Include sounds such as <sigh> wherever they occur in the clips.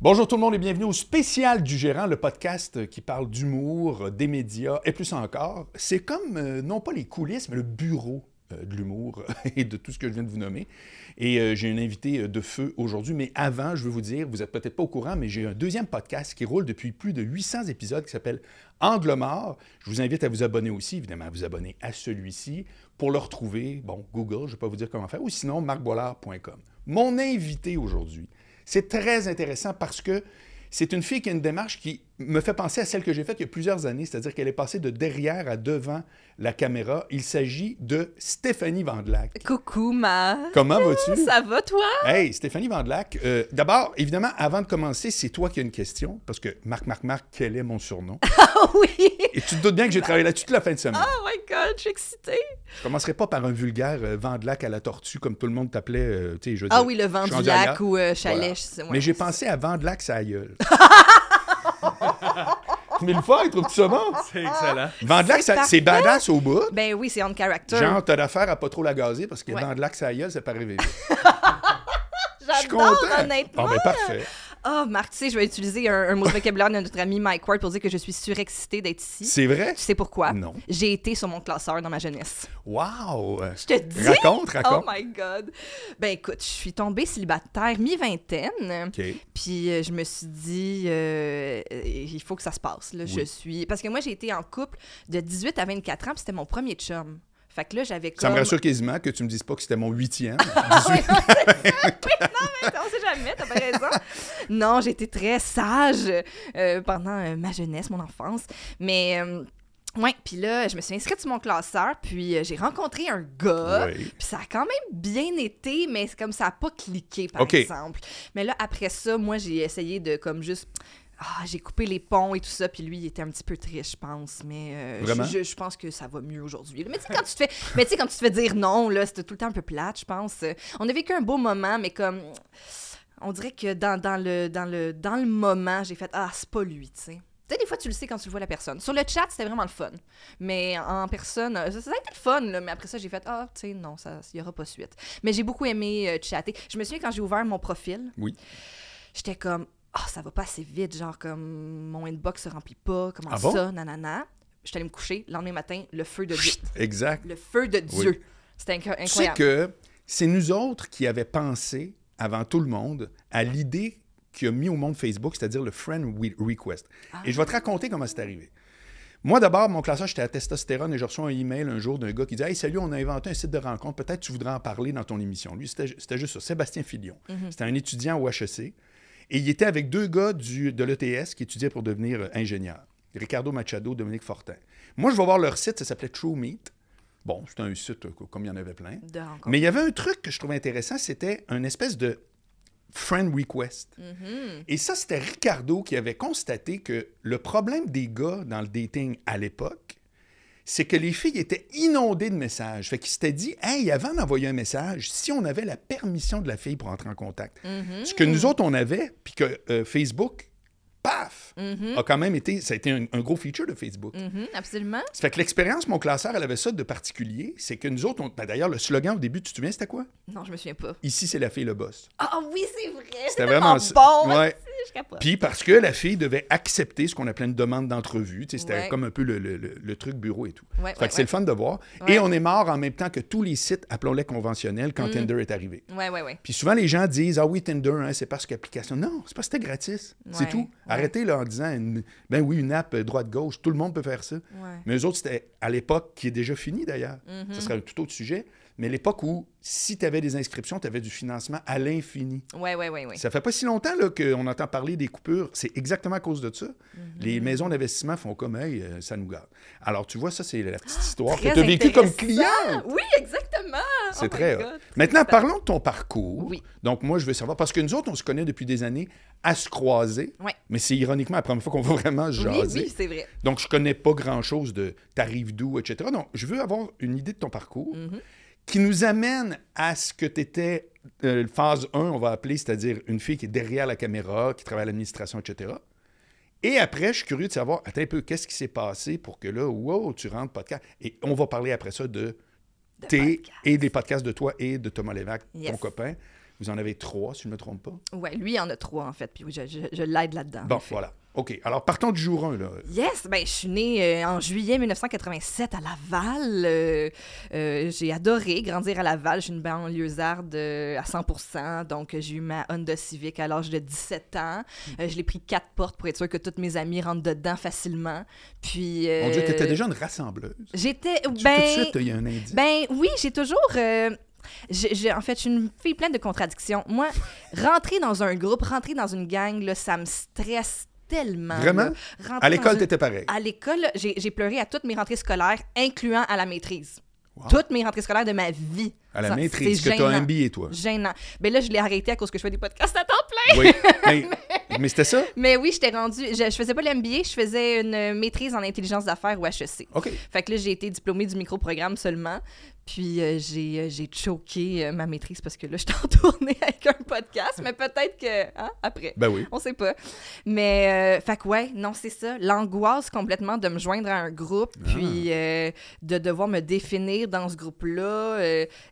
Bonjour tout le monde et bienvenue au spécial du gérant, le podcast qui parle d'humour, des médias et plus encore. C'est comme, euh, non pas les coulisses, mais le bureau euh, de l'humour <laughs> et de tout ce que je viens de vous nommer. Et euh, j'ai un invité de feu aujourd'hui, mais avant, je veux vous dire, vous n'êtes peut-être pas au courant, mais j'ai un deuxième podcast qui roule depuis plus de 800 épisodes qui s'appelle Angle mort. Je vous invite à vous abonner aussi, évidemment, à vous abonner à celui-ci. Pour le retrouver, bon, Google, je ne vais pas vous dire comment faire, ou sinon marcboilard.com. Mon invité aujourd'hui, c'est très intéressant parce que c'est une fille qui a une démarche qui me fait penser à celle que j'ai faite il y a plusieurs années, c'est-à-dire qu'elle est passée de derrière à devant la caméra. Il s'agit de Stéphanie Vandelac. Coucou, Marc. Comment vas-tu? Ça va, toi? Hey, Stéphanie Vandelac. euh, D'abord, évidemment, avant de commencer, c'est toi qui as une question, parce que Marc, Marc, Marc, quel est mon surnom? <laughs> Ah oui! Et tu te doutes bien que j'ai travaillé là-dessus toute la fin de semaine. Oh my God, je suis excitée. Je commencerai pas par un vulgaire euh, Vandelac à la tortue, comme tout le monde t'appelait, euh, tu sais, je veux Ah dire, oui, le vent je suis du rendu lac ailleurs. ou euh, chalet. Voilà. ouais. Mais j'ai pensé à Vandelac, sa gueule. <laughs> <laughs> Mille fois, trouves-tu ça bon? C'est excellent. Vandelac, C'est c'est badass au bout. Ben oui, c'est on character. Genre, t'as d'affaire à pas trop la gazer parce que Ouais. Vandelac, ça peut arriver vite. Je suis J'adore, content. honnêtement. Bon, ben parfait. Oh, Marc, tu sais, je vais utiliser un, un mot de vocabulaire de notre ami Mike Ward pour dire que je suis surexcitée d'être ici. C'est vrai? Tu sais pourquoi? Non. J'ai été sur mon classeur dans ma jeunesse. Wow! Je te dis? Raconte, raconte. Oh my God! Ben écoute, je suis tombée célibataire mi-vingtaine. OK. Puis euh, je me suis dit, euh, euh, il faut que ça se passe. Là. Je suis... Parce que moi, j'ai été en couple de 18 à 24 ans, puis c'était mon premier chum. Fait que là, j'avais comme... Ça me rassure quasiment que tu me dises pas que c'était mon huitième. <laughs> Ah non, mais on sait jamais, t'as pas raison. <laughs> Non, j'ai été très sage euh, pendant euh, ma jeunesse, mon enfance. Mais... euh, Ouais, puis là, je me suis inscrite sur mon classeur, puis euh, j'ai rencontré un gars, Oui. puis ça a quand même bien été, mais c'est comme ça a pas cliqué, par exemple. Mais là, après ça, moi, j'ai essayé de comme juste... Ah, j'ai coupé les ponts et tout ça, puis lui, il était un petit peu triste, je pense, mais euh, je, je- je pense que ça va mieux aujourd'hui. Mais tu sais, quand tu te fais, mais tu sais, quand tu te fais dire non, là, c'était tout le temps un peu plate, je pense. On a vécu un beau moment, mais comme, on dirait que dans, dans le, dans, le, dans le moment, j'ai fait, ah, c'est pas lui, tu sais. Tu sais, des fois, tu le sais quand tu le vois la personne. Sur le chat, c'était vraiment le fun. Mais en personne, euh, ça, ça a été le fun, là. Mais après ça, j'ai fait, ah, tu sais, non, ça- il y aura pas suite. Mais j'ai beaucoup aimé euh, chatter. Je me souviens quand j'ai ouvert mon profil, Oui. j'étais comme, ah, ça va pas assez vite. Genre, comme, mon inbox se remplit pas. Comment Ah bon? ça, nanana. J'étais allée me coucher. Le lendemain matin, le feu de Dieu. Exact. Le feu de Dieu. C'était inc- Tu sais incroyable. que c'est nous autres qui avions pensé, avant tout le monde, à l'idée qui a mis au monde Facebook, c'est-à-dire le friend request. Et je vais te raconter comment c'est arrivé. Moi, d'abord, mon classage, j'étais à testostérone et je reçois un email un jour d'un gars qui dit Hey, salut, on a inventé un site de rencontre, peut-être tu voudrais en parler dans ton émission. Lui, c'était juste ça, Sébastien Filion. C'était un étudiant au HEC. Et il était avec deux gars du, de l'ETS qui étudiaient pour devenir euh, ingénieur. Ricardo Machado, Dominique Fortin. Moi, je vais voir leur site, ça s'appelait TrueMeet. Bon, c'était un site comme il y en avait plein. Mais il y avait un truc que je trouvais intéressant, c'était un espèce de friend request. Mhm. Et ça, c'était Ricardo qui avait constaté que le problème des gars dans le dating à l'époque, c'est que les filles étaient inondées de messages. Fait qu'il s'était dit, hey, avant d'envoyer un message, si on avait la permission de la fille pour entrer en contact, Mhm. ce que nous autres, on avait, puis que euh, Facebook, paf, Mhm. a quand même été, ça a été un, un gros feature de Facebook. Mhm, absolument. Ça fait que l'expérience, mon classeur, elle avait ça de particulier, c'est que nous autres, on- ben, d'ailleurs, le slogan au début, tu te souviens, c'était quoi? Non, je me souviens pas. Ici, c'est la fille le boss. Ah oui, c'est vrai. C'était vraiment bon. Ouais. Je capote. Puis parce que la fille devait accepter ce qu'on appelait une demande d'entrevue. C'était Ouais. comme un peu le, le- le- le truc bureau et tout. Ouais, fait ouais, que c'est le fun de voir. Et on est mort en même temps que tous les sites, appelons-les conventionnels, Mm. quand Tinder est arrivé. Ouais, ouais, ouais. Puis souvent, les gens disent Ah oui, Tinder, hein, c'est parce qu'application. Non, c'est parce que c'était gratis. C'est tout. Arrêtez là en disant une- Ben oui, une app euh, droite-gauche, tout le monde peut faire ça. Mais eux autres, c'était à l'époque qui est déjà fini d'ailleurs. Mm-hmm. Ce serait un tout autre sujet. Mais l'époque où, si tu avais des inscriptions, tu avais du financement à l'infini. Ouais, ouais, ouais, ouais. Ça fait pas si longtemps qu'on entend parler des coupures. C'est exactement à cause de ça. Mhm. Les maisons d'investissement font comme, hey, euh, ça nous garde. Alors, tu vois, ça, c'est la petite histoire que Très tu as vécue comme client. Oui, exactement. C'est Oh très. God. Maintenant, parlons de ton parcours. Oui. Donc, moi, je veux savoir, parce que nous autres, on se connaît depuis des années à se croiser, Ouais. mais c'est ironiquement la première fois qu'on va vraiment Oui, jaser. oui, c'est vrai. Donc, je connais pas grand-chose de t'arrives d'où, etc. Donc, je veux avoir une idée de ton parcours Mhm. Qui nous amène à ce que tu étais, phase 1, on va appeler, c'est-à-dire une fille qui est derrière la caméra, qui travaille à l'administration, etc. Et après, je suis curieux de savoir, attends un peu, qu'est-ce qui s'est passé pour que là, wow, tu rentres podcast? Et on va parler après ça de De tes podcast. et des podcasts de toi et de Thomas Lévesque, ton copain. Vous en avez trois, si je ne me trompe pas. Ouais, lui, il en a trois, en fait. Puis oui, je, je- je l'aide là-dedans. Bon, en fait. voilà. OK. Alors, partons du jour 1, là. Yes, ben je suis née euh, en juillet 1987 à Laval. Euh, euh, j'ai adoré grandir à Laval. Je suis une banlieusarde à 100%. Donc j'ai eu ma Honda Civic à l'âge de 17 ans. Je l'ai pris quatre portes pour être sûr que toutes mes amies rentrent dedans facilement. Puis Mon Dieu, tu étais euh, déjà une rassembleuse. J'étais Tout de ben suite, il y a un indice? ben oui, j'ai toujours. J'ai- en fait, je suis une fille pleine de contradictions. Moi, rentrer dans un groupe, rentrer dans une gang, là, ça me stresse tellement. Vraiment? là. À l'école, une- t'étais pareil. À l'école, j'ai j'ai pleuré à toutes mes rentrées scolaires, incluant à la maîtrise. Wow. Toutes mes rentrées scolaires de ma vie. À la Ça, maîtrise, que tu as gênant. MBA, toi. Gênant. Ben là, je l'ai arrêté à cause que je fais des podcasts à temps plein. Oui. <laughs> mais mais c'était ça? Mais oui, j'étais rendue. Je, je faisais pas l'MBA, je faisais une maîtrise en intelligence d'affaires ou HEC. OK. Fait que là, j'ai été diplômée du microprogramme seulement. Puis euh, j'ai, euh, j'ai choqué euh, ma maîtrise parce que là, je suis en <laughs> tournée avec un podcast, mais peut-être que, hein, après. Ben oui. On sait pas. Mais, euh, fait que ouais, non, c'est ça. L'angoisse complètement de me joindre à un groupe, Ah. puis de devoir me définir dans ce groupe-là.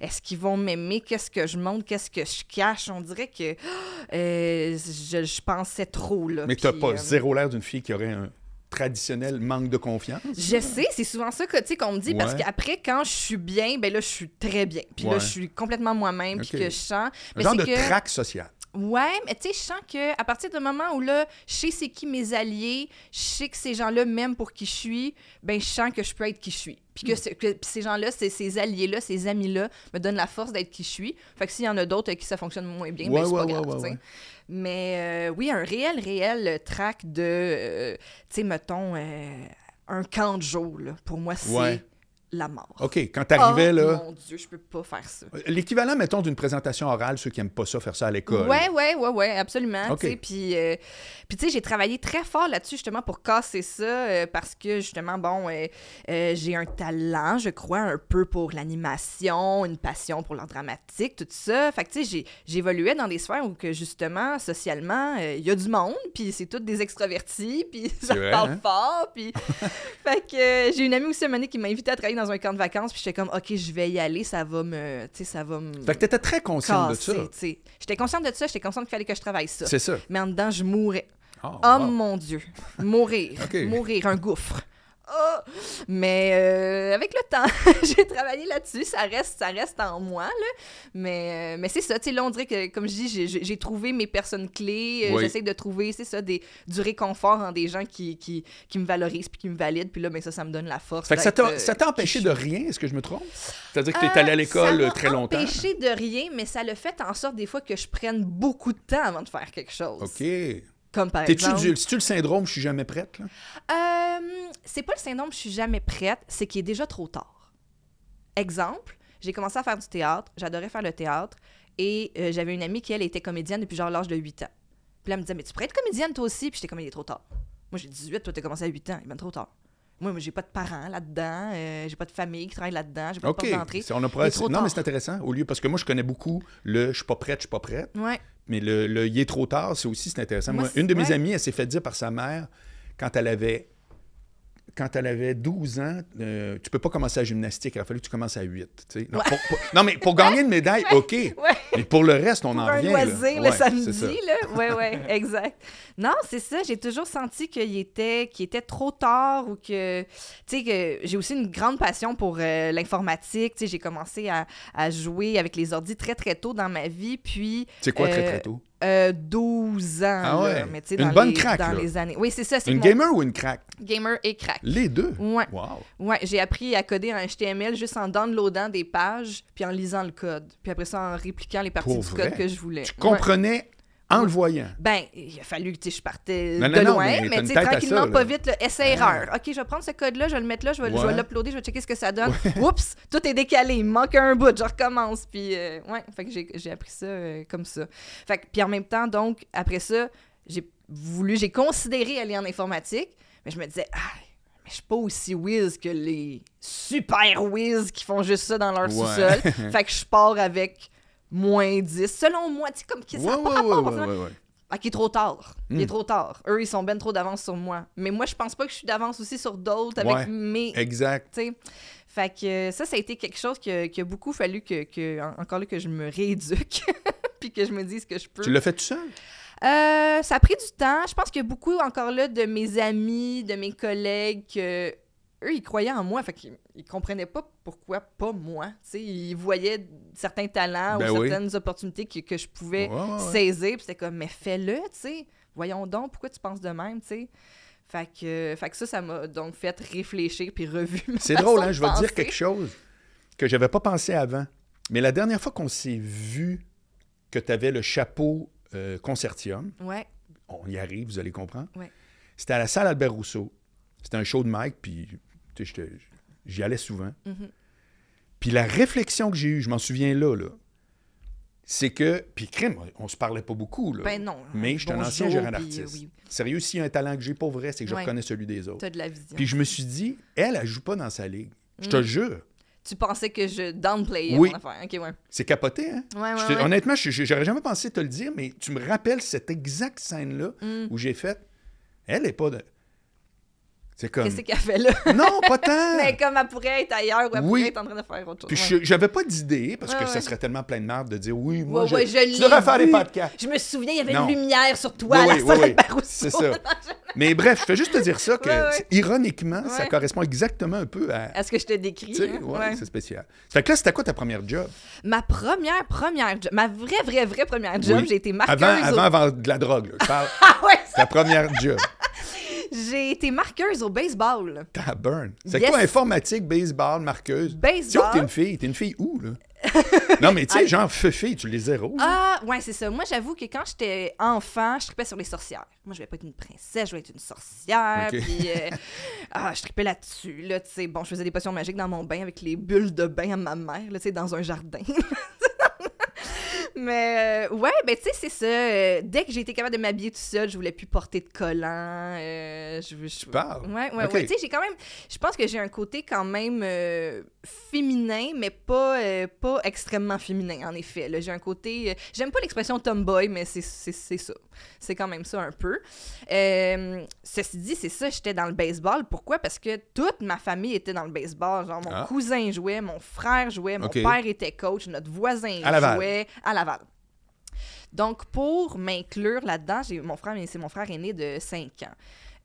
Est-ce qu'ils vont m'aimer? Qu'est-ce que je montre? Qu'est-ce que je cache? On dirait que <gasps> je, je pensais trop, là. Mais tu n'as Puis, pas euh, zéro l'air d'une fille qui aurait un traditionnel manque de confiance? Je sais, c'est souvent ça que, tu sais, qu'on me dit, parce Ouais. qu'après, quand je suis bien, ben là, je suis très bien. Puis Ouais. là, je suis complètement moi-même, puis Ok. que je sens... Mais genre c'est de que- traque sociale. Ouais, mais tu sais, je sens que à partir du moment où là, je sais c'est qui mes alliés, je sais que ces gens-là m'aiment pour qui je suis, ben je sens que je peux être qui je suis. Puis que, Hmm. c'est- que puis ces gens-là, c'est- ces alliés-là, ces amis-là me donnent la force d'être qui je suis. Fait que s'il y en a d'autres avec qui ça fonctionne moins bien, Ouais, ben c'est ouais, pas ouais, grave, ouais. Mais euh, oui, un réel, réel track de, euh, tu sais, mettons, euh, un camp de jour. Pour moi, c'est. La mort. OK, quand t'arrivais, oh, là... mon Dieu, je peux pas faire ça. L'équivalent, mettons, d'une présentation orale, ceux qui n'aiment pas ça, faire ça à l'école. Ouais, ouais, ouais, ouais, absolument. Ok. tu sais, Puis, euh, puis tu sais, j'ai travaillé très fort là-dessus, justement, pour casser ça, euh, parce que, justement, bon, euh, j'ai un talent, je crois, un peu pour l'animation, une passion pour l'art dramatique, tout ça. Fait que, tu sais, j'évoluais dans des sphères où, que, justement, socialement, il y a du monde, puis c'est tous des extravertis, puis <laughs> ça parle hein? fort, puis... <laughs> fait que j'ai une amie aussi, année, qui m'a invité à travailler dans un camp de vacances, puis j'étais comme, OK, je vais y aller, ça va me... Tu sais, ça va me... Fait que t'étais très consciente de ça. J'étais consciente de ça, j'étais consciente qu'il fallait que je travaille ça. C'est ça. Mais en dedans, je mourais. Oh, Oh wow. mon Dieu. Mourir. <laughs> Mourir, un gouffre. Oh! Mais euh, avec le temps, <laughs> j'ai travaillé là-dessus. Ça reste, ça reste en moi, là. Mais, euh, mais c'est ça. Tu sais, là, on dirait que, comme je dis, j'ai- trouvé mes personnes clés. Euh, Oui. J'essaie de trouver, c'est ça, des, du réconfort en des gens qui, qui, qui me valorisent puis qui me valident. Puis là, ben, ça, ça me donne la force. Fait que ça t'a ça empêché de rien, est-ce que je me trompe? C'est-à-dire que tu es allé à l'école ça très longtemps. empêché de rien, mais ça le fait en sorte des fois que je prenne beaucoup de temps avant de faire quelque chose. OK. Comme par exemple... du- C'est-tu le syndrome « je suis jamais prête », là? Euh, c'est pas le syndrome je suis jamais prête, c'est qu'il est déjà trop tard. Exemple, j'ai commencé à faire du théâtre, j'adorais faire le théâtre, et euh, j'avais une amie qui, elle, était comédienne depuis genre l'âge de 8 ans. Puis là, elle me disait, mais tu pourrais être comédienne toi aussi? Puis j'étais comme, il est trop tard. Moi, j'ai 18, toi, t'as commencé à 8 ans, il est bien trop tard. Moi, moi, j'ai pas de parents là-dedans, euh, j'ai pas de famille qui travaille là-dedans, j'ai pas OK. de porte d'entrée. On a pas- non, mais c'est intéressant. Au lieu, parce que moi, je connais beaucoup le « je suis pas prête, je suis pas prête Ouais. ». Mais le, le il est trop tard », c'est aussi c'est intéressant. Moi, Moi, c'est- une de mes ouais. amies, elle s'est fait dire par sa mère, quand elle avait quand elle avait 12 ans, euh, tu peux pas commencer la gymnastique, il a fallu que tu commences à 8. tu sais. Non, Ouais. pour- pour- non, mais pour gagner une médaille, <laughs> OK. Ouais. Mais pour le reste, on pour en un revient. là. loisir Ouais, le samedi, là. Ouais, ouais, <laughs> exact. Non, c'est ça. J'ai toujours senti qu'il était, qu'il était trop tard ou que, tu sais, que j'ai aussi une grande passion pour euh, l'informatique. Tu sais, j'ai commencé à, à jouer avec les ordi très, très tôt dans ma vie. Puis, C'est quoi très, Euh, très tôt? Euh, 12 ans. Ah là. ouais. Mais Une dans bonne les, Dans là. les années. Oui, c'est ça. Une mon gamer ou une crack? gamer et crack. Les deux? Ouais. Wow. Ouais, j'ai appris à coder en HTML juste en downloadant des pages puis en lisant le code. Puis après ça, en répliquant les parties Pour du vrai? code que je voulais. Tu comprenais en le voyant. Ben, il a fallu que je partais Non, de non, non, loin, mais tu sais, tranquillement, ça, pas vite, essai-erreur. OK, je vais prendre ce code-là, je vais le mettre là, je vais, je l'uploader, je vais checker ce que ça donne. <laughs> Oups, tout est décalé, il me manque un bout, je recommence. Puis, euh, ouais, fait que j'ai j'ai appris ça euh, comme ça. Fait que, puis en même temps, donc, après ça, j'ai voulu, j'ai considéré aller en informatique, mais je me disais, ah, mais je suis pas aussi whiz que les super whiz qui font juste ça dans leur Ouais. sous-sol. <laughs> fait que je pars avec moins 10, selon moi, tu sais, comme que ça Ouais, a pas ouais, rapport, ouais. Ah, qui est trop tard. Il Hmm. est trop tard. Eux, ils sont ben trop d'avance sur moi. Mais moi, je pense pas que je suis d'avance aussi sur d'autres avec mes. Exact. tu sais. Fait que euh, ça, ça a été quelque chose que- qu'il a beaucoup fallu que, que- en- encore là, que je me rééduque. <laughs> Puis que je me dise que je peux. Tu l'as fait tout seul? Euh, ça a pris du temps. Je pense a beaucoup encore là de mes amis, de mes collègues, que eux, ils croyaient en moi. Fait qu'ils ils comprenaient pas pourquoi pas moi. Ils voyaient certains talents Ben ou oui. certaines opportunités que, que je pouvais Ouais, ouais, ouais. saisir. Puis c'était comme, mais fais-le, tu. Voyons donc, pourquoi tu penses de même, tu. Fait que, fait que ça, ça m'a donc fait réfléchir puis revu. C'est drôle, hein? Je vais te dire quelque chose que j'avais pas pensé avant. Mais la dernière fois qu'on s'est vu que tu avais le chapeau euh, concertium, Ouais. on y arrive, vous allez comprendre. Ouais. C'était à la salle Albert Rousseau. C'était un show de Mike, puis tu sais, j'étais- j'y allais souvent. Mhm. Puis la réflexion que j'ai eue, je m'en souviens là, là, c'est que, puis crime, on se parlait pas beaucoup, là. Ben non. mais je suis un ancien gérant d'artiste. euh, oui, Sérieux, s'il y a un talent que j'ai pour vrai, c'est que je Ouais. reconnais celui des autres. t'as de la vision. Puis je me suis dit, elle, elle joue pas dans sa ligue. Je te jure. Tu pensais que je downplayais Oui. mon affaire. OK, ouais. C'est capoté, hein? Ouais, Je te-. Honnêtement, j'aurais jamais pensé te le dire, mais tu me rappelles cette exacte scène-là Mm. où j'ai fait. Elle est pas de. C'est comme. Qu'est-ce qu'elle fait là? Non, pas <laughs> tant! Mais comme elle pourrait être ailleurs ou elle Oui. pourrait être en train de faire autre chose. Puis Ouais. je- j'avais pas d'idée, parce Ouais, que ça serait tellement plein de merde de dire oui, moi, Ouais, je, je tu devrais faire des podcasts. Je me souviens, il y avait Non. une lumière sur toi à la oui, salle Rousseau. C'est ça. Mais bref, je fais juste te dire ça que, ironiquement, ça correspond exactement un peu à. À ce que je te décris. Hein? c'est spécial. Fait que là, c'était quoi ta première job? Ma première, première job, ma vraie, vraie, vraie première job, Oui. j'ai été marqueuse. Avant, au- avant, avant de la drogue, là. Je parle. <laughs> Ah ouais, ta première job. <laughs> j'ai été marqueuse au baseball. T'as burn. C'est Yes. quoi informatique, baseball, marqueuse? Tu Baseball. que t'es une fille. T'es une fille où, là? <laughs> non, mais tu sais, genre, feu-fille, tu les zéros. Ah, ouais, c'est ça. Moi, j'avoue que quand j'étais enfant, je tripais sur les sorcières. Moi, je voulais pas être une princesse, je voulais être une sorcière. Ok. Puis, euh, <laughs> ah, je tripais là-dessus. Là, tu sais, bon, je faisais des potions magiques dans mon bain avec les bulles de bain à ma mère, là, tu sais, dans un jardin. <laughs> Mais, euh, ouais, ben, tu sais, c'est ça. Euh, dès que j'ai été capable de m'habiller tout seul, je voulais plus porter de collants. euh, je, je, Tu parles? Ouais, ouais, ouais. Tu sais, j'ai quand même. Je pense que j'ai un côté quand même euh, féminin, mais pas, pas extrêmement féminin, en effet. J'ai un côté. J'aime pas l'expression tomboy, mais c'est ça. C'est quand même ça un peu. Ceci dit, c'est ça, j'étais dans le baseball. Pourquoi? Parce que toute ma famille était dans le baseball. Genre, mon Ah. cousin jouait, mon frère jouait, mon père était coach, notre voisin À jouait à Laval. Donc, pour m'inclure là-dedans, j'ai mon frère, c'est mon frère aîné de 5 ans.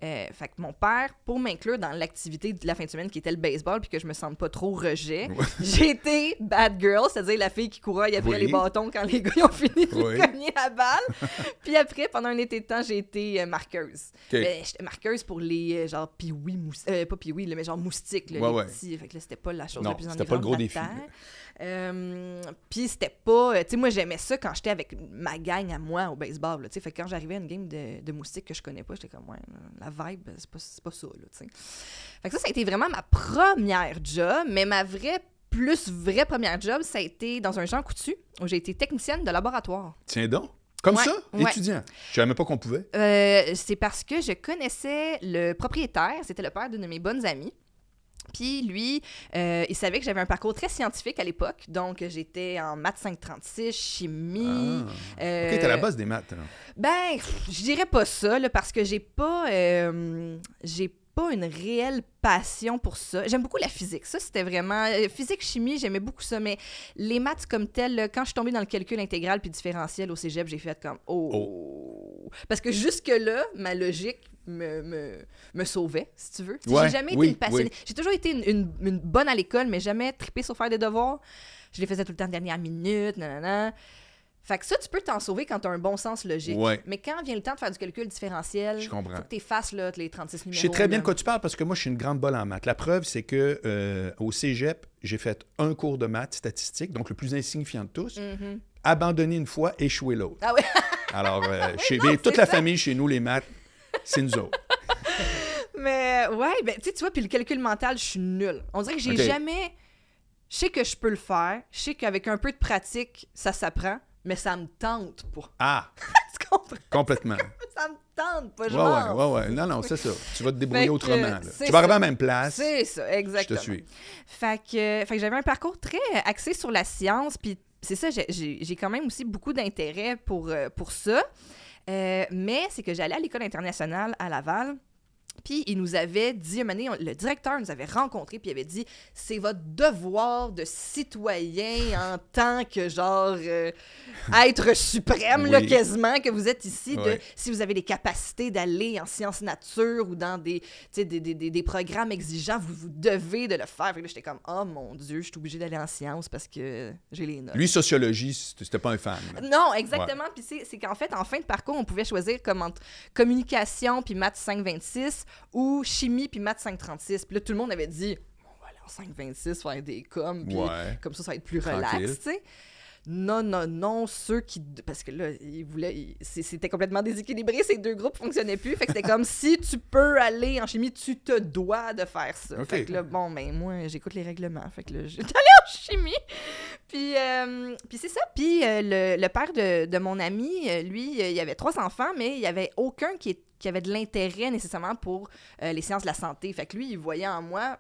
Euh, fait que mon père, pour m'inclure dans l'activité de la fin de semaine qui était le baseball, puis que je me sente pas trop rejet, Ouais. <laughs> été bad girl, c'est-à-dire la fille qui courait après Oui. les bâtons quand les gars ont fini de Oui. cogner la balle. <laughs> puis après, pendant un été de temps, j'ai été euh, marqueuse. Mais j'étais marqueuse pour les euh, genre mous- euh, pas là, mais genre moustiques, là, Ouais, les ouais. petits. Fait que là, c'était pas la chose Non, la plus c'était pas le gros défi. Euh, puis c'était pas. euh, Tu sais, moi, j'aimais ça quand j'étais avec ma gang à moi au baseball. Tu sais, fait que quand j'arrivais à une game de, de moustiques que je connais pas, j'étais comme, ouais, la vibe, c'est pas, pas ça, là, tu sais. Fait que ça, ça a été vraiment ma première job, mais ma vraie, plus vraie première job, ça a été dans un Jean Coutu, où j'ai été technicienne de laboratoire. Tiens donc. Comme Ouais, ça, ouais. étudiant? Je savais même pas qu'on pouvait. Euh, c'est parce que je connaissais le propriétaire, c'était le père d'une de mes bonnes amies. Puis lui, euh, il savait que j'avais un parcours très scientifique à l'époque, donc j'étais en maths 536, chimie. Ah. euh, OK, t'as la base des maths. hein. Ben, je dirais pas ça, là, parce que j'ai pas, euh, j'ai pas une réelle passion pour ça. J'aime beaucoup la physique. Ça, c'était vraiment euh, physique, chimie, j'aimais beaucoup ça. Mais les maths comme telles, quand je suis tombée dans le calcul intégral puis différentiel au cégep, j'ai fait comme oh. Parce que jusque là, ma logique me, me, me sauvait, si tu veux. Ouais, j'ai jamais oui, été une passionnée. oui. J'ai toujours été une, une- une bonne à l'école, mais jamais trippé sur faire des devoirs. Je les faisais tout le temps de dernière minute, nanana. Fait que ça, tu peux t'en sauver quand tu as un bon sens logique. Ouais. Mais quand vient le temps de faire du calcul différentiel, comprends. faut que tu effaces là, les 36 numéros. Je sais très bien de quoi tu parles parce que moi, je suis une grande bolle en maths. La preuve, c'est que euh, au cégep, j'ai fait un cours de maths statistique, donc le plus insignifiant de tous, Mhm. abandonné une fois, échoué l'autre. Ah ouais. <laughs> Alors, euh, chez, non, toute la ça. famille, chez nous, les maths, c'est nous autres. <laughs> Mais ouais, ben, tu vois, puis le calcul mental, je suis nulle. On dirait que j'ai Ok. jamais. Je sais que je peux le faire. Je sais qu'avec un peu de pratique, ça s'apprend. Mais ça me tente pas. Ah, <laughs> Tu comprends? complètement. <laughs> Ça me tente pas. Je Ouais, ouais, ouais, ouais. Non, non, c'est ça. Tu vas te débrouiller que, autrement. Tu vas arriver ça. à la même place. C'est ça, Je te exactement. suis. Fait que, fait que j'avais un parcours très axé sur la science, puis c'est ça, j'ai- j'ai j'ai quand même aussi beaucoup d'intérêt pour, euh, pour ça. Euh, mais c'est que j'allais à l'école internationale à Laval, Puis il nous avait dit, on- le directeur nous avait rencontrés, puis il avait dit c'est votre devoir de citoyen en tant que genre euh, être suprême, là, Oui. quasiment, que vous êtes ici, de, si vous avez les capacités d'aller en sciences nature ou dans des, des, des, des, des programmes exigeants, vous, vous devez de le faire. Fait que là, j'étais comme, oh mon Dieu, je suis obligée d'aller en sciences parce que j'ai les notes. Lui, sociologie, c'était pas un fan. là. Non, exactement. Puis c'est c'est qu'en fait, en fin de parcours, on pouvait choisir comme entre communication puis maths 526 ou chimie puis maths 536. Puis là, tout le monde avait dit, on va aller en 526 faire des coms, puis Ouais. comme ça, ça va être plus Tranquille. relax, tu sais. Non, non, non, ceux qui... Parce que là, ils voulaient... ils- C'était complètement déséquilibré, ces deux groupes fonctionnaient plus. Fait que c'était comme, si tu peux aller en chimie, tu te dois de faire ça. Fait que là, bon, ben moi, j'écoute les règlements. Fait que là, j'étais <laughs> allée en chimie. Puis, euh, puis c'est ça. Puis euh, le, le père de, de mon ami, euh, lui, il avait trois enfants, mais il n'y avait aucun qui, est- qui avait de l'intérêt nécessairement pour euh, les sciences de la santé. Fait que lui, il voyait en moi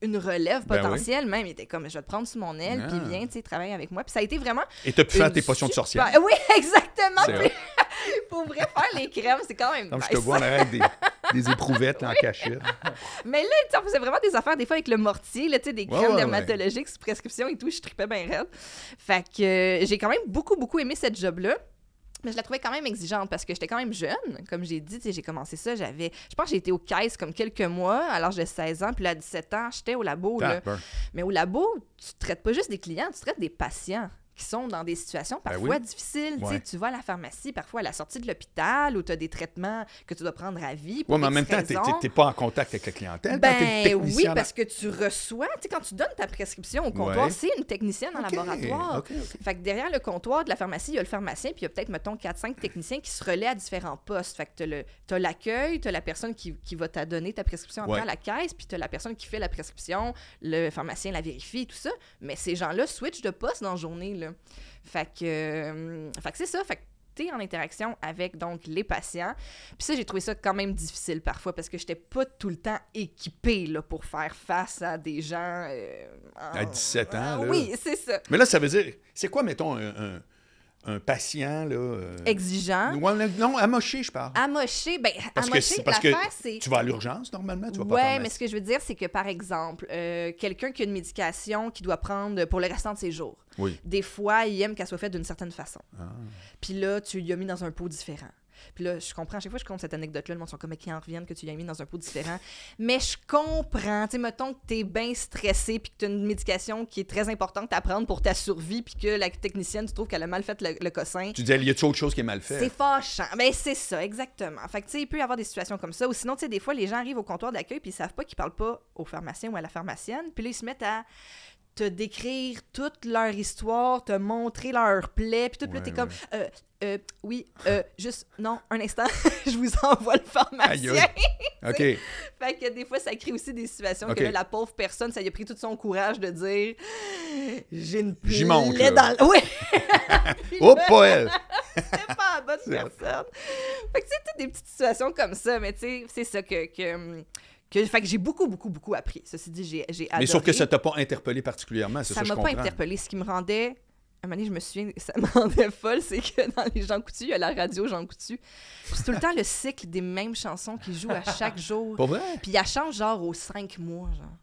une relève Ben oui. potentielle même. Il était comme, je vais te prendre sous mon aile, puis Ah. viens, tu sais, travailler avec moi. Puis ça a été vraiment... Et t'as pu faire tes potions de sorcière. <laughs> Oui, exactement. Puis, <laughs> pour vrai, faire les crèmes, c'est quand même Non, je nice. te vois en avec des, <laughs> des éprouvettes en cachette. Mais là, on faisait vraiment des affaires, des fois avec le mortier, là, des Ouais, crèmes ouais, dermatologiques sous prescription et tout. Je tripais bien raide. Fait que euh, j'ai quand même beaucoup, beaucoup aimé cette job-là. Mais je la trouvais quand même exigeante parce que j'étais quand même jeune. Comme j'ai dit, j'ai commencé ça, j'avais... Je pense que j'ai été aux caisses comme quelques mois à l'âge de 16 ans. Puis là, à 17 ans, j'étais au labo, là. Mais au labo, tu traites pas juste des clients, tu traites des patients qui sont dans des situations Ben parfois oui. difficiles. Tu Ouais. Tu vas à la pharmacie, parfois à la sortie de l'hôpital, où tu as des traitements que tu dois prendre à vie. Ouais, mais en même temps, t'es t'es pas en contact avec la clientèle. t'es Ben oui, parce que tu reçois, tu sais, quand tu donnes ta prescription au comptoir, Ouais. c'est une technicienne en laboratoire. Fait que derrière le comptoir de la pharmacie, il y a le pharmacien, puis il y a peut-être, mettons, 4-5 techniciens qui se relaient à différents postes. Fait que le- t'as l'accueil, t'as la personne qui, qui va t'a donner ta prescription après Ouais. à la caisse, puis t'as la personne qui fait la prescription, le pharmacien la vérifie, tout ça. Mais ces gens-là switchent de poste dans la journée, là. Fait que, euh, fait que c'est ça. Fait que t'es en interaction avec, donc, les patients. Puis ça, j'ai trouvé ça quand même difficile parfois, parce que j'étais pas tout le temps équipée, là, pour faire face à des gens... euh, À en- 17 ans, là. Oui, c'est ça. Mais là, ça veut dire, c'est quoi, mettons, un, un- un patient, là... euh, Exigeant. Ouais, non, amoché, je parle. Amoché, ben, Parce amoché, c'est- parce que c'est... Tu vas à l'urgence, normalement, tu vas pas à Ouais, mais ce que je veux dire, c'est que, par exemple, euh, quelqu'un qui a une médication qu'il doit prendre pour le restant de ses jours, Oui. des fois, il aime qu'elle soit faite d'une certaine façon. Ah. Puis là, tu lui as mis dans un pot différent. Puis là, je comprends, à chaque fois que je compte cette anecdote-là, le monde sont comme, mais qui en reviennent que tu lui as mis dans un pot différent. Mais je comprends, tu sais, mettons que t'es bien stressé, puis que t'as une médication qui est très importante à prendre pour ta survie, puis que la technicienne, tu trouves qu'elle a mal fait le, le cossin. Tu disais, y a-tu autre chose qui est mal fait? C'est fâchant. Ben, c'est ça, exactement. Fait que, tu sais, il peut y avoir des situations comme ça. Ou sinon, tu sais, des fois, les gens arrivent au comptoir d'accueil puis ils savent pas qu'ils parlent pas au pharmacien ou à la pharmacienne. Puis là, ils se mettent à te décrire toute leur histoire, te montrer leur plaie. Puis tout, puis Ouais, t'es comme, euh, euh, oui, euh, <laughs> juste, non, un instant, <laughs> je vous envoie le pharmacien. <laughs> OK. Fait que des fois, ça crée aussi des situations que là, la pauvre personne, ça lui a pris tout son courage de dire j'ai une J'y monte, plaie là. dans le... Oui! Oh, pas elle! c'est pas la bonne personne. Fait que tu sais, toutes des petites situations comme ça, mais tu sais, c'est ça que... que que, fait que j'ai beaucoup, beaucoup, beaucoup appris. Ceci dit, j'ai, j'ai adoré. Mais sauf que ça t'a pas interpellé particulièrement, c'est ça, Ça m'a pas interpellé. Ce qui me rendait... À un moment donné, je me souviens, ça me <laughs> rendait folle, c'est que dans les Jean Coutu, il y a la radio Jean Coutu. C'est tout le temps le cycle des mêmes chansons qui jouent à chaque jour. Pas vrai? Puis elle change genre aux cinq mois, genre.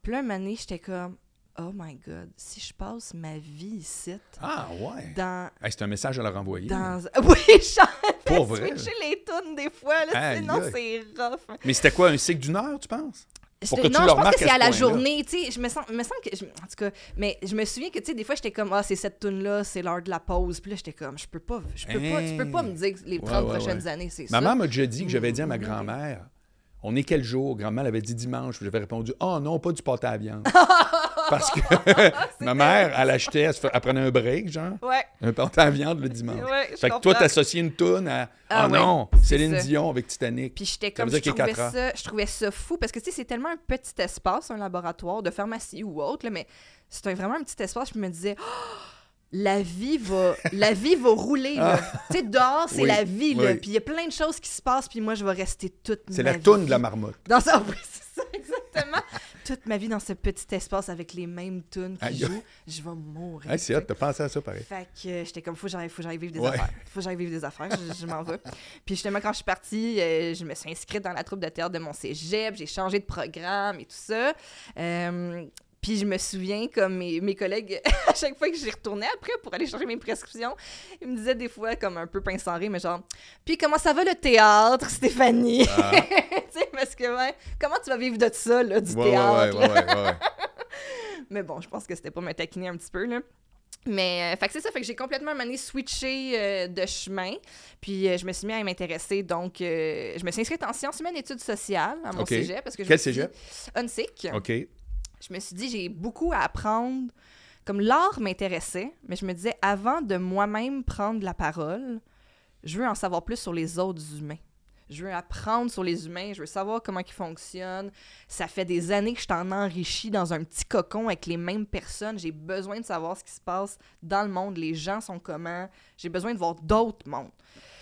Puis là, un moment donné, j'étais comme, oh my God, si je passe ma vie ici, Ah, ouais. dans... Hey, c'est un message à leur envoyer. dans... <laughs> Oui, je chante Pour vrai? switcher les tunes des fois, là, sinon c'est rough. Mais c'était quoi, un cycle d'une heure, tu penses? Pour que non, je pense que c'est ce à la journée, tu sais, je me sens, me semble que, je- en tout cas, mais je me souviens que, tu sais, des fois, j'étais comme, ah, c'est cette tune là c'est l'heure de la pause, puis là, j'étais comme, je peux pas, je peux pas, tu peux pas me dire que les 30 Ouais, ouais, prochaines ouais. années, c'est ça. mère m'a déjà dit que j'avais dit à ma Mmh. grand-mère On est quel jour? Grand-mère avait dit dimanche. Puis j'avais répondu Oh non, pas du pâté à viande. <laughs> Parce que <laughs> <laughs> ma mère, elle achetait, elle, se fait- elle prenait un break, genre, Ouais, un pâté à viande le dimanche. ouais, fait que toi, t'associais une toune à Ah Oh ouais, non, Céline ça. Dion avec Titanic. Puis j'étais comme, je trouvais, ça, je trouvais ça fou parce que tu sais, c'est tellement un petit espace, un laboratoire de pharmacie ou autre, là, mais c'est un- vraiment un petit espace. Je me disais, Oh, la vie va, la vie va rouler. là. Tu sais, dehors, c'est Ah. Oui, la vie. là. oui. Puis il y a plein de choses qui se passent, puis moi, je vais rester toute C'est la toune de la marmotte. Dans ça, <laughs> oui, c'est ça, exactement. Toute ma vie dans ce petit espace avec les mêmes tunes qui jouent, je vais mourir. Hey, c'est hot, t'as pensé à ça pareil. Fait que euh, j'étais comme, faut que j'aille, vivre des Ouais. affaires. Faut que j'aille vivre des affaires, je, je m'en vais. Puis justement, quand je suis partie, euh, je me suis inscrite dans la troupe de théâtre de mon cégep, j'ai changé de programme et tout ça. Euh, puis je me souviens, comme mes, mes collègues, <laughs> à chaque fois que j'y retournais après pour aller chercher mes prescriptions, ils me disaient des fois, comme un peu pince rire, mais genre, puis comment ça va le théâtre, Stéphanie? Ah. <laughs> tu sais, parce que, ouais, comment tu vas vivre de ça, là, du Ouais, théâtre? ouais, là? ouais, ouais, ouais. <laughs> Mais bon, je pense que c'était pour me taquiner un petit peu, là. Mais, euh, fait que c'est ça, fait que j'ai complètement mané switché euh, de chemin. Puis euh, je me suis mis à m'intéresser, donc je me suis inscrite en sciences humaines et études sociales à mon OK. cégep. Parce que je Quel cégep? UNSIC. OK. Je me suis dit, j'ai beaucoup à apprendre. Comme l'art m'intéressait, mais je me disais, avant de moi-même prendre la parole, je veux en savoir plus sur les autres humains. Je veux apprendre sur les humains, je veux savoir comment ils fonctionnent. Ça fait des années que je t'en enrichis dans un petit cocon avec les mêmes personnes. J'ai besoin de savoir ce qui se passe dans le monde, les gens sont comment. J'ai besoin de voir d'autres mondes.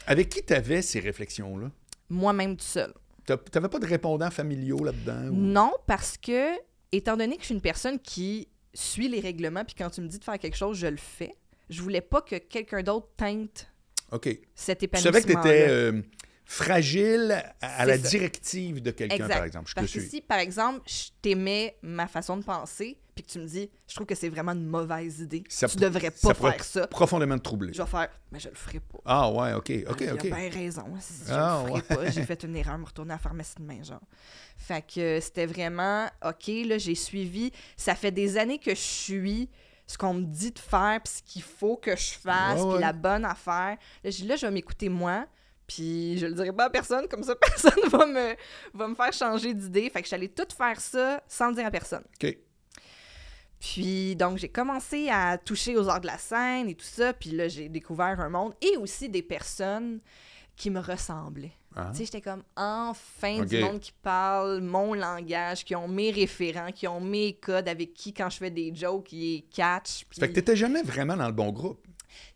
Avec qui t'avais ces réflexions-là? Moi-même tout seul. T'avais pas de répondants familiaux là-dedans? ou- Non, parce que, étant donné que je suis une personne qui suit les règlements, puis quand tu me dis de faire quelque chose, je le fais, je voulais pas que quelqu'un d'autre teinte OK. cet Tu épanouissement. savais que t'étais euh, fragile à, à la ça. directive de quelqu'un, par exemple. Je te Parce que suis. si, par exemple, je t'aimais ma façon de penser, puis que tu me dis, je trouve que c'est vraiment une mauvaise idée, Ça tu devrais ça pas pourrait faire ça, Profondément troublé. je vais faire, mais je le ferai pas. Ah ouais, OK, OK, Il a OK. bien raison. Si je Ah, le ferai pas, j'ai fait une erreur, me retourner à la pharmacie demain, genre. Fait que euh, c'était vraiment, OK, là, j'ai suivi. Ça fait des années que je suis ce qu'on me dit de faire, puis ce qu'il faut que je fasse, Ouais, puis ouais. la bonne affaire. Là, je, là, je vais m'écouter moi, puis je le dirai pas à personne, comme ça, <laughs> personne va me, va me faire changer d'idée. Fait que j'allais tout faire ça sans le dire à personne. OK. Puis, donc, j'ai commencé à toucher aux arts de la scène et tout ça. Puis là, j'ai découvert un monde et aussi des personnes qui me ressemblaient. Ah. Tu sais, j'étais comme enfin du monde qui parle mon langage, qui ont mes référents, qui ont mes codes, avec qui, quand je fais des jokes, ils catch. Fait que t'étais jamais vraiment dans le bon groupe.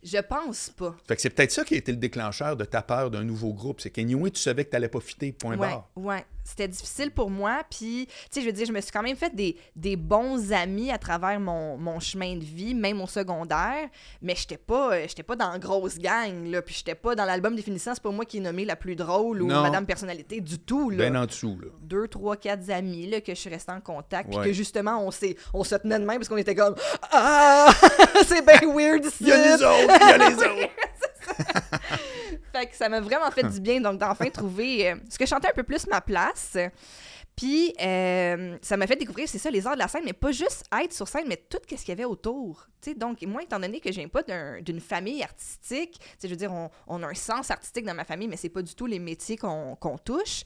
Je pense pas. Fait que c'est peut-être ça qui a été le déclencheur de ta peur d'un nouveau groupe. C'est qu'anyway, tu savais que t'allais pas fitter, point ouais, barre. ouais. C'était difficile pour moi. Puis, tu sais, je veux dire, je me suis quand même fait des, des bons amis à travers mon, mon chemin de vie, même au secondaire. Mais j'étais pas, euh, j'étais pas dans la grosse gang, là. Puis j'étais pas dans l'album définissant, c'est pas moi qui est nommé la plus drôle ou Non. Madame Personnalité du tout, là. Ben en dessous, là. Deux, trois, quatre amis là, que je suis restée en contact. Puis que justement, on, on se tenait de main parce qu'on était comme Ah, <laughs> c'est bien <laughs> weird ici. Il y a les autres, il y a les <laughs> autres. Fait que ça m'a vraiment fait du bien, donc d'enfin trouver euh, ce que je chantais un peu plus ma place. Puis euh, ça m'a fait découvrir, c'est ça, les arts de la scène, mais pas juste être sur scène, mais tout ce qu'il y avait autour. Tu sais, donc, moi, étant donné que je viens pas d'un- d'une famille artistique, je veux dire, on, on a un sens artistique dans ma famille, mais c'est pas du tout les métiers qu'on qu'on touche.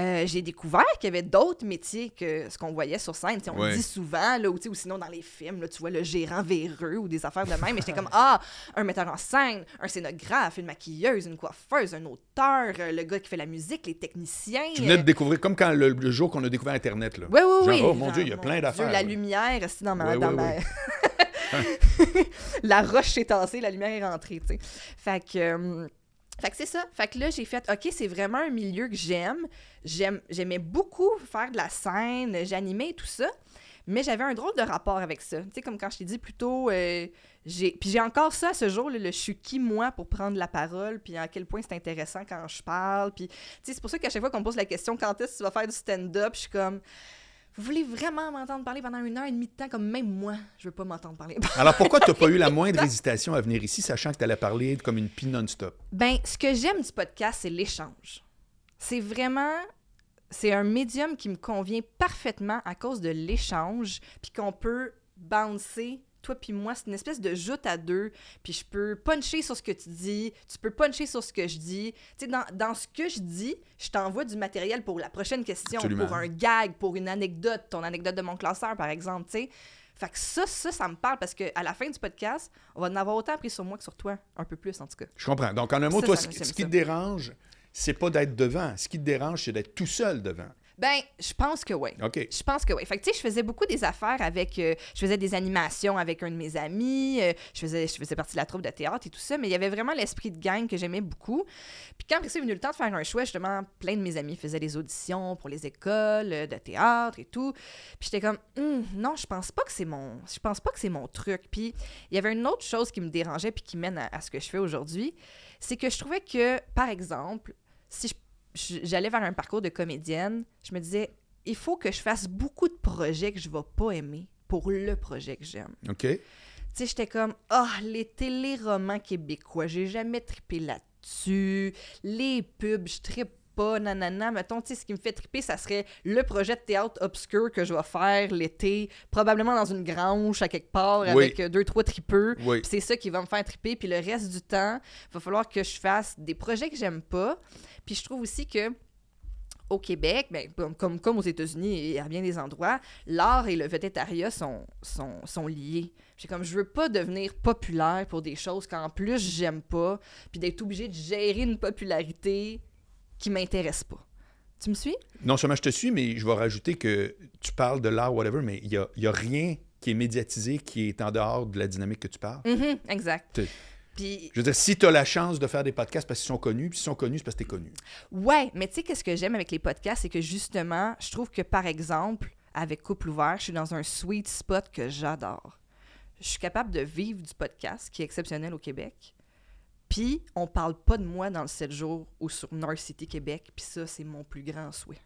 Euh, j'ai découvert qu'il y avait d'autres métiers que ce qu'on voyait sur scène. Tu sais, on Ouais. le dit souvent, là, ou, ou sinon dans les films, là, tu vois le gérant véreux ou des affaires de même. Mais j'étais comme, <laughs> ah, un metteur en scène, un scénographe, une maquilleuse, une coiffeuse, un auteur, euh, le gars qui fait la musique, les techniciens. Tu venais de euh, découvrir, comme quand le, le jour qu'on a découvert Internet, là. oui, oui, oui. Oh mon Dieu, il y a plein d'affaires, La là. lumière, c'est dans ma. Ouais, dans ouais, ma- <laughs> la roche s'est tassée, la lumière est rentrée, tu sais. Fait que. euh, fait que c'est ça. Fait que là, j'ai fait, OK, c'est vraiment un milieu que j'aime. J'aimais beaucoup faire de la scène, j'animais tout ça. Mais j'avais un drôle de rapport avec ça. Tu sais, comme quand je t'ai dit plus tôt, euh, j'ai... Puis j'ai encore ça à ce jour, là, le je suis qui, moi, pour prendre la parole, puis à quel point c'est intéressant quand je parle. Puis, tu sais, c'est pour ça qu'à chaque fois qu'on me pose la question, quand est-ce que tu vas faire du stand-up, je suis comme... Vous voulez vraiment m'entendre parler pendant une heure et demie de temps, comme même moi, je veux pas m'entendre parler. <laughs> Alors pourquoi tu n'as pas eu la moindre hésitation à venir ici, sachant que tu allais parler comme une pie non-stop? Ben, ce que j'aime du podcast, c'est l'échange. C'est vraiment. C'est un médium qui me convient parfaitement à cause de l'échange, puis qu'on peut bouncer, toi puis moi. C'est une espèce de joute à deux, puis je peux puncher sur ce que tu dis, tu peux puncher sur ce que je dis. Tu sais, dans, dans ce que je dis, je t'envoie du matériel pour la prochaine question, Absolument. pour un gag, pour une anecdote, ton anecdote de mon classeur, par exemple, tu sais. Fait que ça, ça, ça me parle parce qu'à la fin du podcast, on va en avoir autant appris sur moi que sur toi. Un peu plus, en tout cas. Je comprends. Donc, en un mot, Ça, toi, ça, ce, ce qui te dérange, c'est pas d'être devant. Ce qui te dérange, c'est d'être tout seul devant. Ben, je pense que oui. OK. Je pense que oui. Fait que, tu sais, je faisais beaucoup des affaires avec. euh, je faisais des animations avec un de mes amis. euh, je, faisais, je faisais partie de la troupe de théâtre et tout ça. Mais il y avait vraiment l'esprit de gang que j'aimais beaucoup. Puis quand après ça est venu le temps de faire un choix, justement, plein de mes amis faisaient des auditions pour les écoles euh, de théâtre et tout. Puis j'étais comme, Hum, non, je pense pas que c'est mon. Je pense pas que c'est mon truc. Puis il y avait une autre chose qui me dérangeait puis qui mène à, à ce que je fais aujourd'hui. C'est que je trouvais que, par exemple, si je- j'allais vers un parcours de comédienne, je me disais, il faut que je fasse beaucoup de projets que je vais pas aimer pour le projet que j'aime. OK. Tu sais, j'étais comme, ah, les téléromans québécois, j'ai jamais trippé là-dessus. Les pubs, je trippe pas, nanana. Mettons, tu sais, ce qui me fait tripper, ça serait le projet de théâtre obscur que je vais faire l'été, probablement dans une grange à quelque part Oui. avec euh, deux, trois tripeux. Oui. C'est ça qui va me faire triper. Puis le reste du temps, il va falloir que je fasse des projets que j'aime pas. Puis je trouve aussi que au Québec, ben, comme, comme, aux États-Unis et à bien des endroits, l'art et le végétariat sont, sont, sont liés. J'ai comme, je veux pas devenir populaire pour des choses qu'en plus j'aime pas, puis d'être obligé de gérer une popularité qui m'intéresse pas. Tu me suis? Non seulement je te suis, mais je vais rajouter que tu parles de l'art, whatever, mais il n'y a, y a rien qui est médiatisé qui est en dehors de la dynamique que tu parles. Mhm, exact. Puis Je veux dire, si tu as la chance de faire des podcasts parce qu'ils sont connus, puis s'ils sont connus, c'est parce que tu es connu. Ouais, mais tu sais, qu'est-ce que j'aime avec les podcasts, c'est que justement, je trouve que par exemple, avec Couple Ouvert, je suis dans un sweet spot que j'adore. Je suis capable de vivre du podcast, qui est exceptionnel au Québec. Puis, on parle pas de moi dans le 7 jours ou sur North City Québec, puis ça, c'est mon plus grand souhait.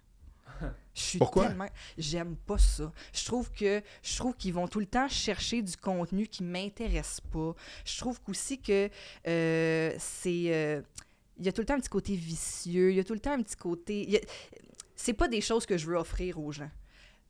<laughs> Je suis Pourquoi? tellement... J'aime pas ça. Je trouve que je trouve qu'ils vont tout le temps chercher du contenu qui m'intéresse pas. Je trouve qu'aussi que euh, c'est... euh, il y a tout le temps un petit côté vicieux, il y a tout le temps un petit côté... a- C'est pas des choses que je veux offrir aux gens.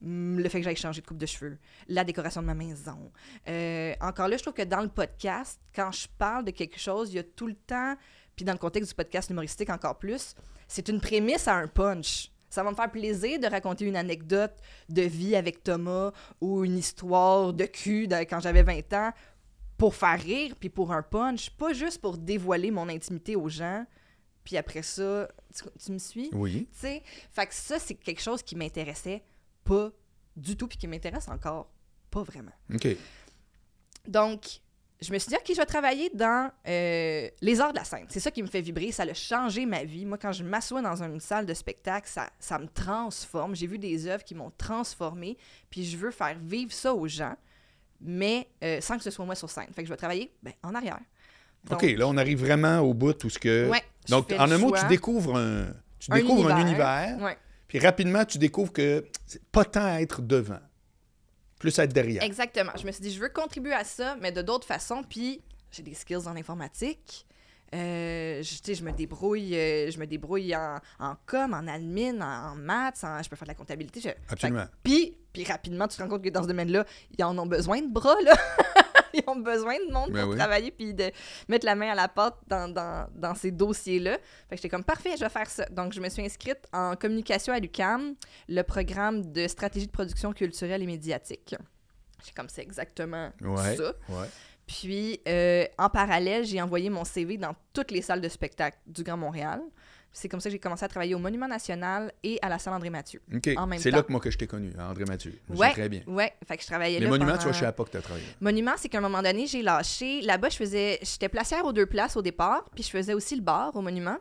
Hum, Le fait que j'aille changer de coupe de cheveux, la décoration de ma maison. Euh, encore là, je trouve que dans le podcast, quand je parle de quelque chose, il y a tout le temps, puis dans le contexte du podcast humoristique encore plus, c'est une prémisse à un punch. Ça va me faire plaisir de raconter une anecdote de vie avec Thomas ou une histoire de cul de- quand j'avais 20 ans pour faire rire, puis pour un punch, pas juste pour dévoiler mon intimité aux gens. Puis après ça, tu, tu me suis? Oui. Tu sais, fait que ça, c'est quelque chose qui m'intéressait pas du tout, puis qui m'intéresse encore pas vraiment. OK. Donc, je me suis dit, OK, je vais travailler dans euh, les arts de la scène. C'est ça qui me fait vibrer. Ça a changé ma vie. Moi, quand je m'assois dans une salle de spectacle, ça, ça me transforme. J'ai vu des œuvres qui m'ont transformé, puis je veux faire vivre ça aux gens, mais euh, sans que ce soit moi sur scène. Fait que je vais travailler ben, en arrière. Donc, OK, là, on arrive vraiment au bout tout ce que. Ouais, Donc, en un mot, choix. tu découvres un, tu Un découvres un univers. univers, Ouais. puis rapidement, tu découvres que c'est pas tant être devant, plus être derrière. Exactement. Je me suis dit, je veux contribuer à ça, mais de d'autres façons. Puis, j'ai des skills en informatique. Euh, je, je me débrouille, euh, je me débrouille en, en com, en admin, en, en maths, en- je peux faire de la comptabilité. je- Absolument. Puis, puis rapidement, tu te rends compte que dans ce domaine-là, ils en ont besoin de bras, là. <laughs> <laughs> ils ont besoin de monde Ben pour oui. travailler puis de mettre la main à la pâte dans, dans, dans ces dossiers-là. Fait que j'étais comme, parfait, je vais faire ça. Donc, je me suis inscrite en communication à l'UCAM, le programme de stratégie de production culturelle et médiatique. J'ai comme, c'est exactement Ouais. ça. Ouais. Puis, euh, en parallèle, j'ai envoyé mon CV dans toutes les salles de spectacle du Grand Montréal. C'est comme ça que j'ai commencé à travailler au Monument National et à la salle André Mathieu. OK. C'est là que moi que je t'ai connu, hein, André Mathieu. Je Ouais, très bien. ouais. Fait que je travaillais Les là monuments, pendant... tu vois, je savais pas que tu as travaillé. Monument, c'est qu'à un moment donné, j'ai lâché. Là-bas, je faisais, j'étais placière aux deux places au départ, puis je faisais aussi le bar au Monument.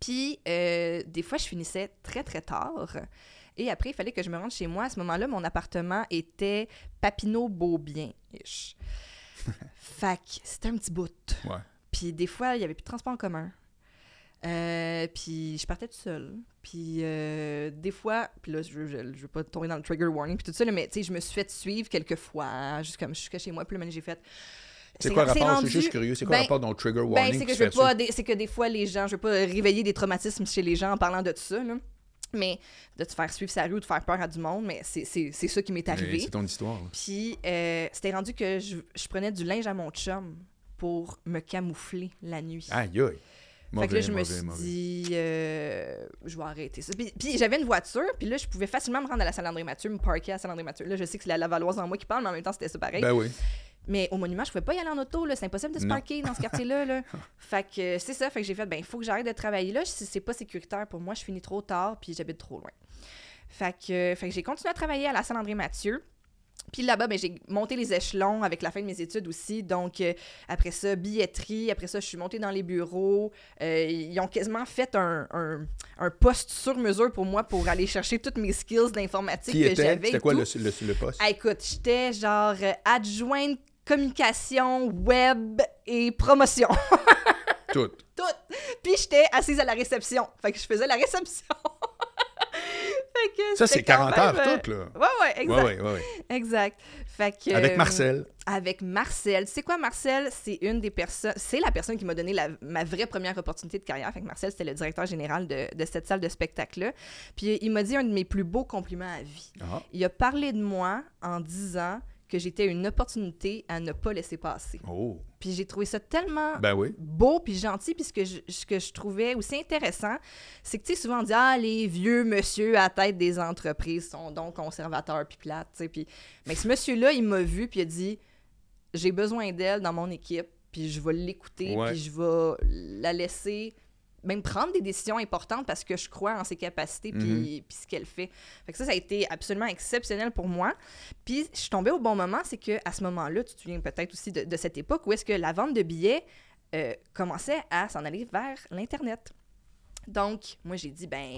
Puis euh, des fois, je finissais très très tard. Et après, il fallait que je me rende chez moi. À ce moment-là, mon appartement était Papineau-Beaubien-ish. <laughs> fait que c'était un petit bout. Ouais. Puis des fois, il y avait plus de transport en commun. Euh, puis je partais toute seule. Puis euh, des fois, puis là, je, je, je veux pas tomber dans le trigger warning, puis tout ça, là, mais tu sais, je me suis fait suivre quelques fois, juste comme je suis chez moi, puis là, j'ai fait. C'est quoi le rapport? Je rendu- suis juste curieux. C'est quoi le Ben, rapport dans le trigger ben, warning? c'est que je pas, des- c'est que des fois les gens, je veux pas réveiller des traumatismes chez les gens en parlant de tout ça, là. Mais de te faire suivre sa rue ou de faire peur à du monde, mais c'est c'est- c'est ça qui m'est arrivé. C'est ton histoire. là. Puis euh, c'était rendu que je, je prenais du linge à mon chum pour me camoufler la nuit. Aïe, aïe. Fait que là, je me Mauvais, suis mauvais. dit, euh, je vais arrêter ça. Puis, puis j'avais une voiture, puis là, je pouvais facilement me rendre à la salle André Mathieu, me parker à la salle André Mathieu. Là, je sais que c'est la Lavalloise en moi qui parle, mais en même temps, c'était ça pareil. Ben oui. Mais au monument, je pouvais pas y aller en auto, là. C'est impossible de se Non. parquer dans ce quartier-là, là. <laughs> Fait que euh, c'est ça. Fait que j'ai fait, ben, il faut que j'arrête de travailler là. Si c'est pas sécuritaire pour moi, je finis trop tard, puis j'habite trop loin. Fait que, euh, fait que j'ai continué à travailler à la salle André Mathieu. Puis là-bas, ben, j'ai monté les échelons avec la fin de mes études aussi. Donc, euh, après ça, billetterie. Après ça, je suis montée dans les bureaux. Euh, ils ont quasiment fait un, un, un poste sur mesure pour moi pour aller chercher toutes mes skills d'informatique que j'avais. C'était quoi le, le, le poste? Ah, écoute, j'étais genre euh, adjointe communication, web et promotion. <laughs> Tout. Tout. Puis j'étais assise à la réception. Fait que je faisais la réception. <laughs> fait que Ça, c'est quand 40 heures même, euh, tout, là. Ouais, ouais, exact. Ouais, ouais, ouais, ouais. Exact. Fait que, Avec euh, Marcel. Avec Marcel. Tu sais quoi, Marcel, c'est une des personnes, c'est la personne qui m'a donné la- ma vraie première opportunité de carrière. Fait que Marcel, c'était le directeur général de, de cette salle de spectacle-là. Puis il m'a dit un de mes plus beaux compliments à vie. Ah. Il a parlé de moi en disant que j'étais une opportunité à ne pas laisser passer. Oh. Puis j'ai trouvé ça tellement Ben oui. beau puis gentil puis ce que je, ce que je trouvais aussi intéressant c'est que tu sais souvent on dit ah les vieux monsieur à tête des entreprises sont donc conservateurs puis plates tu sais puis mais ce monsieur là il m'a vu puis il a dit j'ai besoin d'elle dans mon équipe puis je vais l'écouter Ouais. puis je vais la laisser même prendre des décisions importantes parce que je crois en ses capacités puis, puis ce qu'elle fait. Fait que ça, ça a été absolument exceptionnel pour moi. Puis je suis tombée au bon moment, c'est que à ce moment-là, tu te souviens peut-être aussi de, de cette époque où est-ce que la vente de billets euh, commençait à s'en aller vers l'Internet. Donc, moi, j'ai dit, ben,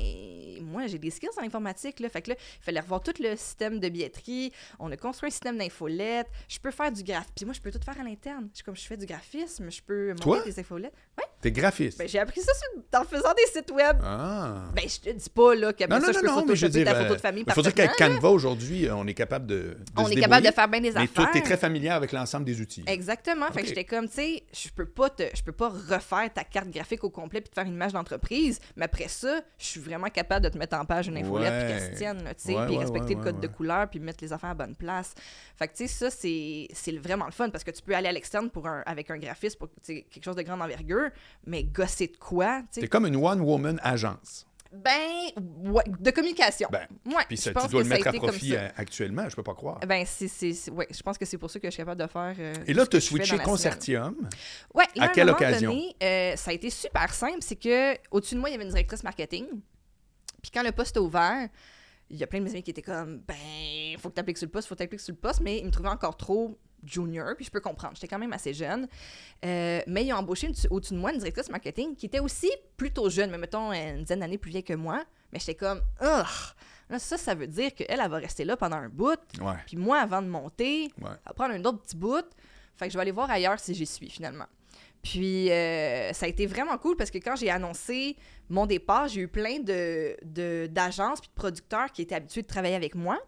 moi, j'ai des skills en informatique, là. Fait que là, il fallait revoir tout le système de billetterie. On a construit un système d'infolettes. Je peux faire du graphisme. Puis moi, je peux tout faire à l'interne. Comme, je fais du graphisme, je peux monter Toi? des infolettes. Ouais. T'es graphiste. Ben, j'ai appris ça sur- en faisant des sites web. ah. Ben, je te dis pas, là, qu'après Non, ça, non, je peux non, mais photoshopper ta photo euh, de famille il faut dire qu'avec. Canva, aujourd'hui, euh, on est capable de, de On se est capable de faire bien des Mais affaires. toi, t'es très familière avec l'ensemble des outils. Exactement. Fait que j'étais comme, tu sais, je peux pas te, je peux pas refaire ta carte graphique au complet puis te faire une image d'entreprise, mais après ça, je suis vraiment capable de te mettre en page une infolette puis qu'elle se tienne, là, tu sais, puis respecter le code de couleur puis mettre les affaires à bonne place. Fait que tu sais, ça c'est, c'est vraiment le fun parce que tu peux aller à l'externe pour un, avec un graphiste pour quelque chose de grande envergure, mais gosser de quoi, tu sais. T'es comme une one-woman agence. Ben, ouais, de communication. Ben, ouais, Puis ça, tu dois le mettre à profit euh, actuellement, je peux pas croire. Ben, c'est, ouais, je pense que c'est pour ça que je suis capable de faire. euh, Et là, tu as switché. Concertium. Ouais, là, À quelle occasion? donné, euh, ça a été super simple. C'est que au-dessus de moi, il y avait une directrice marketing. Puis quand le poste a ouvert, il y a plein de mes amis qui étaient comme Ben, faut que tu appliques sur le poste, faut que tu appliques sur le poste, mais ils me trouvaient encore trop junior, puis je peux comprendre. J'étais quand même assez jeune. Euh, mais ils ont embauché au-dessus de moi une directrice marketing qui était aussi plutôt jeune, mais mettons une dizaine d'années plus vieille que moi. Mais j'étais comme ça, ça veut dire qu'elle, elle va rester là pendant un bout. Ouais. Puis moi, avant de monter, Ouais. ça va prendre un autre petit bout. Fait que je vais aller voir ailleurs si j'y suis finalement. Puis euh, ça a été vraiment cool parce que quand j'ai annoncé mon départ, j'ai eu plein de- d'agences puis de producteurs qui étaient habitués de travailler avec moi,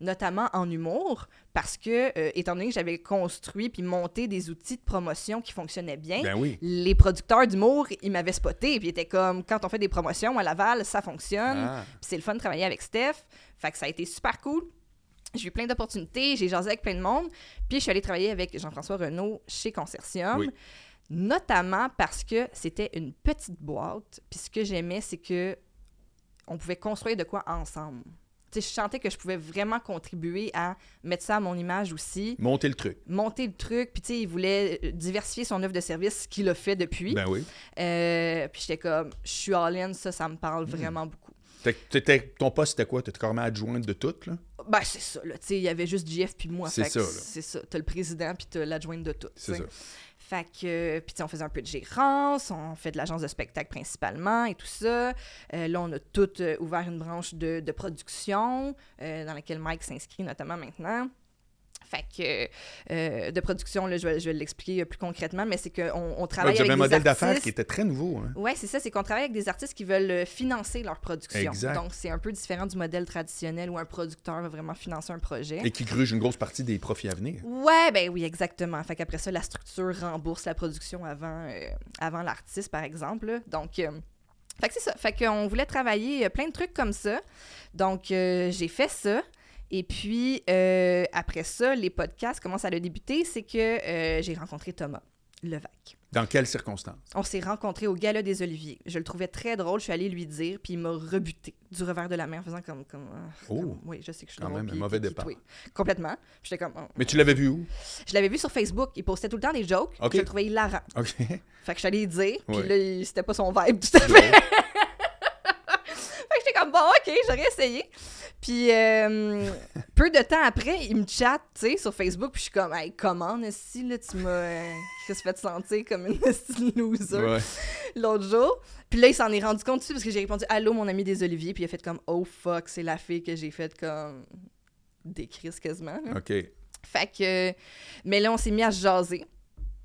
notamment en humour, parce que, euh, étant donné que j'avais construit puis monté des outils de promotion qui fonctionnaient bien, Ben oui. les producteurs d'humour, ils m'avaient spoté, puis ils étaient comme, quand on fait des promotions à Laval, ça fonctionne. Ah. Puis c'est le fun de travailler avec Steph. Fait que ça a été super cool. J'ai eu plein d'opportunités, j'ai jasé avec plein de monde. Puis je suis allée travailler avec Jean-François Renault chez Consortium. Oui. Notamment parce que c'était une petite boîte. Puis ce que j'aimais, c'est que on pouvait construire de quoi ensemble. Je sentais que je pouvais vraiment contribuer à mettre ça à mon image aussi, Monter le truc. monter le truc. Puis tu sais, il voulait euh, diversifier son offre de service, ce qu'il a fait depuis. Ben oui. Euh, puis j'étais comme, je suis all-in, ça, ça me Hmm. parle vraiment beaucoup. T'étais- ton poste, c'était quoi? T'étais carrément adjointe de tout, là? Ben, c'est ça, là. Tu sais, il y avait juste JF puis moi. C'est ça, là. C'est ça. T'as le président puis t'as l'adjointe de tout. C'est ça. Fait que, euh, puis on faisait un peu de gérance, on fait de l'agence de spectacle principalement et tout ça. Euh, là, on a tout euh, ouvert une branche de, de production dans laquelle Mike s'inscrit notamment maintenant. Fait que, euh, de production, là, je vais, je vais l'expliquer euh, plus concrètement, mais c'est qu'on on Ouais, travaille avez avec un des modèle d'affaires qui était très nouveau. Hein? Ouais, c'est ça, c'est qu'on travaille avec des artistes qui veulent euh, financer leur production. Exact. Donc, c'est un peu différent du modèle traditionnel où un producteur va vraiment financer un projet. Et qui gruge une grosse partie des profits à venir. Ouais, ben oui, exactement. Fait qu'après ça, la structure rembourse la production avant, euh, avant l'artiste, par exemple. là. Donc, euh, fait que c'est ça. Fait qu'on voulait travailler plein de trucs comme ça. Donc, euh, j'ai fait ça. Et puis, euh, après ça, les podcasts, comment ça a débuté, c'est que euh, j'ai rencontré Thomas. Levac. Dans quelles circonstances? On s'est rencontrés au Gala des Oliviers. Je le trouvais très drôle. Je suis allée lui dire, puis il m'a rebuté du revers de la main en faisant comme. comme, euh, Oh. comme- oui, je sais que je suis Quand drôle, même un mauvais départ. oui, complètement. J'étais comme. oh. Mais tu l'avais vu où? Je l'avais vu sur Facebook. Il postait tout le temps des jokes. Ok. Je le trouvais hilarant. OK. Fait que je suis allée lui dire, puis Ouais. là, il- c'était pas son vibe tout à fait. Fait que j'étais comme, bon, ok, j'aurais essayé. Puis euh, peu de temps après, il me chatte, tu sais, sur Facebook, puis je suis comme, hey, comment, si là, tu m'as euh, fait sentir comme une loser? Ouais. l'autre jour. Puis là, il s'en est rendu compte dessus parce que j'ai répondu, allô, mon ami des Oliviers, puis il a fait comme, oh fuck, c'est la fille que j'ai faite comme des crises quasiment. là. OK. Fait que, mais là, on s'est mis à se jaser,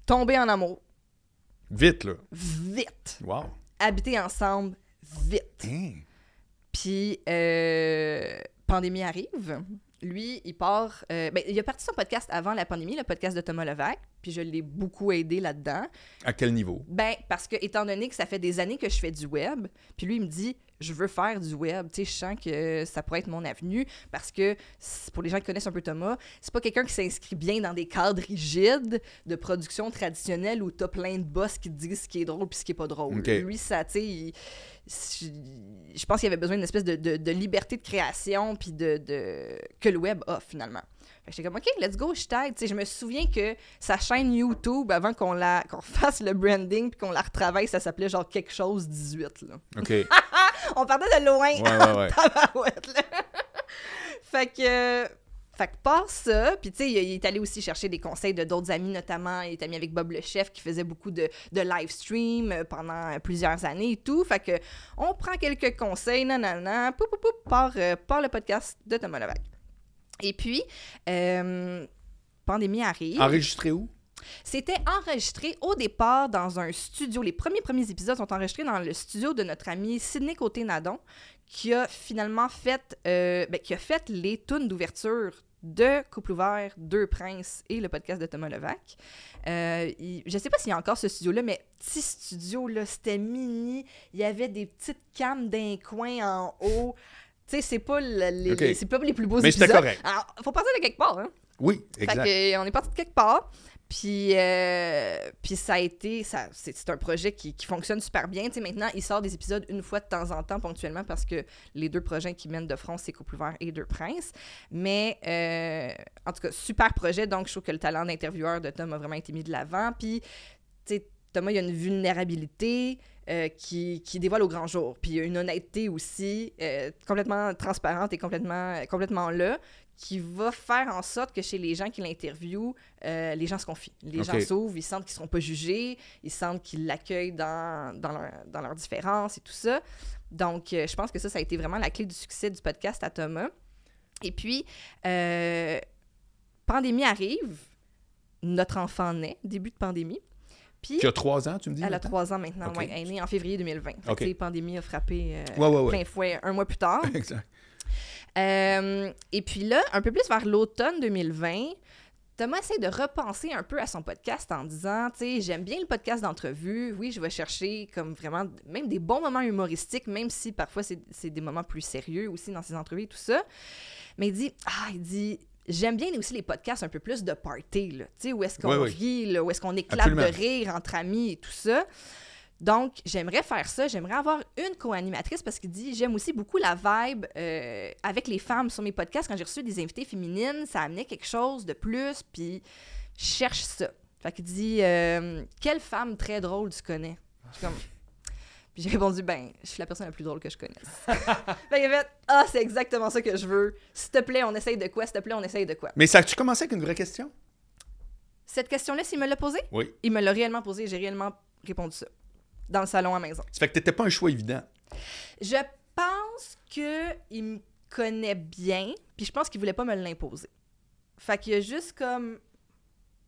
tomber en amour, Vite, là. vite. Wow. habiter ensemble vite. Hein? Puis, euh, pandémie arrive. Lui, il part. euh, ben, il a parti son podcast avant la pandémie, le podcast de Thomas Levac. Puis je l'ai beaucoup aidé là-dedans. À quel niveau? Ben, parce que, étant donné que ça fait des années que je fais du web, puis lui, il me dit, je veux faire du web. Tu sais, je sens que ça pourrait être mon avenue parce que, pour les gens qui connaissent un peu Thomas, c'est pas quelqu'un qui s'inscrit bien dans des cadres rigides de production traditionnelle où t'as plein de boss qui te disent ce qui est drôle puis ce qui est pas drôle. Lui, ça, tu sais, il- je pense qu'il avait besoin d'une espèce de, de- de liberté de création puis de, de- que le web offre finalement. J'étais comme, OK, let's go, je sais, Je me souviens que sa chaîne YouTube, avant qu'on la qu'on <laughs> fasse le branding puis qu'on la retravaille, ça s'appelait genre quelque chose 18. Là. OK. Ouais, <laughs> On partait de loin ouais, ouais. <laughs> là. fait que. Fait que par ça, puis tu sais, il, il est allé aussi chercher des conseils de d'autres amis, notamment, il est ami avec Bob le chef qui faisait beaucoup de, de live stream euh, pendant plusieurs années et tout. Fait que on prend quelques conseils, nanana, pou pou pou, par, euh, par le podcast de Thomas Levac. Et puis, euh, pandémie arrive. Enregistré où? C'était enregistré au départ dans un studio. Les premiers premiers épisodes sont enregistrés dans le studio de notre ami Sidney Côté-Nadon, qui a finalement fait, euh, ben, qui a fait les tunes d'ouverture de Couple ouvert, Deux Princes et le podcast de Thomas Levac. Euh, il- je sais pas s'il y a encore ce studio-là, mais petit studio, là, c'était mini. Il y avait des petites cams d'un coin en haut. Sais, c'est pas, le- les, Ok. les- c'est pas les plus beaux Mais c'était épisodes. correct. Alors, faut partir de quelque part, hein? Oui, Fait exact. que, euh, on est parti de quelque part. Puis, euh, puis ça a été, ça, c'est, c'est un projet qui, qui fonctionne super bien. Tu sais, maintenant, il sort des épisodes une fois de temps en temps, ponctuellement, parce que les deux projets qui mènent de front, c'est Couple ouvert et Deux Princes. Mais, euh, en tout cas, super projet. Donc, je trouve que le talent d'intervieweur de Tom a vraiment été mis de l'avant. Puis, tu sais, Thomas, il y a une vulnérabilité euh, qui, qui dévoile au grand jour. Puis il y a une honnêteté aussi euh, complètement transparente et complètement, complètement là, qui va faire en sorte que chez les gens qui l'interviewent, euh, les gens se confient. Les gens s'ouvrent, ils sentent qu'ils ne seront pas jugés, ils sentent qu'ils l'accueillent dans, dans, leur, dans leurs différences et tout ça. Donc, euh, je pense que ça, ça a été vraiment la clé du succès du podcast à Thomas. Et puis, euh, pandémie arrive, notre enfant naît, début de pandémie. Puis, Qui a trois ans, tu me dis? elle a trois ans maintenant, Ok. ouais, elle est née en février 2020. Fait que, Ok. tu sais, pandémie a frappé euh, Ouais, ouais, ouais. plein fouet un mois plus tard. <laughs> Exact. Euh, et puis là, un peu plus vers l'automne 2020, Thomas essaie de repenser un peu à son podcast en disant, tu sais, j'aime bien le podcast d'entrevue. Oui, je vais chercher comme vraiment même des bons moments humoristiques, même si parfois c'est c'est des moments plus sérieux aussi dans ses entrevues et tout ça. Mais il dit, ah, il dit, j'aime bien aussi les podcasts un peu plus de party, là. Tu sais, où est-ce qu'on Oui, oui. rit, là, où est-ce qu'on éclate Absolument. de rire entre amis et tout ça. Donc, j'aimerais faire ça. J'aimerais avoir une co-animatrice parce qu'il dit j'aime aussi beaucoup la vibe euh, avec les femmes sur mes podcasts. Quand j'ai reçu des invités féminines, ça amenait quelque chose de plus, puis je cherche ça. Fait qu'il dit euh, Quelle femme très drôle tu connais Je suis comme. Puis j'ai répondu Ben, je suis la personne la plus drôle que je connaisse. <laughs> fait qu'il fait Ah, c'est exactement ça que je veux. S'il te plaît, on essaye de quoi? S'il te plaît, on essaye de quoi? Mais ça, tu commençais avec une vraie question? Cette question-là, s'il me l'a posée, Oui. il me l'a réellement posée. J'ai réellement répondu ça. Dans le salon à maison. Ça fait que t'étais pas un choix évident. Je pense que il me connaît bien, puis je pense qu'il voulait pas me l'imposer. Fait qu'il a juste comme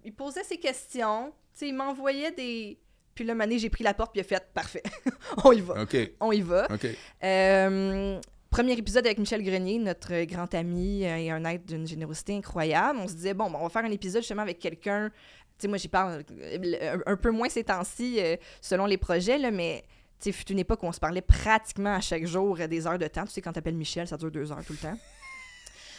il posait ses questions, tu sais, il m'envoyait des puis là mané j'ai pris la porte puis il a fait parfait. <laughs> On y va. On y va. Euh, premier épisode avec Michel Grenier, notre grand ami euh, et un être d'une générosité incroyable. On se disait, bon, bon, on va faire un épisode justement avec quelqu'un. Tu sais, moi, j'y parle un, un peu moins ces temps-ci euh, selon les projets, là, mais tu sais, fut une époque où on se parlait pratiquement à chaque jour euh, des heures de temps. Tu sais, quand t'appelles Michel, ça dure deux heures tout le temps.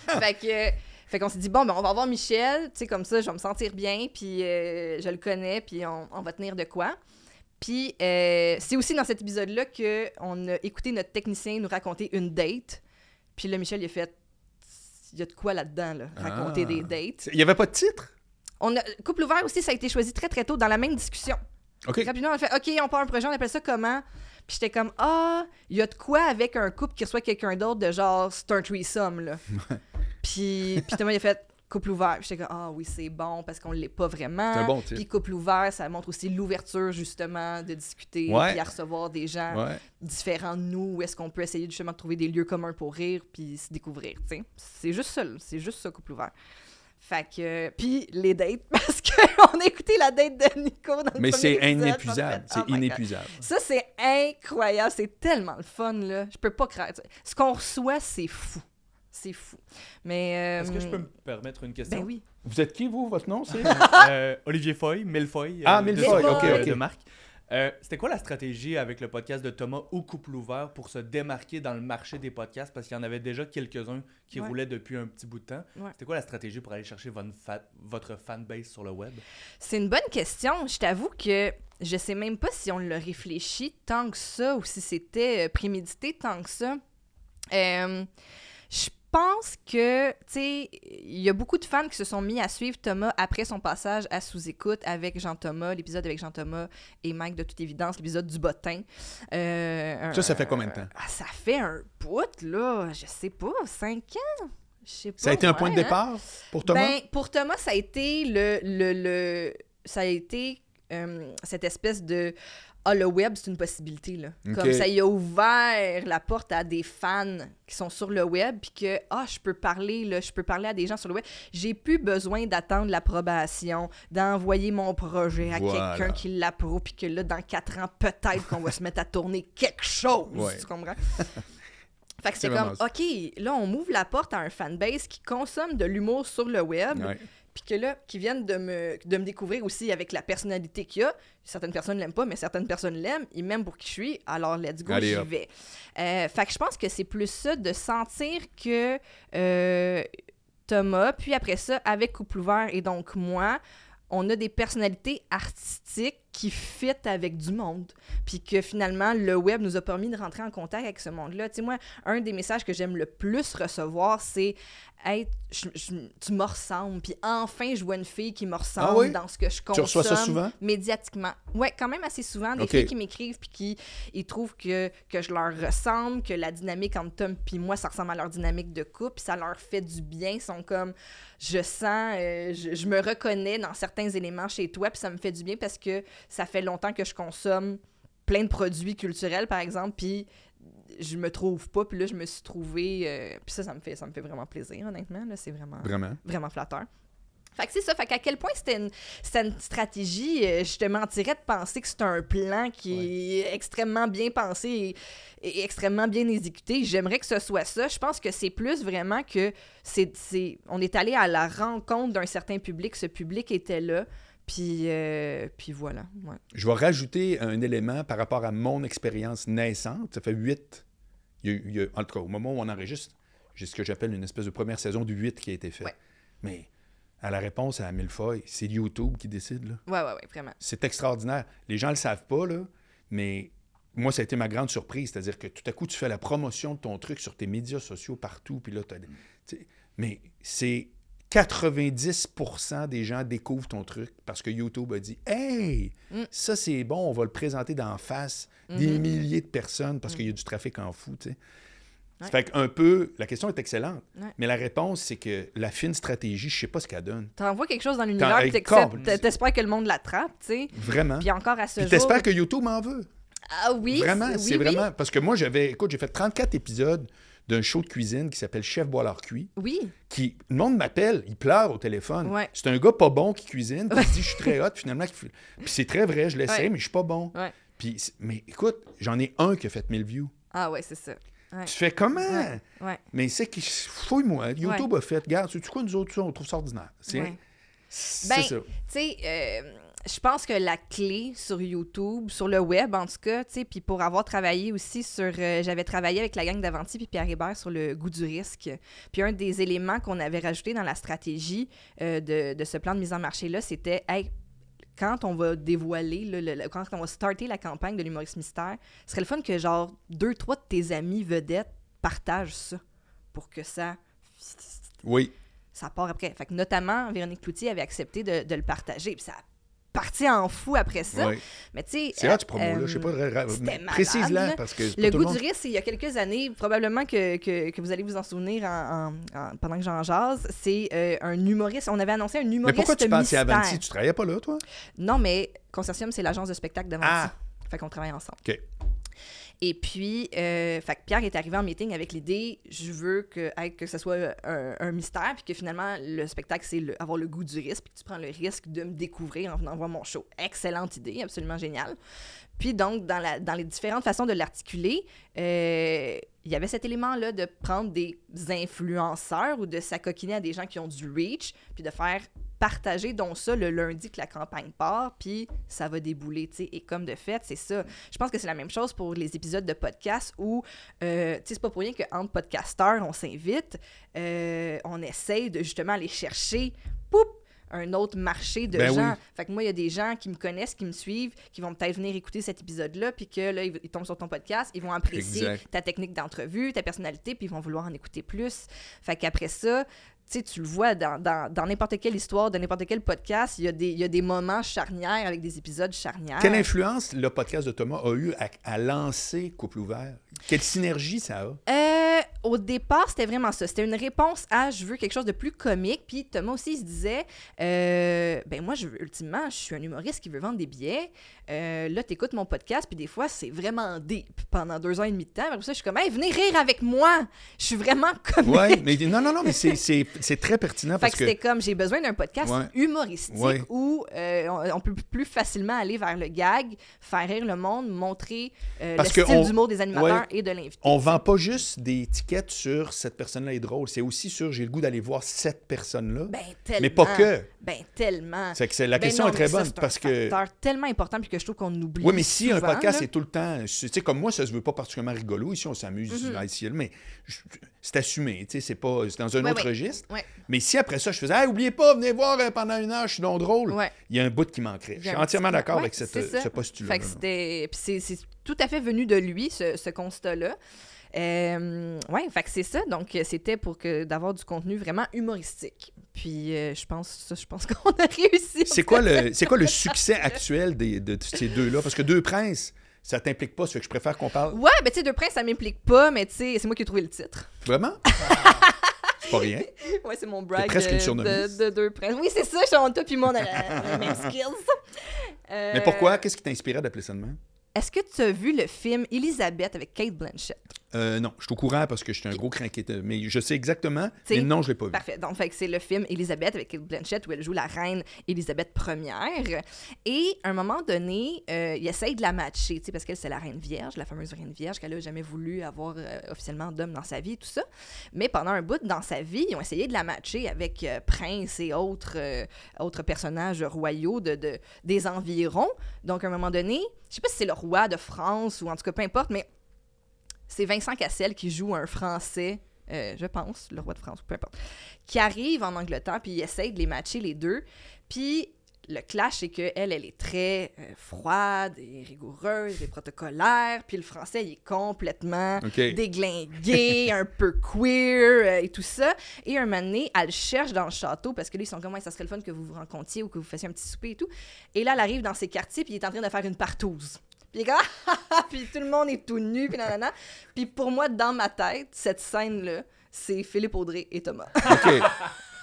<laughs> fait que. Fait qu'on s'est dit, bon, ben, on va voir Michel, tu sais, comme ça, je vais me sentir bien, puis euh, je le connais, puis on, on va tenir de quoi. Puis euh, c'est aussi dans cet épisode-là qu'on a écouté notre technicien nous raconter une date. Puis là, Michel, il a fait, il y a de quoi là-dedans, là, raconter Ah. des dates. Il n'y avait pas de titre? On a, couple ouvert aussi, ça a été choisi très, très tôt dans la même discussion. OK. Rapidement, on a fait OK, on part un projet, on appelle ça comment? Puis j'étais comme Ah, il y a de quoi avec un couple qui reçoit quelqu'un d'autre de genre c'est un threesome, là. <laughs> puis, puis il a fait couple ouvert. Puis j'étais comme Ah oui, c'est bon parce qu'on l'est pas vraiment. C'est un bon titre. Puis couple ouvert, ça montre aussi l'ouverture, justement, de discuter, Ouais. puis à recevoir des gens Ouais. différents de nous, où est-ce qu'on peut essayer justement de trouver des lieux communs pour rire, puis se découvrir, tu sais. C'est juste ça, c'est juste ça, couple ouvert. Fait que. Puis les dates, <laughs> parce qu'on a écouté la date de Nico dans le Mais c'est inépuisable. C'est Oh inépuisable. Ça, c'est incroyable. C'est tellement le fun, là. Je peux pas croire. Ce qu'on reçoit, c'est fou. C'est fou. Mais. euh, Est-ce que je peux me permettre une question? Ben oui. Vous êtes qui, vous? Votre nom, c'est? Euh, Olivier Foy, Millefoy. Ah, de- Millefoy, de- ok, de- ok. De marque. Euh, C'était quoi la stratégie avec le podcast de Thomas ou Couple Ouvert pour se démarquer dans le marché des podcasts? Parce qu'il y en avait déjà quelques-uns qui Ouais. roulaient depuis un petit bout de temps. Ouais. C'était quoi la stratégie pour aller chercher votre, fa- votre fanbase sur le web? C'est une bonne question. Je t'avoue que je sais même pas si on l'a réfléchi tant que ça ou si c'était euh, prémédité tant que ça. Euh, je pense que, tu sais, il y a beaucoup de fans qui se sont mis à suivre Thomas après son passage à sous-écoute avec Jean-Thomas, l'épisode avec Jean-Thomas et Mike, de toute évidence, l'épisode du bottin. Euh, Ça, ça fait combien de temps? Ah, ça fait un bout, là. Je sais pas, cinq ans? Je sais pas. Ça a été un point de hein? départ pour Thomas? Ben, pour Thomas, ça a été le. le, le- ça a été euh, cette espèce de. Ah, le web, c'est une possibilité, là. Comme ça, il a ouvert la porte à des fans qui sont sur le web, puis que, ah, je peux parler, là, je peux parler à des gens sur le web. J'ai plus besoin d'attendre l'approbation, d'envoyer mon projet à Voilà. quelqu'un qui l'approuve, puis que là, dans quatre ans, peut-être qu'on va se mettre à tourner quelque chose. Ouais. Tu comprends? <laughs> Fait que C'est comme. OK, là, on m'ouvre la porte à un fanbase qui consomme de l'humour sur le web, Ouais. Puis que là, qui viennent de me, de me découvrir aussi avec la personnalité qu'il y a. Certaines personnes l'aiment pas, mais certaines personnes l'aiment. Ils m'aiment pour qui je suis, alors let's go, j'y vais. Euh, fait que je pense que c'est plus ça, de sentir que euh, Thomas, puis après ça, avec Couple Ouvert et donc moi, on a des personnalités artistiques qui fit avec du monde. Puis que finalement, le web nous a permis de rentrer en contact avec ce monde-là. Tu sais, moi, un des messages que j'aime le plus recevoir, c'est Hey, je- je- tu me ressembles. Puis enfin, je vois une fille qui me ressemble Ah oui? dans ce que je Tu consomme. reçois ça souvent? Médiatiquement. Ouais, quand même assez souvent. Des filles qui m'écrivent puis qui ils trouvent que, que je leur ressemble, que la dynamique entre Tom puis moi, ça ressemble à leur dynamique de couple, puis ça leur fait du bien. Ils sont comme, je sens, euh, je, je me reconnais dans certains éléments chez toi, puis ça me fait du bien parce que ça fait longtemps que je consomme plein de produits culturels, par exemple, puis je me trouve pas, puis là, je me suis trouvée... euh, puis ça, ça me, fait, ça me fait vraiment plaisir, honnêtement. là. C'est vraiment Vraiment. vraiment flatteur. Fait que c'est ça. Fait qu'à quel point c'était une, une stratégie, euh, je te mentirais de penser que c'est un plan qui est extrêmement bien pensé et, et extrêmement bien exécuté. J'aimerais que ce soit ça. Je pense que c'est plus vraiment que c'est, c'est, on est allé à la rencontre d'un certain public. Ce public était là. Puis, euh, puis voilà. Ouais. Je vais rajouter un élément par rapport à mon expérience naissante. Ça fait huit. en tout cas, au moment où on enregistre, j'ai ce que j'appelle une espèce de première saison de huit qui a été faite. Ouais. Mais à la réponse à Millefeuille, c'est YouTube qui décide. Là. Ouais, ouais, ouais, vraiment. C'est extraordinaire. Les gens ne le savent pas, là, mais moi, ça a été ma grande surprise. C'est-à-dire que tout à coup, tu fais la promotion de ton truc sur tes médias sociaux partout, puis là, t'as- mais c'est 90% des gens découvrent ton truc parce que YouTube a dit Hey, Mm. ça c'est bon, on va le présenter d'en face des Mhm. milliers de personnes parce qu'il y a du trafic en fou. tu sais. Ouais. fait qu'un peu, la question est excellente, Ouais. mais la réponse, c'est que la fine stratégie, je sais pas ce qu'elle donne. T'envoies quelque chose dans l'univers, t'espères que le monde l'attrape, tu sais. Vraiment. Puis encore à ce Puis jour... que YouTube m'en veut. Ah oui, Vraiment, oui, c'est oui. vraiment. Parce que moi, j'avais. Écoute, j'ai fait 34 épisodes d'un show de cuisine qui s'appelle Chef Boilard Cuit. Oui, Qui, le monde m'appelle, il pleure au téléphone. Ouais. C'est un gars pas bon qui cuisine, qui se dit je suis très hot, finalement. Puis c'est très vrai, je l'essaie, Ouais. mais je suis pas bon. Ouais. Puis, mais écoute, j'en ai un qui a fait 1000 views. ah ouais, c'est ça. Ouais. Tu fais comment? Ouais, ouais. Mais c'est qui. Fouille-moi. YouTube a fait, regarde, tu sais quoi, nous autres, on trouve ça ordinaire. C'est Ouais. c'est Ben, ça. Tu sais, euh, je pense que la clé sur YouTube, sur le web en tout cas, tu sais, puis pour avoir travaillé aussi sur... euh, J'avais travaillé avec la gang d'Avanti puis Pierre Hébert sur le goût du risque. Puis un des éléments qu'on avait rajouté dans la stratégie euh, de, de ce plan de mise en marché-là, c'était, hey, quand on va dévoiler, là, le- le- quand on va starter la campagne de l'humoriste mystère, ce serait le fun que genre deux, trois de tes amis vedettes partagent ça pour que ça Oui. ça part après. Fait que notamment, Véronique Cloutier avait accepté de, de le partager. Puis ça a parti en fou après ça. oui. Mais tu sais. C'est là tu euh, promo, là. Je sais pas, malade, précise-la, là. parce que Le goût du risque, il y a quelques années, probablement que, que, que vous allez vous en souvenir en, en- en- pendant que j'en jase, c'est euh, un humoriste. On avait annoncé un humoriste Mais pourquoi tu pensais à. Avanti? Tu travaillais pas là, toi? Non, mais Consortium, c'est l'agence de spectacle d'Avanti. Ah. Fait qu'on travaille ensemble. OK. Et puis, euh, fait que Pierre est arrivé en meeting avec l'idée, je veux que, que ce soit un, un mystère, puis que finalement, le spectacle, c'est le- avoir le goût du risque, puis que tu prends le risque de me découvrir en venant voir mon show. Excellente idée, absolument géniale. Puis donc, dans, la, dans les différentes façons de l'articuler, euh, il y avait cet élément-là de prendre des influenceurs ou de s'acoquiner à des gens qui ont du reach, puis de faire partager donc ça le lundi que la campagne part, puis ça va débouler, tu sais. Et comme de fait, c'est ça. Je pense que c'est la même chose pour les épisodes de podcast où, euh, tu sais, c'est pas pour rien qu'entre podcasteurs, on s'invite, euh, on essaye de justement aller chercher, poup, un autre marché de Ben gens. oui. Fait que moi, il y a des gens qui me connaissent, qui me suivent, qui vont peut-être venir écouter cet épisode-là, puis que là, ils, ils tombent sur ton podcast, ils vont apprécier Exact. ta technique d'entrevue, ta personnalité, puis ils vont vouloir en écouter plus. Fait qu'après ça, tu sais, tu le vois dans, dans, dans n'importe quelle histoire, de n'importe quel podcast, il y, a des, il y a des moments charnières avec des épisodes charnières. Quelle influence le podcast de Thomas a eu à, à lancer Couple ouvert? Quelle synergie ça a? Euh, au départ, c'était vraiment ça. C'était une réponse à je veux quelque chose de plus comique. Puis Thomas aussi, il se disait euh, ben moi, je veux, ultimement, je suis un humoriste qui veut vendre des billets. Euh, là, t'écoutes mon podcast, puis des fois, c'est vraiment deep pendant deux ans et demi de temps. Après ça, je suis comme, hey, venez rire avec moi. Je suis vraiment <laughs> comique. Oui, mais non, non, non, mais c'est- c'est c'est très pertinent Fait parce que que. c'était comme, j'ai besoin d'un podcast Ouais. humoristique Ouais. où euh, on, on peut plus facilement aller vers le gag, faire rire le monde, montrer le style on- d'humour des animateurs ouais. Et de l'invité. On vend pas juste des tickets sur cette personne-là est drôle, c'est aussi sur j'ai le goût d'aller voir cette personne-là. Ben, mais pas que. Ben, tellement. C'est que c'est- la Ben question non, est très ça, bonne c'est un parce que. facteur tellement important puis que je trouve qu'on oublie. Oui, mais si un podcast là. est tout le temps. Tu sais, comme moi, ça se veut pas particulièrement rigolo. Ici, on s'amuse ici, mais je- c'est assumé. Tu sais, c'est pas. C'est dans un Ouais, autre ouais. registre. Ouais. Mais si après ça, je faisais, hey, oubliez pas, venez voir euh, pendant une heure, je suis donc drôle. Il y a un bout qui manquerait. Je suis entièrement d'accord avec cette, ce postulat. Fait que c'était. Puis c'est- c'est tout à fait venu de lui, ce, ce constat-là. Euh, ouais, fait que c'est ça. Donc, c'était pour que d'avoir du contenu vraiment humoristique. Puis, euh, je pense, je pense <laughs> qu'on a réussi. C'est quoi le, c'est quoi le succès actuel des- de, ces deux-là? Parce que Deux Princes, ça t'implique pas, fait que je préfère qu'on parle. Ouais, ben tu sais, Deux Princes, ça m'implique pas, mais tu sais, c'est moi qui ai trouvé le titre. Vraiment? <laughs> c'est pas rien. Ouais, c'est mon brag presque une euh, de, de Deux Princes. Oui, c'est ça, je suis en top, puis mon on a les mêmes skills. Euh, Mais pourquoi? Qu'est-ce qui t'inspirait d'appeler ça de même? Est-ce que tu as vu le film Elisabeth avec Kate Blanchett? Euh, non, je suis au courant parce que je suis un gros crinqué. Mais je sais exactement. T'sais, mais non, je l'ai pas vu. Parfait. Donc, c'est le film Elisabeth avec Kate Blanchett où elle joue la reine Elisabeth Ier. Et à un moment donné, euh, il essaye de la matcher, tu sais, parce qu'elle, c'est la reine vierge, la fameuse reine vierge qu'elle a jamais voulu avoir euh, officiellement d'homme dans sa vie, tout ça. Mais pendant un bout dans sa vie, ils ont essayé de la matcher avec euh, Prince et autres, autres personnages royaux de, de- des environs. Donc, à un moment donné, je sais pas si c'est le roi de France ou en tout cas, peu importe, mais c'est Vincent Cassel qui joue un Français, euh, je pense, le roi de France, peu importe, qui arrive en Angleterre, puis il essaye de les matcher les deux. Puis le clash, c'est qu'elle, elle est très euh, froide et rigoureuse et protocolaire, puis le Français, il est complètement déglingué, <laughs> un peu queer euh, et tout ça. Et un moment donné, elle cherche dans le château parce que là, ils sont comme, Ouais, ça serait le fun que vous vous rencontriez ou que vous fassiez un petit souper et tout. Et là, elle arrive dans ses quartiers, puis il est en train de faire une partouze. Puis <laughs> Ah, ah, puis tout le monde est tout nu, puis nanana. Puis pour moi, dans ma tête, cette scène-là, c'est Philippe Audrey et Thomas. <laughs> OK.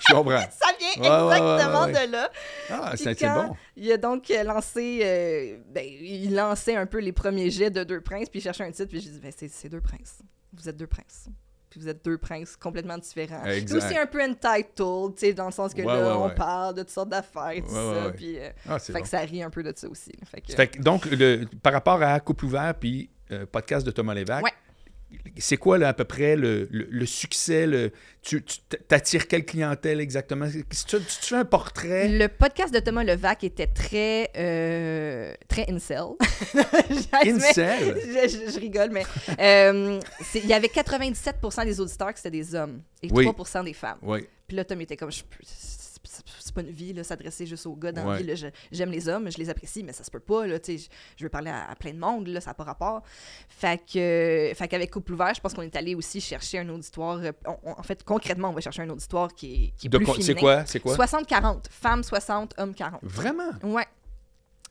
Je comprends. ça vient Ouais, ouais, ouais, exactement ouais, de là. Ah, quand bon. Il a donc euh, lancé, euh, ben, il lançait un peu les premiers jets de Deux Princes, puis il cherchait un titre, puis j'ai dit, ben, c'est Deux Princes. Vous êtes Deux Princes. Puis vous êtes deux princes complètement différents. Exact. aussi un peu entitled, tu sais, dans le sens que Ouais, là, ouais, on ouais. parle de toutes sortes d'affaires, tout ça. Puis, euh, Ah, c'est fait bon. que ça rit un peu de ça aussi. là. Fait que, Fait que, donc, le, par rapport à Couple ouvert puis euh, podcast de Thomas Lévesque, Ouais. C'est quoi là, à peu près le, le- le succès? Le, tu t'attires quelle clientèle exactement? Tu, fais un portrait... Le podcast de Thomas Levac était très, euh, très incel. <laughs> Incel? Je, je- rigole, mais euh, il y avait 97% des auditeurs qui étaient des hommes et Oui. 3% des femmes. Oui. Puis là, Tom était comme, je c'est pas une vie, là, s'adresser juste aux gars dans la Ouais. vie. là. Je- J'aime les hommes, je les apprécie, mais ça se peut pas, là, tu sais, je, je veux parler à, à plein de monde, là, ça n'a pas rapport. Fait que, fait qu'avec Couple Ouvert, je pense qu'on est allé aussi chercher un auditoire, euh, on- on- en fait, concrètement, on va chercher un auditoire qui est, qui est De plus féminin. C'est quoi? C'est quoi? 60-40, femmes 60, hommes 40. Vraiment? Ouais.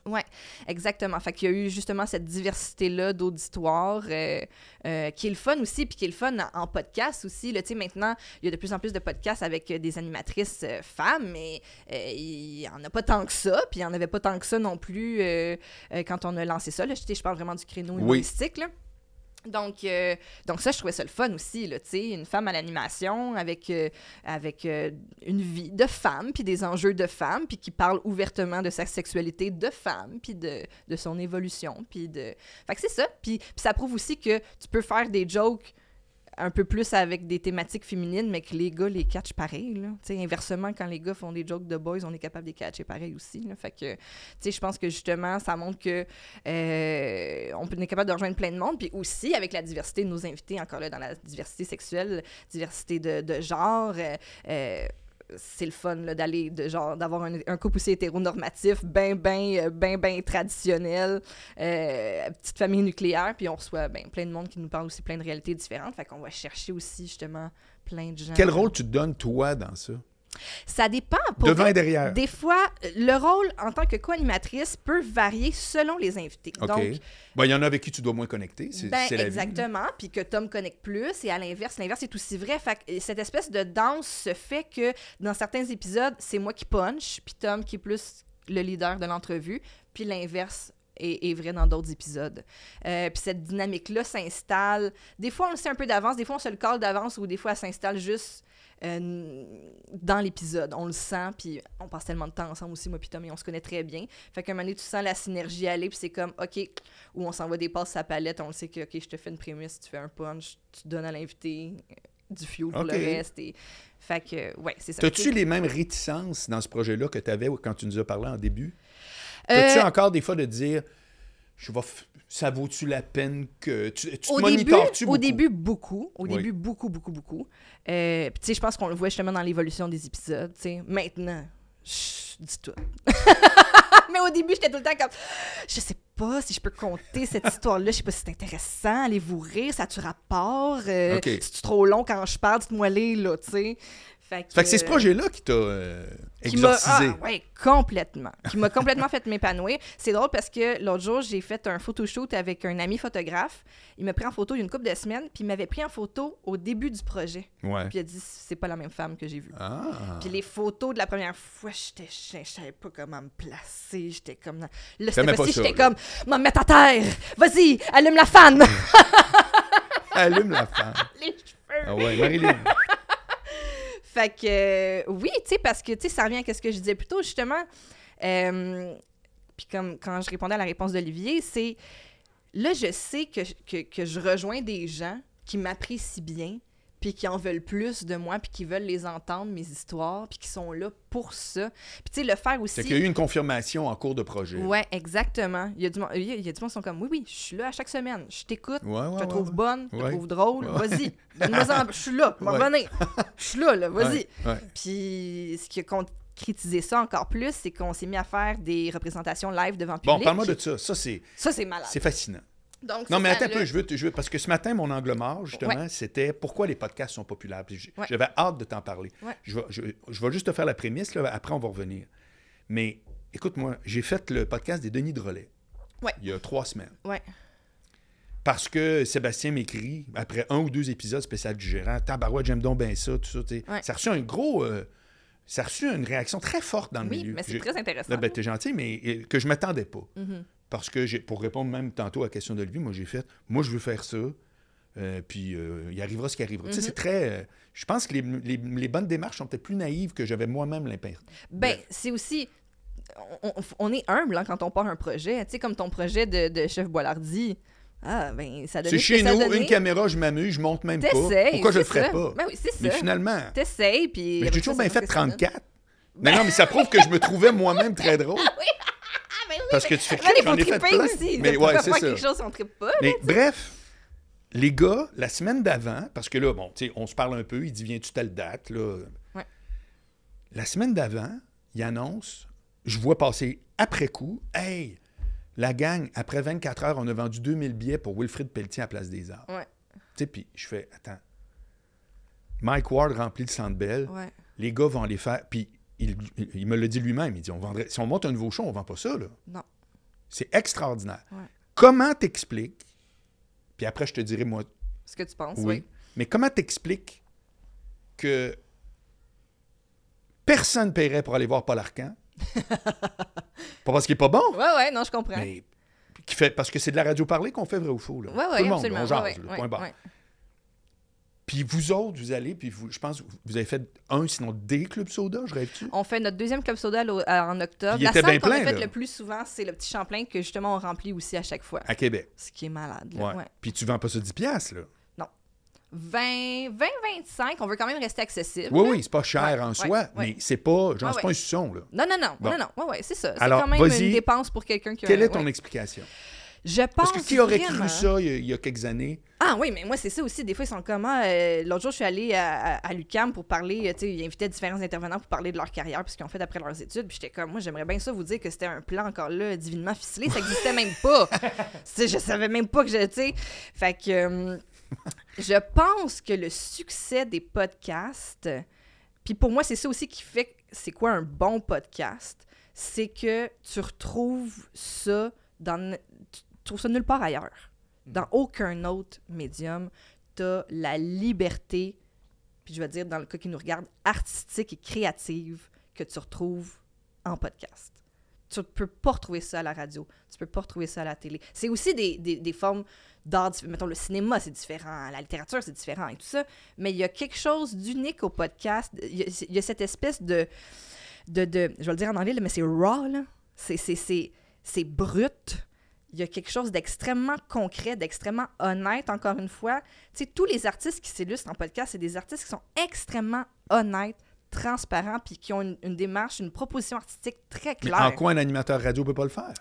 Ouais, exactement. Fait qu'il y a eu justement cette diversité-là d'auditoires euh, euh, qui est le fun aussi, puis qui est le fun en, en podcast aussi. Là, Tu sais, maintenant, il y a de plus en plus de podcasts avec euh, des animatrices euh, femmes, mais il n'y en a pas tant que ça, puis il n'y en avait pas tant que ça non plus quand on a lancé ça. Là, je, je parle vraiment du créneau Oui. humoristique. Là. Donc, euh, donc ça, je trouvais ça le fun aussi, là, tu sais, une femme à l'animation avec, euh, avec euh, une vie de femme, puis des enjeux de femme, puis qui parle ouvertement de sa sexualité de femme, puis de, de son évolution, puis de... Fait que c'est ça, puis, puis ça prouve aussi que tu peux faire des jokes un peu plus avec des thématiques féminines, mais que les gars les catchent pareil, là. Inversement, quand les gars font des jokes de boys, on est capable de les catcher pareil aussi, là. Fait que, je pense que justement, ça montre que euh, on est capable de rejoindre plein de monde, puis aussi avec la diversité de nos invités, encore là, dans la diversité sexuelle, diversité de, de genre, euh, euh, c'est le fun d'aller de genre d'avoir un, un couple aussi hétéronormatif ben ben euh, ben ben traditionnel euh, petite famille nucléaire puis on reçoit ben, plein de monde qui nous parle aussi plein de réalités différentes fait qu'on va chercher aussi justement plein de gens Quel rôle tu te donnes, toi, dans ça? Ça dépend pour Devant et derrière. des fois le rôle en tant que co-animatrice peut varier selon les invités OK. donc Bon, il y en a avec qui tu dois moins connecter. C'est ben, c'est la exactement, puis que Tom connecte plus, et à l'inverse, l'inverse est aussi vrai. Fait que cette espèce de danse se fait que dans certains épisodes, c'est moi qui punch, puis Tom qui est plus le leader de l'entrevue, puis l'inverse est, est vrai dans d'autres épisodes. Euh, puis cette dynamique-là s'installe. Des fois, on le sait un peu d'avance, des fois, on se le colle d'avance, ou des fois, elle s'installe juste euh, dans l'épisode. On le sent, puis on passe tellement de temps ensemble aussi, moi puis Tom, et on se connaît très bien. Fait qu'à un moment donné, tu sens la synergie aller, puis c'est comme, OK, ou on s'envoie des passes à palette, on le sait que, OK, je te fais une prémisse, tu fais un punch, tu donnes à l'invité du fuel pour le reste. Et... Fait que, ouais, c'est ça. T'as-tu les mêmes réticences dans ce projet-là que tu avais quand tu nous as parlé en début? Euh, T'as-tu encore des fois de dire, je vais f- ça vaut-tu la peine que. Tu, tu te au début, au beaucoup? début, beaucoup. Au Oui. début, beaucoup, beaucoup, beaucoup. Euh, tu sais, je pense qu'on le voit justement dans l'évolution des épisodes. tu sais. Maintenant, je dis tout. <laughs> Mais au début, j'étais tout le temps comme, je sais pas si je peux compter cette <laughs> histoire-là, je sais pas si c'est intéressant, allez-vous rire, ça a-tu rapport, euh, OK. c'est trop long quand je parle, dites-moi les, là, tu sais. Fait que, c'est ce projet-là qui t'a euh, qui m'a- exorcisé. Ah, complètement. Qui m'a complètement fait m'épanouir. C'est drôle parce que l'autre jour, j'ai fait un photoshoot avec un ami photographe. Il m'a pris en photo il y a une couple de semaines, puis il m'avait pris en photo au début du projet. Ouais. Puis il a dit c'est pas la même femme que j'ai vue. Ah. Puis les photos de la première fois, j'étais, je savais pas comment me placer. J'étais comme. Là, cette pas j'étais comme, m'en mettre à terre. Vas-y, allume la fan. <laughs> Allume la femme. <laughs> les cheveux. Ah ouais, Marilyn. Fait que, euh, oui, tu sais, parce que, tu ça revient à ce que je disais plus tôt, justement. Euh, Puis comme quand je répondais à la réponse d'Olivier, c'est là, je sais que, que, que je rejoins des gens qui m'apprécient bien, puis qui en veulent plus de moi, puis qui veulent les entendre, mes histoires, puis qui sont là pour ça. Puis, tu sais, le faire aussi. C'est qu'il y a eu une confirmation en cours de projet. Ouais, exactement. Il y a du monde, il y a, il y a du monde qui sont comme, oui, oui, je suis là à chaque semaine, je t'écoute, Ouais, ouais, je te ouais, trouve bonne, je te trouve drôle, vas-y, <laughs> donne-moi-en, je suis là. Je suis là, là, vas-y. Puis ce qui a concrétisé ça encore plus, c'est qu'on s'est mis à faire des représentations live devant Bon, public. parle-moi de ça. Ça, c'est Ça, c'est malade. c'est fascinant. Donc, Non, mais attends un peu, je veux, te- je veux- parce que ce matin, mon angle mort, justement, c'était pourquoi les podcasts sont populaires? Ouais. J'avais hâte de t'en parler. Ouais. Je, vais, je, je vais juste te faire la prémisse, là, après on va revenir. Mais écoute-moi, j'ai fait le podcast des Denis Drolet Ouais. il y a trois semaines. Parce que Sébastien m'écrit, après un ou deux épisodes spécial du gérant, Tabarouette, j'aime donc bien ça, tout ça. Ça a reçu un gros. euh, ça a reçu une réaction très forte dans le Oui, milieu. mais c'est très intéressant. Là, ben, t'es gentil, mais que je m'attendais pas. Mhm. Parce que, pour répondre même tantôt à la question d'Olivier, moi, j'ai fait, moi, je veux faire ça, euh, puis euh, il arrivera ce qui arrivera. Tu sais, c'est très... euh, je pense que les, les- les bonnes démarches sont peut-être plus naïves que j'avais moi-même l'impression. Ben, c'est aussi. On, est humble hein, quand on part un projet. Tu sais, comme ton projet de, de Chef Boilardi. Ah, ben, ça donne C'est chez nous, une caméra, je m'amuse, je monte même pas. Pourquoi je le ferais ça. pas? Ben oui, c'est Mais ça. finalement. T'essayes, puis. Mais j'ai toujours bien fait ce que ça donne. 34. Mais non, mais ça prouve que je me trouvais moi-même très drôle. <laughs> Ah, ben oui, Parce que tu fais j'en ai fait plein. aussi. Mais ouais, c'est ça. quelque chose on pas. Mais bref, les gars, la semaine d'avant, parce que là, bon, tu sais, on se parle un peu, il dit Viens-tu telle date, là? Ouais. La semaine d'avant, il annonce, je vois passer après coup, Hey, la gang, après 24 heures, on a vendu 2000 billets pour Wilfrid Pelletier à Place des Arts. Ouais. Tu sais, puis je fais Attends. Mike Ward remplit le centre Ouais. les gars vont les faire. Puis il, me le dit lui-même il dit on vendrait, Si on monte un nouveau show, on vend pas ça, là. Non. C'est extraordinaire. Ouais. Comment t'expliques, puis après je te dirai moi Ce que tu penses, oui. oui. Mais comment t'expliques que personne ne paierait pour aller voir Paul Arcan? <laughs> pas parce qu'il est pas bon, Ouais, ouais, non, je comprends. mais qui fait, parce que c'est de la radio parlée qu'on fait vrai ou faux. Là. Ouais, ouais, Tout le monde, absolument. on jase, ouais, là, ouais, point barre. Puis vous autres, vous allez, puis vous, je pense que vous avez fait un, sinon des clubs soda, je rêve-tu? On fait notre deuxième club soda euh, en octobre. Il La était salle qu'on a faite le plus souvent, c'est le petit Champlain que justement on remplit aussi à chaque fois. À Québec. Ce qui est malade. Là. Ouais. Puis tu vends pas ça 10$, piastres, là? 20, 20, 25, on veut quand même rester accessible. Oui, oui, c'est pas cher Ouais, en soi, ouais. mais c'est pas, genre, Ouais, c'est pas un suçon, là. Non, non, non, Bon. non, non, ouais, ouais, c'est ça. C'est Alors, quand même vas-y. une dépense pour quelqu'un qui a... Quelle est ton explication? Je pense Parce que qui aurait vraiment- cru ça il y, a, il y a quelques années? Ah oui, mais moi, c'est ça aussi. Des fois, ils sont comment. euh, L'autre jour, je suis allée à, à, à l'UQAM pour parler. euh, Tu sais, ils invitaient différents intervenants pour parler de leur carrière, puis ce qu'ils ont fait après leurs études. Puis j'étais comme, moi, j'aimerais bien ça vous dire que c'était un plan encore là, divinement ficelé. Ça n'existait même <laughs> pas. Je savais même pas que je. Tu sais. Fait que. euh, je pense que le succès des podcasts. Puis pour moi, c'est ça aussi qui fait. que C'est quoi un bon podcast? C'est que tu retrouves ça dans. Trouves ça nulle part ailleurs. Dans aucun autre médium, tu as la liberté, puis je vais dire dans le cas qui nous regarde, artistique et créative que tu retrouves en podcast. Tu ne peux pas retrouver ça à la radio, tu peux pas retrouver ça à la télé. C'est aussi des, des, des formes d'art, mettons le cinéma c'est différent, la littérature c'est différent et tout ça, mais il y a quelque chose d'unique au podcast, il y, a, il y a cette espèce de, de, de, je vais le dire en anglais, mais c'est raw, là. C'est, c'est, c'est, c'est brut, il y a quelque chose d'extrêmement concret, d'extrêmement honnête, encore une fois. Tu sais, tous les artistes qui s'illustrent en podcast, c'est des artistes qui sont extrêmement honnêtes, transparents, puis qui ont une, une démarche, une proposition artistique très Mais claire. en quoi un animateur radio peut pas le faire?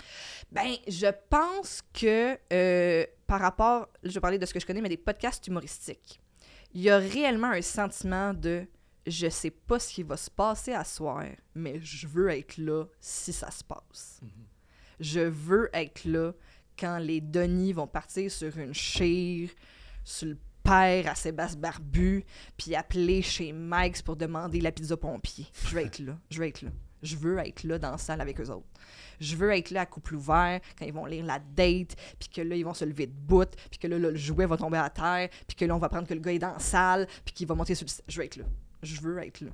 Ben, je pense que euh, par rapport, je vais parler de ce que je connais, mais des podcasts humoristiques, il y a réellement un sentiment de je sais pas ce qui va se passer à soir, mais je veux être là si ça se passe. Je veux être là quand les Denis vont partir sur une chire, sur le père à Sébastien Barbu, puis appeler chez Mike's pour demander la pizza pompier. Je veux être là. Je veux être là. Je veux être là dans la salle avec eux autres. Je veux être là à couple ouvert quand ils vont lire la date, puis que là, ils vont se lever de bout, puis que là, là, le jouet va tomber à terre, puis que là, on va prendre que le gars est dans la salle, puis qu'il va monter sur le... Je veux être là. Je veux être là.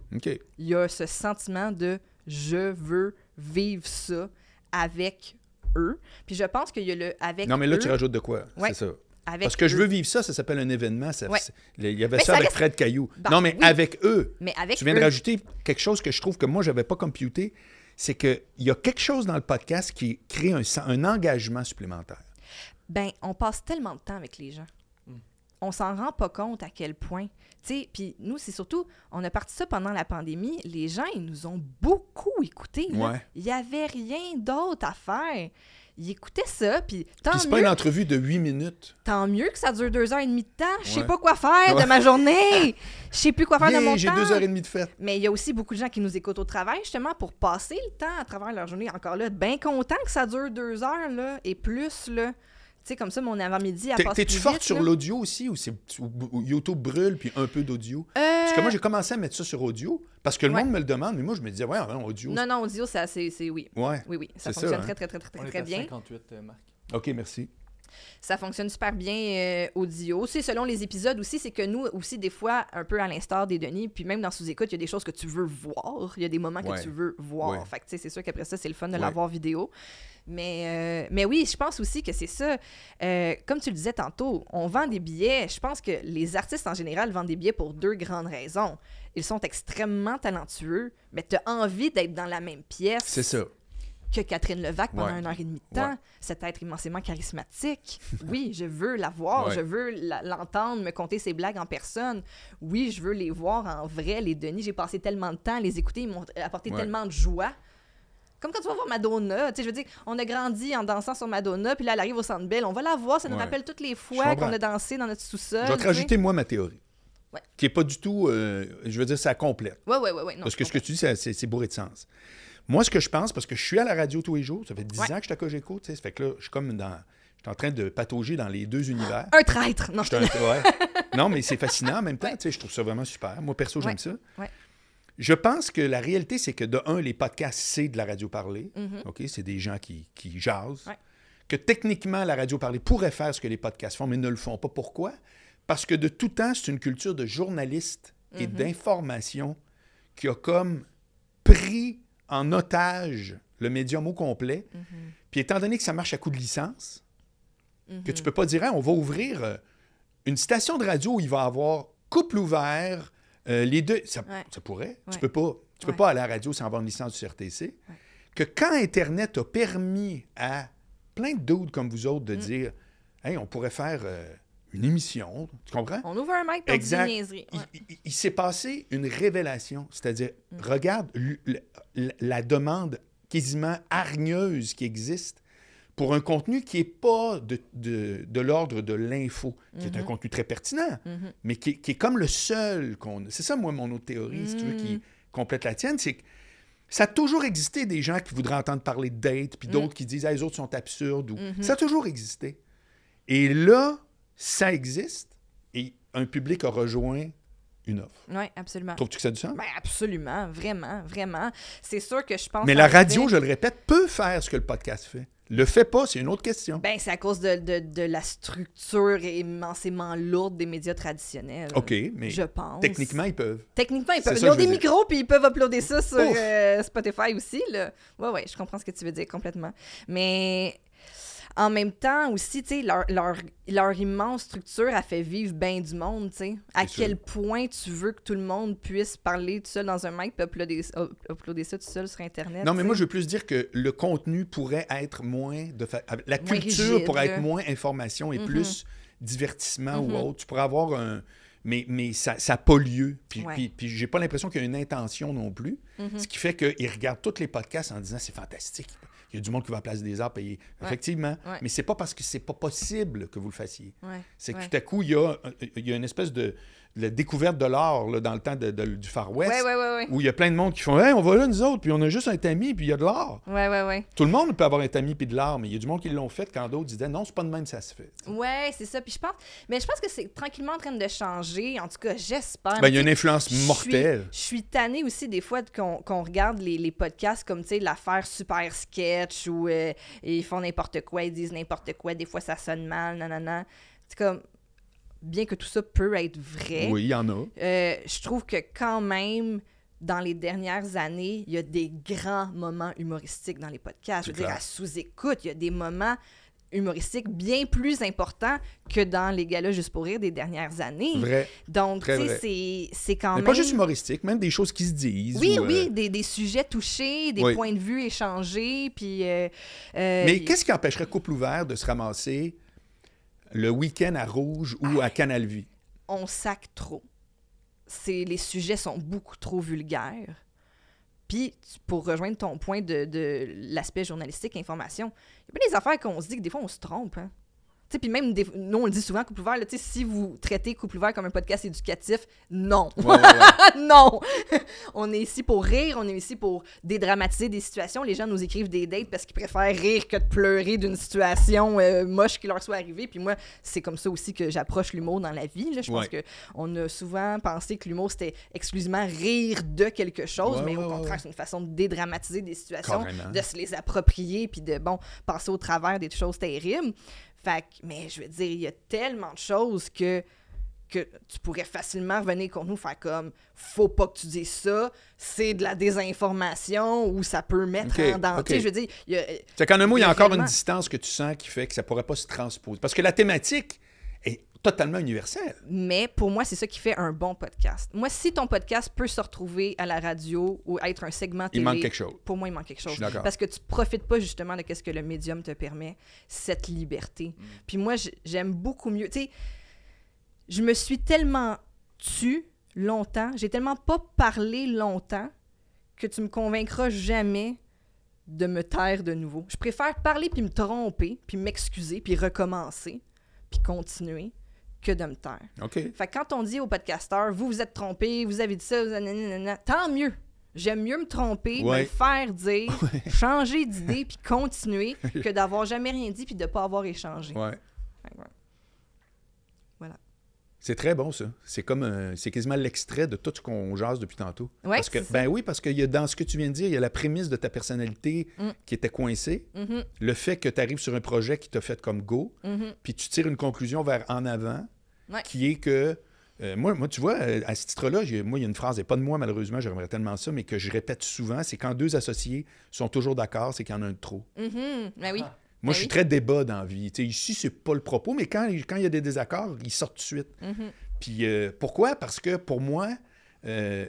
Il y a ce sentiment de je veux vivre ça avec eux. Puis je pense qu'il y a le avec Non, mais là, eux, tu rajoutes de quoi? Ouais. C'est ça. avec Parce que je eux. veux vivre ça, ça s'appelle un événement. ça- Ouais. c'est- Il y avait Mais ça ça avec Fred Caillou. Bah, non, mais oui. avec eux. Mais avec Tu viens de rajouter quelque chose que je trouve que moi, j'avais pas computé. C'est qu'il y a quelque chose dans le podcast qui crée un, un engagement supplémentaire. Ben, on passe tellement de temps avec les gens. On s'en rend pas compte à quel point. Tu sais, puis nous, c'est surtout, on a parti ça pendant la pandémie. Les gens, ils nous ont beaucoup écoutés. Ouais. Il y avait rien d'autre à faire. Ils écoutaient ça, puis tant c'est pas mieux, une entrevue de 8 minutes. tant mieux que ça dure deux heures et demie de temps. Je sais Ouais. pas quoi faire Ouais. de ma journée. Je sais plus quoi faire de mon J'ai temps. deux heures et demie de fête. Mais il y a aussi beaucoup de gens qui nous écoutent au travail, justement, pour passer le temps à travers leur journée. Encore là, bien content que ça dure deux heures, là, et plus, là. Tu sais, comme ça, mon avant-midi, à passer T'es-tu forte vite, sur là. l'audio aussi ou, c'est, ou- ou YouTube brûle puis un peu d'audio? Euh, Parce que moi, j'ai commencé à mettre ça sur audio parce que le Ouais. monde me le demande, mais moi, je me disais, ouais, non, audio. Non, non, audio, ça, c'est c'est- oui. Ouais. Oui, oui, ça C'est ça, fonctionne hein. très, très, très, très, On est très à bien. 58, euh, Marc. OK, merci. Ça fonctionne super bien euh, audio. C'est selon les épisodes aussi, c'est que nous aussi, des fois, un peu à l'instar des Denis, puis même dans sous-écoute, il y a des choses que tu veux voir. Il y a des moments Ouais. que tu veux voir. Ouais. Fait c'est sûr qu'après ça, c'est le fun de Ouais. l'avoir vidéo. Mais, euh, mais oui, je pense aussi que c'est ça. Euh, comme tu le disais tantôt, on vend des billets. Je pense que les artistes en général vendent des billets pour deux grandes raisons. Ils sont extrêmement talentueux, mais tu as envie d'être dans la même pièce C'est ça. Que Catherine Levac pendant Ouais. une heure et demie de temps. Ouais. Cet être immensément charismatique. <laughs> Oui, je veux la voir, Ouais. je veux l'entendre me conter ses blagues en personne. Oui, je veux les voir en vrai, les Denis. J'ai passé tellement de temps à les écouter, ils m'ont apporté tellement de joie. Comme quand tu vas voir Madonna, tu sais, je veux dire, on a grandi en dansant sur Madonna, puis là, elle arrive au Centre Bell, on va la voir, ça nous rappelle toutes les fois qu'on a dansé dans notre sous-sol. Je vais te rajouter, moi, ma théorie. Qui n'est pas du tout. euh, je veux dire, ça complète. Ouais, ouais. non, Parce que ce que tu dis, c'est bourré de sens. Moi, ce que je pense, parce que je suis à la radio tous les jours, ça fait 10 Ouais. ans que je suis à Cogeco, tu sais, ça fait que là, je suis comme dans. Je suis en train de patauger dans les deux univers. Un traître! Non, Je un- ouais. <laughs> Non, mais c'est fascinant en même temps. Ouais. tu sais, Je trouve ça vraiment super. Moi, perso, j'aime ça. Je pense que la réalité, c'est que de un, les podcasts, c'est de la radio parlée. Mhm. OK? C'est des gens qui, qui jasent. Que techniquement, la radio parlée pourrait faire ce que les podcasts font, mais ne le font pas. Pourquoi? Parce que de tout temps, c'est une culture de journalistes et Mhm. d'information qui a comme pris en otage le médium au complet. Mhm. Puis étant donné que ça marche à coup de licence, Mhm. que tu peux pas dire, Hein, on va ouvrir euh, une station de radio où il va avoir couple ouvert, euh, les deux, ça, Ouais. ça pourrait. Tu peux pas, tu peux Ouais. pas aller à la radio sans avoir une licence du CRTC. Que quand Internet a permis à plein de dudes comme vous autres Mm. de dire, hey, on pourrait faire euh, une émission, tu comprends? On ouvre un mic pour Exact. dire. Il, Ouais. il- il s'est passé une révélation, c'est-à-dire, Mm. regarde l- l- la demande quasiment hargneuse qui existe pour un contenu qui n'est pas de, l'ordre de l'info, qui est un Mhm. contenu très pertinent, Mhm. mais qui, est- qui est comme le seul qu'on... C'est ça, moi, mon autre théorie, si tu veux, qui Mm. complète la tienne, c'est que ça a toujours existé des gens qui voudraient entendre parler de date, puis d'autres qui disent ah, les autres sont absurdes. Ou... Mhm. Ça a toujours existé. Et là, ça existe, et un public a rejoint une offre. Oui, absolument. Trouves-tu que ça a du sens? Ben absolument, vraiment, vraiment. C'est sûr que je pense. Mais la radio, fait- je le répète, peut faire ce que le podcast fait. Le fait pas, c'est une autre question. Ben, c'est à cause de, de, de la structure immensément lourde des médias traditionnels. OK, mais Je pense. techniquement, ils peuvent. Techniquement, ils, peuvent, ils ont des micros puis ils peuvent uploader ça sur euh, Spotify aussi. Là. Ouais, ouais, je comprends ce que tu veux dire complètement. Mais en même temps aussi, tu sais, leur, leur, leur immense structure a fait vivre bien du monde, tu sais. À quel sûr. point tu veux que tout le monde puisse parler tout seul dans un mic puis uploader, up- uploader ça tout seul sur Internet. Non, mais moi, je veux plus dire que le contenu pourrait être moins de fa- La culture rigide, pourrait là. être moins information et Mhm. plus divertissement ou autre. Tu pourrais avoir un. Mais, mais ça n'a pas lieu. Puis, Ouais. puis, puis j'ai pas l'impression qu'il y a une intention non plus. Mhm. Ce qui fait qu'ils regardent tous les podcasts en disant c'est fantastique. Il y a du monde qui va à la place des arts payer. Ouais. Effectivement. Ouais. Mais c'est pas parce que c'est pas possible que vous le fassiez. C'est que tout à coup, il y a, il y a une espèce de, de découverte de là, dans le temps de- de- du Far West. Ouais, ouais, ouais. Où il y a plein de monde qui font Hey, on va là, nous autres, puis on a juste un tamis, puis il y a de l'art. Ouais, ouais, ouais. Tout le monde peut avoir un tamis puis de l'art, mais il y a du monde qui l'ont fait quand d'autres disaient non, c'est pas de même, ça se fait. Ouais, c'est ça. Puis je pense, mais je pense que c'est tranquillement en train de changer. En tout cas, j'espère. Ben, il y a une influence mortelle. Je suis tannée aussi des fois qu'on qu'on regarde les, les podcasts comme, tu sais, l'affaire super sketch où euh, ils font n'importe quoi, ils disent n'importe quoi, des fois ça sonne mal, nanana. C'est comme, bien que tout ça peut être vrai, Oui, il y en a. euh, je trouve que quand même, dans les dernières années, il y a des grands moments humoristiques dans les podcasts. Je veux C'est dire, clair. à sous-écoute, il y a des moments humoristiques bien plus importants que dans les galas juste pour rire des dernières années. Vrai. Donc, tu sais, c'est- quand Mais même... pas juste humoristique, même des choses qui se disent. Oui, ou, euh, oui, des, des sujets touchés, des Oui. points de vue échangés, puis... euh, euh, Mais qu'est-ce qui empêcherait Couple Ouvert de se ramasser le week-end à Rouge ou à Canal Vie? on sac trop. C'est les sujets sont beaucoup trop vulgaires. Puis, pour rejoindre ton point de, de l'aspect journalistique, information, il y a pas des affaires qu'on se dit que des fois, on se trompe. Hein? Puis même, des- nous, on le dit souvent, Couple ouvert, là, tu sais, si vous traitez Couple ouvert comme un podcast éducatif, non. Ouais, ouais, ouais. <laughs> non! <laughs> on est ici pour rire, on est ici pour dédramatiser des situations. Les gens nous écrivent des dates parce qu'ils préfèrent rire que de pleurer d'une situation euh, moche qui leur soit arrivée. Puis moi, c'est comme ça aussi que j'approche l'humour dans la vie. Je pense Ouais. que on a souvent pensé que l'humour, c'était exclusivement rire de quelque chose, mais au contraire, c'est une façon de dédramatiser des situations, Carrément. de se les approprier, puis de, bon, passer au travers des choses terribles. Fait que, mais je veux dire, il y a tellement de choses que que tu pourrais facilement revenir contre nous faire comme faut pas que tu dises ça, c'est de la désinformation ou ça peut mettre en danger. ok. Tu sais, Je veux dire, il y a- C'est qu'en un mot, il y a Il y a encore une distance que tu sens qui fait que ça pourrait pas se transposer. Parce que la thématique totalement universels. Mais pour moi, c'est ça qui fait un bon podcast. Moi, si ton podcast peut se retrouver à la radio ou être un segment télé, Il manque quelque chose. pour moi, il manque quelque Je chose. Parce que tu profites pas justement de ce que le médium te permet, cette liberté. Mm. Puis moi, j'aime beaucoup mieux. Tu sais, je me suis tellement tue longtemps, j'ai tellement pas parlé longtemps que tu me convaincras jamais de me taire de nouveau. Je préfère parler puis me tromper, puis m'excuser, puis recommencer, puis continuer, que de me taire. OK. Fait que quand on dit aux podcasteurs, vous vous êtes trompé, vous avez dit ça, vous avez nanana, tant mieux. J'aime mieux me tromper, me le faire dire, <laughs> changer d'idée, puis continuer, <laughs> que d'avoir jamais rien dit, puis de pas avoir échangé. Ouais. C'est très bon, ça. C'est comme c'est quasiment l'extrait de tout ce qu'on jase depuis tantôt. Ouais, parce que, ben oui, parce que y a, dans ce que tu viens de dire, il y a la prémisse de ta personnalité Mm. qui était coincée, Mhm, le fait que tu arrives sur un projet qui t'a fait comme go, mhm. puis tu tires une conclusion vers en avant, Ouais. qui est que. euh, moi, moi, tu vois, euh, à ce titre-là, j'ai- moi, il y a une phrase, et pas de moi, malheureusement, j'aimerais tellement ça, mais que je répète souvent c'est quand deux associés sont toujours d'accord, c'est qu'il y en a un de trop. Mhm. Ben oui. Ah. Moi, Ben je suis oui. très débat dans la vie. Tu sais, ici, c'est pas le propos, mais quand, quand il y a des désaccords, ils sortent tout de suite. Mhm. Puis euh, pourquoi? Parce que pour moi, euh,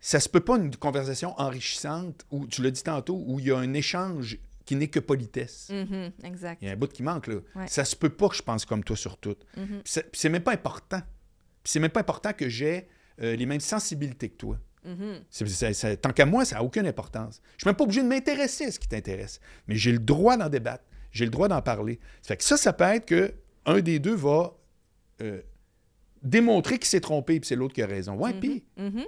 ça se peut pas une conversation enrichissante où, tu l'as dit tantôt, où il y a un échange qui n'est que politesse. Mhm. Exact. Il y a un bout qui manque, là. Ouais. Ça se peut pas que je pense comme toi sur tout. Mhm. C'est même pas important. C'est même pas important que j'ai euh, les mêmes sensibilités que toi. Mhm. Tant qu'à moi, ça n'a aucune importance. Je suis même pas obligé de m'intéresser à ce qui t'intéresse. Mais j'ai le droit d'en débattre. J'ai le droit d'en parler. Ça fait que ça, ça peut être que un des deux va euh, démontrer qu'il s'est trompé, puis c'est l'autre qui a raison. Ouais, puis, Mhm.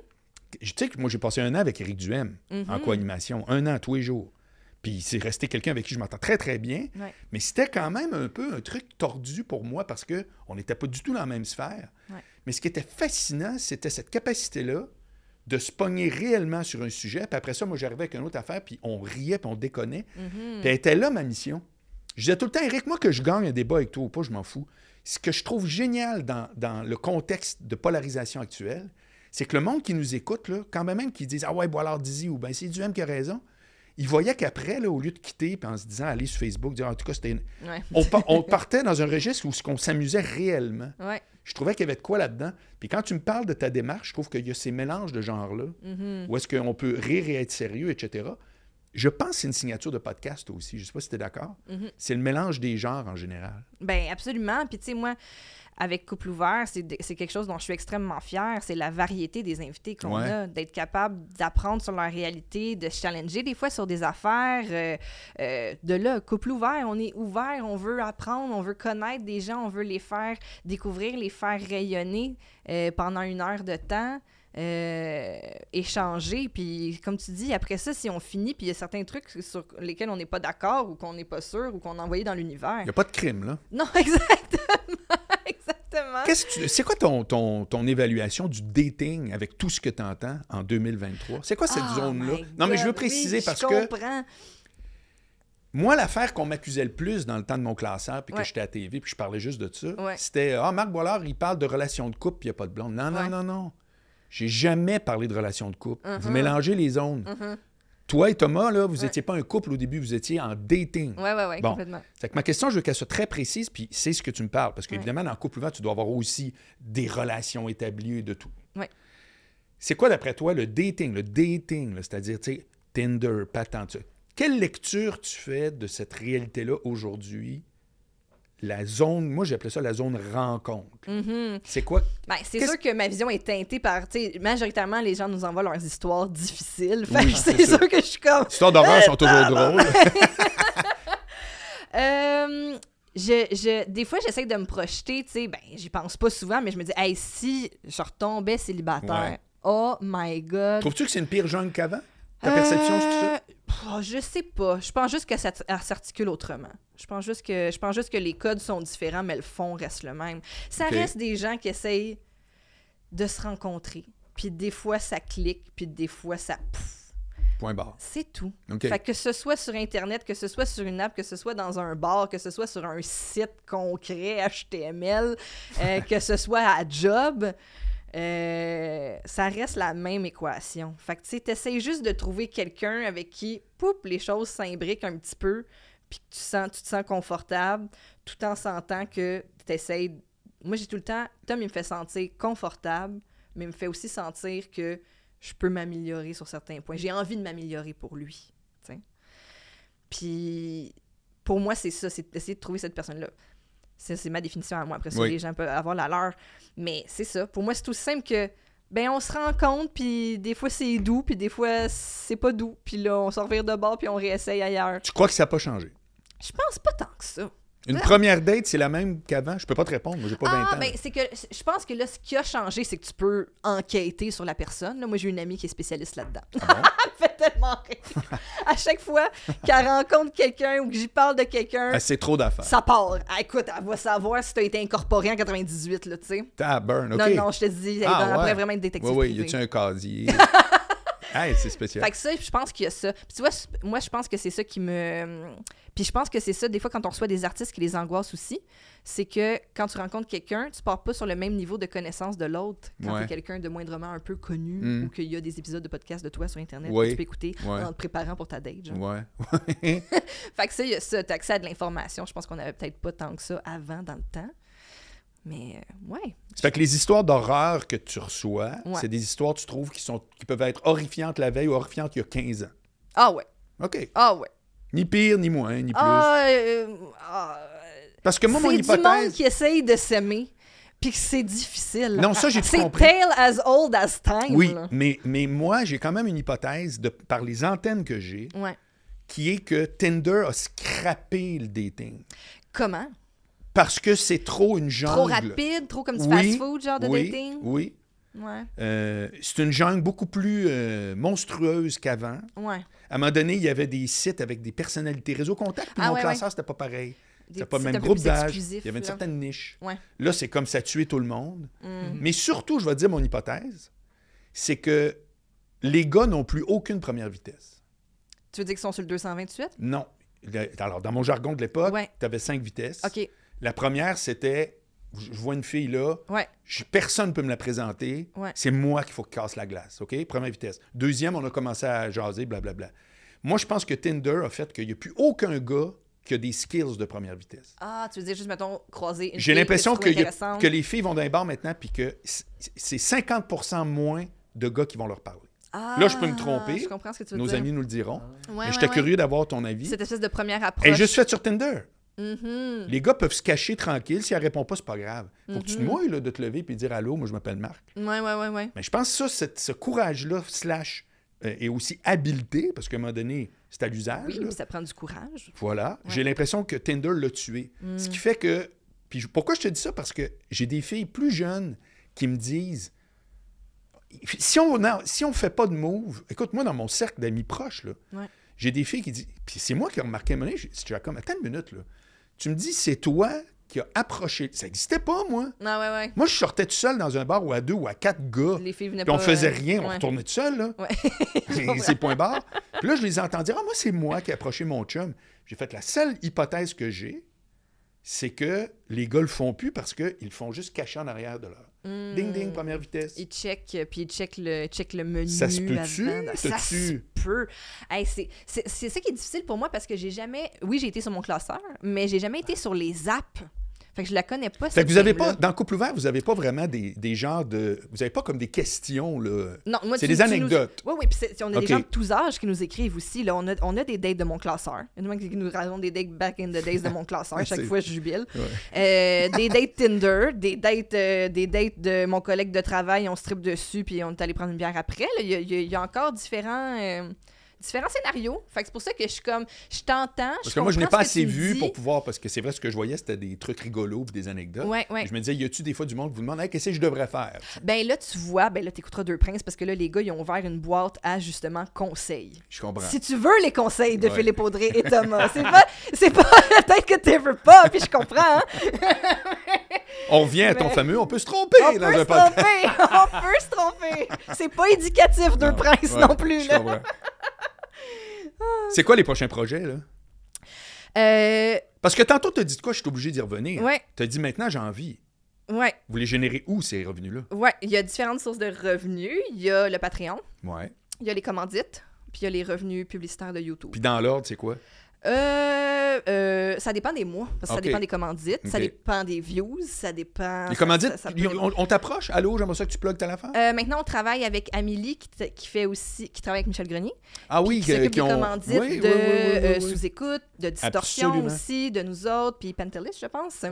je sais que moi, j'ai passé un an avec Éric Duhem Mhm. en co-animation. Un an, tous les jours. Puis c'est resté quelqu'un avec qui je m'entends très, très bien. Ouais. Mais c'était quand même un peu un truc tordu pour moi parce qu'on n'était pas du tout dans la même sphère. Ouais. Mais ce qui était fascinant, c'était cette capacité-là de se pogner réellement sur un sujet. Puis après ça, moi, j'arrivais avec une autre affaire, puis on riait, puis on déconnait. Mhm. Puis elle était là, ma mission. Je disais tout le temps, Eric, moi, que je gagne un débat avec toi ou pas, je m'en fous. Ce que je trouve génial dans, dans le contexte de polarisation actuelle, c'est que le monde qui nous écoute, là, quand même, même qui disent Ah ouais, Boilard Dizzy ou ben c'est du M qui a raison, il voyait qu'après, là, au lieu de quitter, puis en se disant aller sur Facebook, dire en tout cas, c'était. Ouais. On, par- on <laughs> partait dans un registre où qu'on s'amusait réellement. Ouais. Je trouvais qu'il y avait de quoi là-dedans. Puis quand tu me parles de ta démarche, je trouve qu'il y a ces mélanges de genres-là, Mhm. où est-ce qu'on peut rire et être sérieux, etc. Je pense que c'est une signature de podcast aussi. Je ne sais pas si tu es d'accord. Mhm. C'est le mélange des genres en général. Ben absolument. Puis tu sais, moi, avec Couple Ouvert, c'est quelque chose dont je suis extrêmement fière. C'est la variété des invités qu'on Ouais. a, d'être capable d'apprendre sur leur réalité, de se challenger des fois sur des affaires. euh, euh, de là, Couple Ouvert, on est ouvert, on veut apprendre, on veut connaître des gens, on veut les faire découvrir, les faire rayonner euh, pendant une heure de temps. euh, échanger puis comme tu dis après ça si on finit puis il y a certains trucs sur lesquels on n'est pas d'accord ou qu'on n'est pas sûr ou qu'on a envoyé dans l'univers Il n'y a pas de crime, là. non, <laughs> exactement. Exactement. Que C'est quoi ton, ton, ton évaluation du dating avec tout ce que tu entends en 2023? C'est quoi cette Oh zone-là? Non, mais je veux préciser oui, parce je que comprends. moi, l'affaire qu'on m'accusait le plus dans le temps de mon classeur, puis que j'étais à TV, puis je parlais juste de ça, Ouais. c'était Ah, Marc Boilard, il parle de relations de couple, puis il n'y a pas de blonde. Non, non, Ouais. non, non. J'ai jamais parlé de relations de couple. Vous Mhm. mélangez les zones. Mhm. Toi et Thomas, là, vous Ouais. n'étiez pas un couple au début, vous étiez en dating. Ouais, ouais, Bon. complètement. Fait que ma question, je veux qu'elle soit très précise, puis c'est ce que tu me parles. Parce qu'évidemment, dans le couple ouvert, tu dois avoir aussi des relations établies et de tout. Ouais. C'est quoi, d'après toi, le dating? Le dating, c'est-à-dire, tu sais, Tinder, patente. Quelle lecture tu fais de cette réalité-là aujourd'hui? La zone, moi j'appelais ça la zone rencontre. Mhm. C'est quoi? Ben, c'est sûr que ma vision est teintée par, tu sais, majoritairement, les gens nous envoient leurs histoires difficiles. Oui, c'est sûr que je suis comme... Les histoires d'horreur sont toujours drôles. <laughs> Euh, je, je, des fois, j'essaie de me projeter, tu sais, ben, j'y pense pas souvent, mais je me dis, hey, si je retombais célibataire, Ouais. oh my God. Trouves-tu que c'est une pire jungle qu'avant? Ta perception? Euh, pff, Je sais pas. Je pense juste que ça s'articule autrement. Je pense juste que je pense juste que les codes sont différents, mais le fond reste le même. Ça reste des gens qui essayent de se rencontrer. Puis des fois ça clique, puis des fois ça pouf. Point barre. C'est tout. Fait que ce soit sur internet, que ce soit sur une app, que ce soit dans un bar, que ce soit sur un site concret HTML, euh, <laughs> que ce soit à job, euh, ça reste la même équation. Fait que tu sais, juste de trouver quelqu'un avec qui, poup, les choses s'imbriquent un petit peu, puis que tu, sens, tu te sens confortable, tout en sentant que t'essayes moi, j'ai tout le temps, Tom, il me fait sentir confortable, mais il me fait aussi sentir que je peux m'améliorer sur certains points. J'ai envie de m'améliorer pour lui. Puis, pour moi, c'est ça, c'est d'essayer de trouver cette personne-là. C'est ma définition à moi. Après ça, Oui. les gens peuvent avoir la leur. Mais c'est ça. Pour moi, c'est tout simple que, ben, on se rend compte, puis des fois, c'est doux, puis des fois, c'est pas doux. Puis là, on s'en revire de bord, puis on réessaye ailleurs. Tu crois que ça n'a pas changé? Je pense pas tant que ça. Une première date, c'est la même qu'avant? Je peux pas te répondre, moi j'ai pas 20 Ah, ans. ben, c'est que je pense que là, ce qui a changé, c'est que tu peux enquêter sur la personne. Là, moi, j'ai une amie qui est spécialiste là-dedans. Ah bon? <laughs> Elle fait tellement rire. à chaque fois qu'elle rencontre quelqu'un ou que j'y parle de quelqu'un, Ah, c'est trop d'affaires. ça part. Ah, écoute, elle va savoir si tu as été incorporé en 98, là, tu sais. Ah, burn, OK. Non, non, je te dis, elle, Ah, ouais. vraiment être détective Oui, oui, y a-tu un casier? <laughs> hey, c'est spécial. Fait que ça, je pense qu'il y a ça. Puis tu vois, moi, je pense que c'est ça qui me. Puis je pense que c'est ça, des fois, quand on reçoit des artistes qui les angoissent aussi, c'est que quand tu rencontres quelqu'un, tu pars pas sur le même niveau de connaissance de l'autre quand Ouais. t'es quelqu'un de moindrement un peu connu Mm. ou qu'il y a des épisodes de podcast de toi sur Internet Oui. que tu peux écouter Ouais. en te préparant pour ta date. genre. <laughs> Ouais. Fait que ça, il y a ça, t'as accès à de l'information. Je pense qu'on avait peut-être pas tant que ça avant dans le temps. Mais euh, ouais. Ça fait que les histoires d'horreur que tu reçois, Ouais. c'est des histoires, tu trouves, qui, sont, qui peuvent être horrifiantes la veille ou horrifiantes il y a 15 ans. Ah ouais. OK. Ah ouais. Ni pire, ni moins, ni plus. Ah, euh, ah, Parce que moi, mon c'est du monde hypothèse... qui essaye de s'aimer, puis que c'est difficile. Non, ça, j'ai tout C'est compris? tale as old as time. Oui, là. mais, mais moi, j'ai quand même une hypothèse, de, par les antennes que j'ai, Ouais. qui est que Tinder a scrappé le dating. Comment? Parce que c'est trop une jungle. Trop rapide, trop comme du Oui, fast-food, genre de oui, dating? Oui. Ouais. Euh, c'est une jungle beaucoup plus euh, monstrueuse qu'avant. Ouais. À un moment donné, il y avait des sites avec des personnalités réseau contact, puis Ah mon ouais, classeur, c'était pas pareil. C'était pas le même groupe d'âge. Il y avait une là. certaine niche. Ouais. Là, c'est comme ça tuer tout le monde. Mm. Mais surtout, je vais te dire mon hypothèse, c'est que les gars n'ont plus aucune première vitesse. Tu veux dire qu'ils sont sur le 228? Non. Le- Alors, dans mon jargon de l'époque, tu avais cinq vitesses. OK. La première, c'était je je vois une fille là, Ouais. je- personne ne peut me la présenter. Ouais. C'est moi qu'il faut que casse la glace. OK? Première vitesse. Deuxième, on a commencé à jaser, blablabla. Moi, je pense que Tinder a fait qu'il n'y a plus aucun gars qui a des skills de première vitesse. Ah, tu veux dire juste, mettons, croiser une J'ai fille l'impression que, que, a- les filles vont dans les bars maintenant, puis que c'est 50% moins de gars qui vont leur parler. Ah, Là, je peux me tromper. Je comprends ce que tu veux Nos dire. amis nous le diront. Ouais, Mais j'étais curieux d'avoir ton avis. Cette espèce de première approche. Elle est juste faite sur Tinder. Mhm. Les gars peuvent se cacher tranquille. Si elle répond pas, c'est pas grave. Faut que tu te Mhm. mouilles là, de te lever et dire Allô, moi je m'appelle Marc. Ouais, ouais, ouais, ouais. Mais je pense que ça, cette- ce courage-là, slash, euh, et aussi habileté, parce qu'à un moment donné, c'est à l'usage. Oui, là. ça prend du courage. Voilà. Ouais. J'ai l'impression que Tinder l'a tué. Mm. Ce qui fait que. Puis pourquoi je te dis ça? Parce que j'ai des filles plus jeunes qui me disent si on n'a- si on fait pas de move, écoute, moi, dans mon cercle d'amis proches, là, Ouais. j'ai des filles qui disent. Puis c'est moi qui ai remarqué un moment donné, suis comme, attends une minute, là. Tu me dis, c'est toi qui as approché. Ça n'existait pas, moi. Ah, ouais, ouais. Moi, je sortais tout seul dans un bar ou à deux ou à quatre gars. Les filles venaient Puis on pas, faisait euh, rien, on retournait tout seul, là. Ouais. <laughs> <laughs> C'est point barre. Puis là, je les entends dire Ah, moi, c'est moi qui ai approché mon chum. J'ai fait la seule hypothèse que j'ai, c'est que les gars le font plus parce qu'ils font juste cacher en arrière de leur. Mm. Ding, ding, première vitesse. Il check, euh, puis il check le, check le menu. Ça se peut-tu? Ça se peut. Hey, c'est ça qui est difficile pour moi parce que j'ai jamais. Oui, j'ai été sur mon classeur, mais j'ai jamais été sur les apps. Fait que je la connais pas. Fait que vous avez pas, dans Couple ouvert, vous avez pas vraiment des, des genres de. Vous avez pas comme des questions, là. Non, moi, C'est des nous- anecdotes. Oui, oui, puis on a des gens de tous âges qui nous écrivent aussi. Là. On, a, on a des dates de mon classeur. Il y en a qui nous racontent des dates back in the days de mon classeur. <laughs> Chaque fois, je jubile. <laughs> Ouais. Euh, des dates Tinder, des dates, euh, des dates de mon collègue de travail, on se tripe dessus, puis on est allé prendre une bière après. y y il y a encore différents, euh, différents scénarios. Fait que c'est pour ça que je suis comme, je t'entends. Parce que moi, je n'ai pas assez vu dis. pour pouvoir. Parce que c'est vrai, ce que je voyais, c'était des trucs rigolos puis des anecdotes. Ouais, ouais. Et Je me disais, y a-tu des fois du monde qui vous demande, hey, qu'est-ce que je devrais faire? Ben là, tu vois, ben là, t'écouteras Deux Princes parce que là, les gars, ils ont ouvert une boîte à justement conseils. Je comprends. Si tu veux les conseils de Ouais. Philippe Audrey et Thomas, c'est pas, c'est pas <laughs> peut-être que tu veux pas, puis je comprends. Hein? <laughs> On revient à ton fameux, on peut se tromper On dans peut un se podcast. tromper, <laughs> on peut se tromper. C'est pas éducatif Deux. Princes non plus je là. C'est quoi les prochains projets, là? Euh, Parce que tantôt, tu as dit de quoi, je suis obligé d'y revenir. ouais, Tu as dit maintenant, j'ai envie. ouais, Vous les générez où, ces revenus-là? ouais. Il y a différentes sources de revenus. Il y a le Patreon, Ouais. il y a les commandites, puis il y a les revenus publicitaires de YouTube. Puis dans l'ordre, c'est quoi? Euh, euh, ça dépend des mois, parce que ça dépend des commandites, ça dépend des views, ça dépend... Les commandites, ça- ça ils- peut- on, on t'approche? Allô, j'aimerais ça que tu plugues ta affaire? Euh, maintenant, on travaille avec Amélie, qui, qui fait aussi, qui travaille avec Michel Grenier, ah oui, qui s'occupe des ont... commandites Oui, oui, de oui, oui, oui, euh, oui. sous-écoute, de distorsion Absolument. aussi, de nous autres, puis Pentelis, je pense.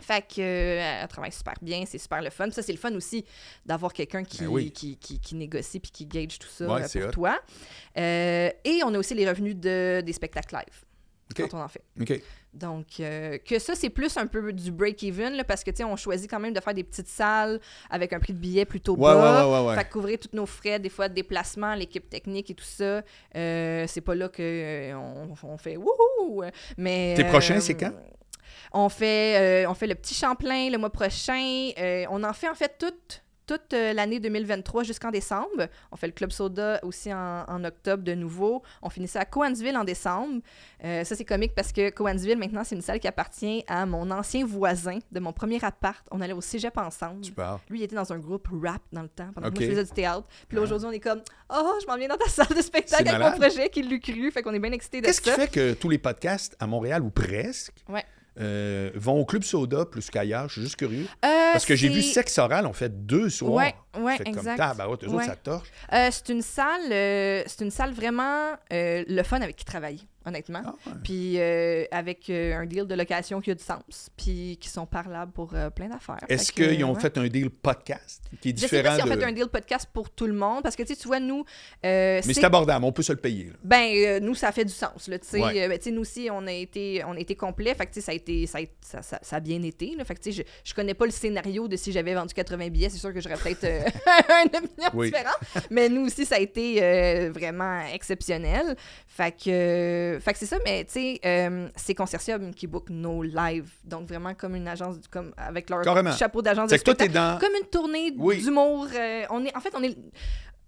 Fait que euh, elle travaille super bien, c'est super le fun. Ça, c'est le fun aussi d'avoir quelqu'un qui, Ben oui. qui, qui, qui négocie puis qui gage tout ça Ouais, euh, pour hot. toi. Euh, et on a aussi les revenus de, des spectacles live quand on en fait. Donc, que ça, c'est plus un peu du break-even, parce que, tu sais, on choisit quand même de faire des petites salles avec un prix de billet plutôt Ouais, bas. ouais. Fait que couvrir tous nos frais, des fois de déplacement, l'équipe technique et tout ça, c'est pas là euh, on, fait wouhou! Mais. Tes prochains, c'est quand? On fait, euh, on fait le petit Champlain le mois prochain. Euh, on en fait en fait toute, toute euh, l'année 2023 jusqu'en décembre. On fait le Club Soda aussi en, en octobre de nouveau. On finit ça à Coansville en décembre. Ça, c'est comique parce que Coansville, maintenant, c'est une salle qui appartient à mon ancien voisin de mon premier appart. On allait au cégep ensemble. Lui, il était dans un groupe rap dans le temps, pendant Ok. que moi, je faisais du théâtre. Puis là, Ah. aujourd'hui, on est comme « Oh, je m'en viens dans ta <laughs> salle de spectacle avec mon projet, qu'il l'eût cru. » Fait qu'on est bien excités de Qu'est-ce qui ça. fait que tous les podcasts à Montréal, ou presque, Ouais. Euh, vont au Club Soda plus qu'ailleurs? Je suis juste curieux. Euh, Parce que j'ai vu Sexe Oral, on fait deux soirs. Ouais, Fait exact. comme tabarouette, eux autres, Ouais. ça torche. Euh, c'est une salle, euh, c'est une salle vraiment euh, le fun avec qui travailler, honnêtement. Ah, ouais. Puis avec un deal de location qui a du sens, puis qui sont parlables pour plein d'affaires. Est-ce qu'ils ont fait un deal podcast qui est Je sais pas différent si on de... fait un deal podcast pour tout le monde, parce que tu vois, nous, Mais c'est abordable, on peut se le payer. là. Ben, nous, ça fait du sens, là, tu sais. Ouais. Euh, ben, tu sais, nous aussi, on a été, on a été complet, fait que, ça a été, ça a, ça, ça- ça a bien été, là. Fait que, je, je connais pas le scénario de si j'avais vendu 80 billets, c'est sûr que j'aurais peut-être <laughs> une opinion Oui. différente, mais nous aussi, ça a été euh, vraiment exceptionnel. Fait que, euh, fait que c'est ça, mais, tu sais, euh, c'est Consortium qui book nos lives, donc vraiment comme une agence, comme, avec leur Carrément. chapeau d'agence de spectacle. dans... Comme une tournée Oui. d'humour. euh, on est, en fait, on est,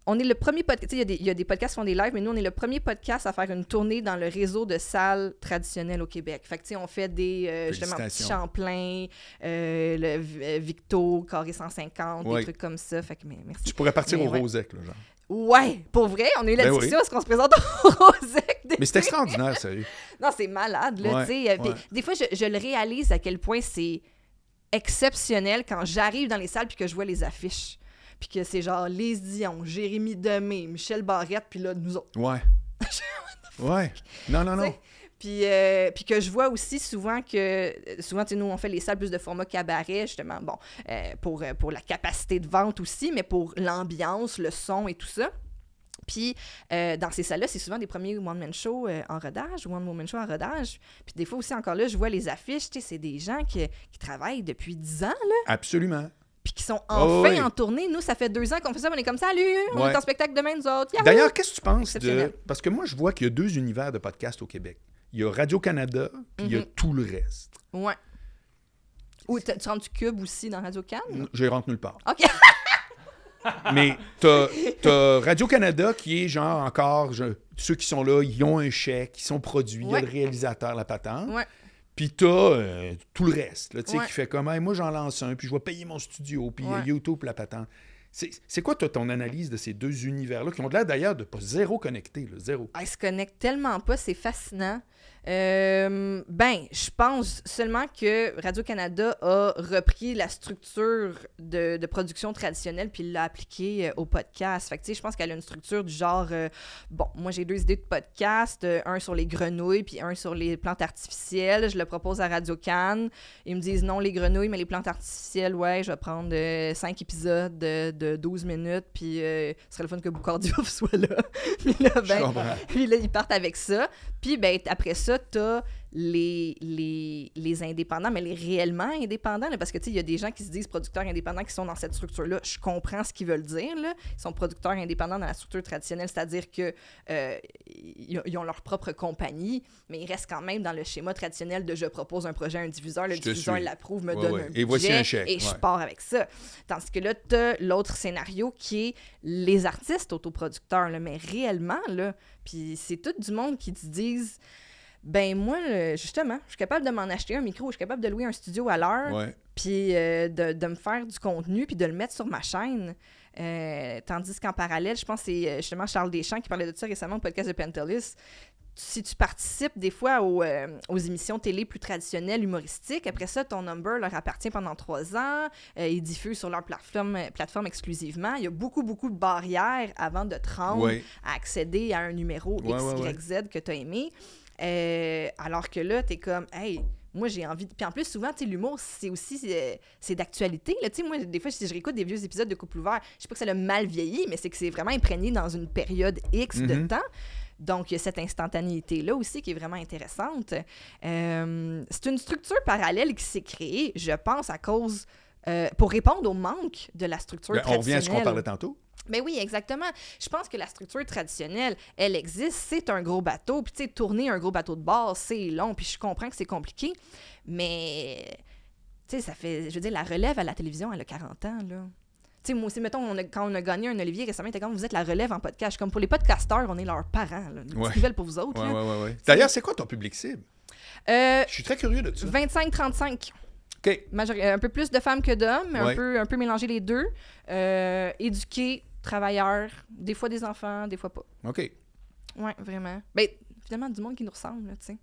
on est le premier podcast. Il y, a des- il y a des podcasts qui font des lives, mais nous, on est le premier podcast à faire une tournée dans le réseau de salles traditionnelles au Québec. Fait que, tu sais, on fait des, euh, justement. Champlain, euh, le euh, Victo, Carré 150, Oui. des trucs comme ça. Fait que, mais merci. Tu pourrais partir Mais au ouais. Rosec, là, genre. Ouais, pour vrai, on a eu la Ben oui. discussion, est-ce qu'on se présente au Rosec? Mais c'est extraordinaire, sérieux. <laughs> Non, c'est malade, là, Ouais, tu sais. Euh. Des fois, je, je le réalise à quel point c'est exceptionnel quand j'arrive dans les salles puis que je vois les affiches. Puis que c'est genre Lise Dion, Jérémy Demé, Michel Barrette, puis là, nous autres. Ouais. <laughs> ouais. Non, non, non. Puis, euh, puis que je vois aussi souvent que, euh, souvent, tu sais, nous, on fait les salles plus de format cabaret, justement, bon, euh, pour, pour la capacité de vente aussi, mais pour l'ambiance, le son et tout ça. Puis, euh, dans ces salles-là, c'est souvent des premiers one-man shows euh, en rodage, one-woman show en rodage. Puis, des fois aussi, encore là, je vois les affiches, tu sais, c'est des gens qui, qui travaillent depuis 10 ans, là, Absolument. Puis qui sont Oh, enfin oui. en tournée. Nous, ça fait deux ans qu'on fait ça, on est comme Salut, on Ouais. est en spectacle demain, nous autres. Yahoo! D'ailleurs, qu'est-ce que tu penses de... Parce que moi, je vois qu'il y a deux univers de podcasts au Québec. Il y a Radio-Canada, puis il y a Mhm. tout le reste. Ouais. Ou tu rentres du cube aussi dans Radio Cannes? Je rentre nulle part. OK. <laughs> Mais t'as as Radio-Canada qui est genre encore... je- ceux qui sont là, ils ont un chèque, ils sont produits, il y a le réalisateur, la patente. Ouais. Puis t'as euh, tout le reste, là, tu sais, Ouais. qui fait comme, Hey, moi j'en lance un, puis je vais payer mon studio, puis euh, Ouais. YouTube, la patente. C'est c'est quoi, toi, ton analyse de ces deux univers-là, qui ont l'air d'ailleurs de pas zéro connectés, là, zéro? Ah, Ils se connectent tellement pas, c'est fascinant. Euh, ben, je pense seulement que Radio-Canada a repris la structure de, de production traditionnelle puis l'a appliquée euh, au podcast. Fait que, tu sais, je pense qu'elle a une structure du genre, euh, bon, moi j'ai deux idées de podcast, un sur les grenouilles puis un sur les plantes artificielles. Je le propose à Radio-Can. Ils me disent non, les grenouilles, mais les plantes artificielles, ouais, je vais prendre cinq épisodes de, de 12 minutes puis ce serait le fun que Boucardiouf <laughs> soit là. <laughs> puis là, ben, puis là, ils partent avec ça. Puis ben, après ça, t'as les, les, les indépendants, mais les réellement indépendants, là, parce que tu sais, il y a des gens qui se disent producteurs indépendants qui sont dans cette structure-là. Je comprends ce qu'ils veulent dire. Là. Ils sont producteurs indépendants dans la structure traditionnelle, c'est-à-dire que euh, ils ont leur propre compagnie, mais ils restent quand même dans le schéma traditionnel de je propose un projet à un diffuseur, le Je diffuseur l'approuve, me Ouais, donne ouais. un Et voici budget, un chèque, et je ouais. pars avec ça. Tandis que là, t'as l'autre scénario qui est les artistes autoproducteurs, là, mais réellement, là, puis c'est tout du monde qui te disent ben moi, justement, je suis capable de m'en acheter un micro, je suis capable de louer un studio à l'heure, puis euh, de, de me faire du contenu, puis de le mettre sur ma chaîne. Euh, tandis qu'en parallèle, je pense que c'est euh, justement Charles Deschamps qui parlait de ça récemment au podcast de Pentelis. si tu participes des fois aux, euh, aux émissions télé plus traditionnelles, humoristiques, après ça, ton number leur appartient pendant trois ans, ils diffusent sur leur plateforme, plateforme exclusivement. Il y a beaucoup, beaucoup de barrières avant de te rendre à accéder à un numéro Ouais, X, ouais, ouais. Que tu as aimé. Euh, alors que là, tu es comme, hey, moi j'ai envie. de- Puis en plus, souvent, tu l'humour, c'est aussi euh, c'est d'actualité. là. Tu sais, moi, des fois, si je réécoute des vieux épisodes de Couple ouvert, je sais pas que ça l'a mal vieilli, mais c'est que c'est vraiment imprégné dans une période X de Mhm. temps. Donc, il y a cette instantanéité-là aussi qui est vraiment intéressante. Euh, c'est une structure parallèle qui s'est créée, je pense, à cause. euh, pour répondre au manque de la structure Ben, on revient à ce qu'on traditionnelle. parlait tantôt. Mais oui, exactement. Je pense que la structure traditionnelle, elle existe. C'est un gros bateau. Puis, tu sais, tourner un gros bateau de bord, c'est long. Puis, je comprends que c'est compliqué. Mais, tu sais, ça fait. Je veux dire, la relève à la télévision, elle a 40 ans, là. Tu sais, moi aussi, mettons, on a- quand on a gagné un Olivier récemment, comme vous êtes la relève en podcast. Comme pour les podcasteurs, on est leurs parents. Là. Une Ouais. nouvelle pour vous autres. Ouais, là. ouais, ouais, ouais. D'ailleurs, c'est quoi ton public cible? Euh, Je suis très curieux de ça. 25-35. OK. Majori- un peu plus de femmes que d'hommes, un, peu, un peu mélanger les deux. Euh, travailleurs, des fois des enfants, des fois pas. OK. Ouais, vraiment. Ben, finalement, du monde qui nous ressemble, tu sais.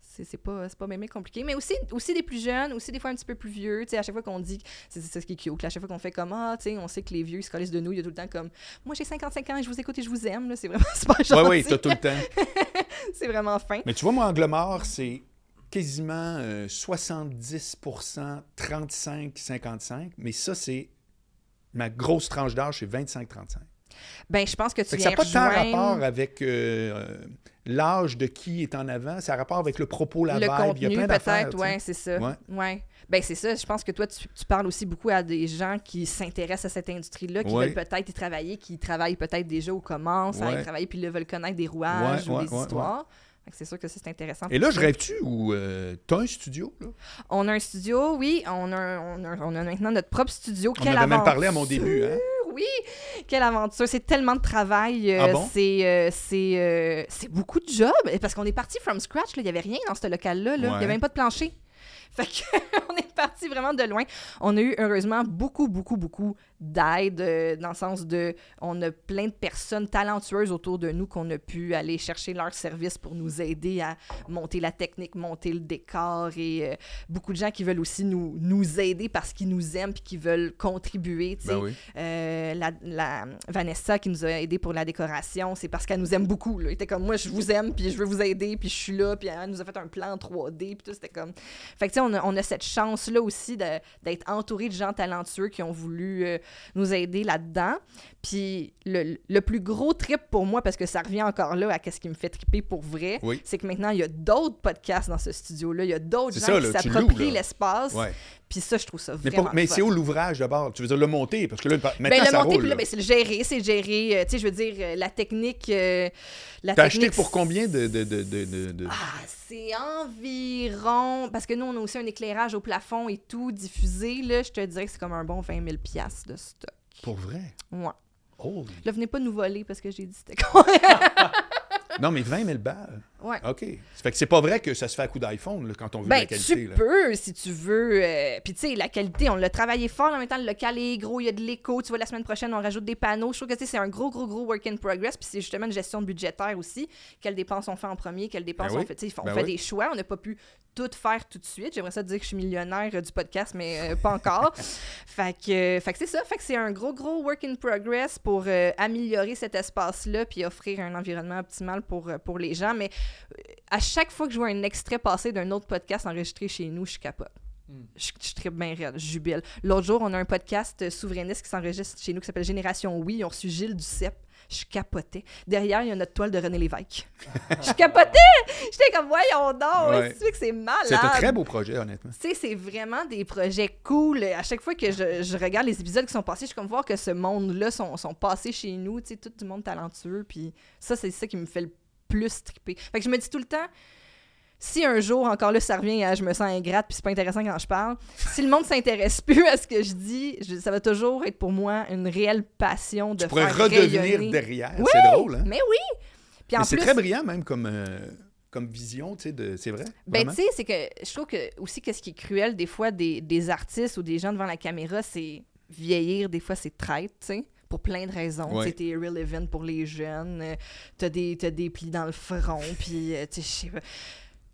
C'est c'est pas, c'est pas même compliqué. Mais aussi, aussi des plus jeunes, aussi des fois un petit peu plus vieux. Tu sais, à chaque fois qu'on dit, c'est c'est ça qui est cute, à chaque fois qu'on fait comme, ah, tu sais, on sait que les vieux, ils se collent de nous, il y a tout le temps comme, moi j'ai 55 ans et je vous écoute et je vous aime, là, c'est vraiment <laughs> super Oui, gentil. oui, t'as tout le temps. <laughs> c'est vraiment fin. Mais tu vois, moi, Angle mort, c'est quasiment euh, 70% 35-55. Mais ça, c'est ma grosse tranche d'âge, c'est 25-35. Ben, je pense que tu Fait que ça viens n'a pas tant rejoindre rapport avec euh, l'âge de qui est en avant, ça a rapport avec le propos, la le vibe, il y a contenu, plein d'affaires. peut-être, ouais, c'est ça. Ouais. Ouais. Ben, c'est ça. Je pense que toi, tu, tu parles aussi beaucoup à des gens qui s'intéressent à cette industrie-là, qui Ouais. veulent peut-être y travailler, qui travaillent peut-être déjà ou commencent à y Ouais. travailler, puis là, veulent connaître des rouages Ouais, ou ouais, des ouais, histoires. C'est sûr que ça, c'est intéressant. Et là, je rêve-tu ou euh, t'as un studio? Là? On a un studio, oui. On a, on a, on a maintenant notre propre studio. On Quelle avait même aventure! parlé à mon début. Hein? Oui, quelle aventure. C'est tellement de travail. euh, Ah bon? C'est euh, c'est euh, beaucoup de job. Et Parce qu'on est parti from scratch. là. Il n'y avait rien dans ce local-là. là. Il n'y avait même pas de plancher. Fait qu'on <laughs> est parti vraiment de loin. On a eu heureusement beaucoup, beaucoup, beaucoup d'aide euh, dans le sens de on a plein de personnes talentueuses autour de nous qu'on a pu aller chercher leur service pour nous aider à monter la technique, monter le décor et euh, beaucoup de gens qui veulent aussi nous, nous aider parce qu'ils nous aiment puis qui veulent contribuer. tu sais. Ben oui. Euh, la, la- Vanessa qui nous a aidé pour la décoration, c'est parce qu'elle nous aime beaucoup. Là. Elle était comme moi, je vous aime, puis je veux vous aider, puis je suis là, puis elle nous a fait un plan en 3D, puis tout, c'était comme. Fait que on a, on a cette chance-là aussi d'être entouré de gens talentueux qui ont voulu euh, nous aider là-dedans. Puis le, le plus gros trip pour moi, parce que ça revient encore là à ce qui me fait triper pour vrai, Oui. c'est que maintenant, il y a d'autres podcasts dans ce studio-là. Il y a d'autres gens ça, qui s'approprient l'espace. Ouais. Puis ça, je trouve ça Mais, vraiment mais c'est où l'ouvrage d'abord? Tu veux dire le monter? Parce que là, maintenant, Ben, le ça monter, roule. puis là, ben, c'est le gérer, c'est gérer. euh, tu sais, je veux dire, euh, la technique. euh, la T'as acheté technique, pour combien de... de, de, de, Ah, c'est environ. Parce que nous, on a aussi un éclairage au plafond et tout diffusé. Là, je te dirais que c'est comme un bon 20 000 de stock. Pour vrai? Ouais. Holy. Là, venez pas nous voler parce que j'ai dit c'était <laughs> quoi. Non, mais 20 000 balles. Ouais. OK. Ça fait que c'est pas vrai que ça se fait à coup d'iPhone quand on veut de Ben, la qualité. tu là. peux, si tu veux. euh, Puis, tu sais, la qualité, on l'a travaillé fort. En même temps, le local est gros, il y a de l'écho. Tu vois, la semaine prochaine, on rajoute des panneaux. Je trouve que, c'est un gros, gros, gros work in progress. Puis, c'est justement une gestion budgétaire aussi. Quelles dépenses on fait en premier, quelles dépenses Ben oui. on fait. On Ben fait oui. des choix. On n'a pas pu tout faire tout de suite. J'aimerais ça te dire que je suis millionnaire euh, du podcast, mais euh, pas encore. <laughs> fait que, euh, fait que c'est ça. Fait que c'est un gros, gros work in progress pour améliorer cet espace-là puis offrir un environnement optimal pour, pour les gens. Mais à chaque fois que je vois un extrait passé d'un autre podcast enregistré chez nous, je capote. Hmm. Je, je tripe bien raide, je jubile. L'autre jour, on a un podcast euh, souverainiste qui s'enregistre chez nous qui s'appelle Génération Oui. Ils ont reçu Gilles Duceppe. Je capotais. Derrière, il y a notre toile de René Lévesque. <laughs> je capotais! J'étais comme, voyons donc, Ouais. c'est que c'est malade? C'est un très beau projet, honnêtement. Tu sais, c'est vraiment des projets cool. À chaque fois que je, je regarde les épisodes qui sont passés, je suis comme voir que ce monde-là sont, sont passés chez nous, tu sais, tout du monde talentueux. Puis ça, c'est ça qui me fait le plus triper. Fait que je me dis tout le temps, si un jour, encore là, ça revient à je me sens ingrate, puis c'est pas intéressant quand je parle, si le monde s'intéresse plus à ce que je dis, je- ça va toujours être pour moi une réelle passion de Tu pourrais faire redevenir rayonner. derrière. Oui, C'est drôle, hein? Mais oui! Puis en Mais c'est plus, très brillant, même, comme, euh, comme vision, tu sais, c'est vrai? Ben, tu sais, c'est que je trouve que aussi que ce qui est cruel des fois des, des artistes ou des gens devant la caméra, c'est vieillir, des fois, c'est traite, tu sais. Pour plein de raisons. Ouais. T'es irrelevant pour les jeunes, euh, t'as des, t'as des plis dans le front, <laughs> puis euh, tu sais, je sais pas.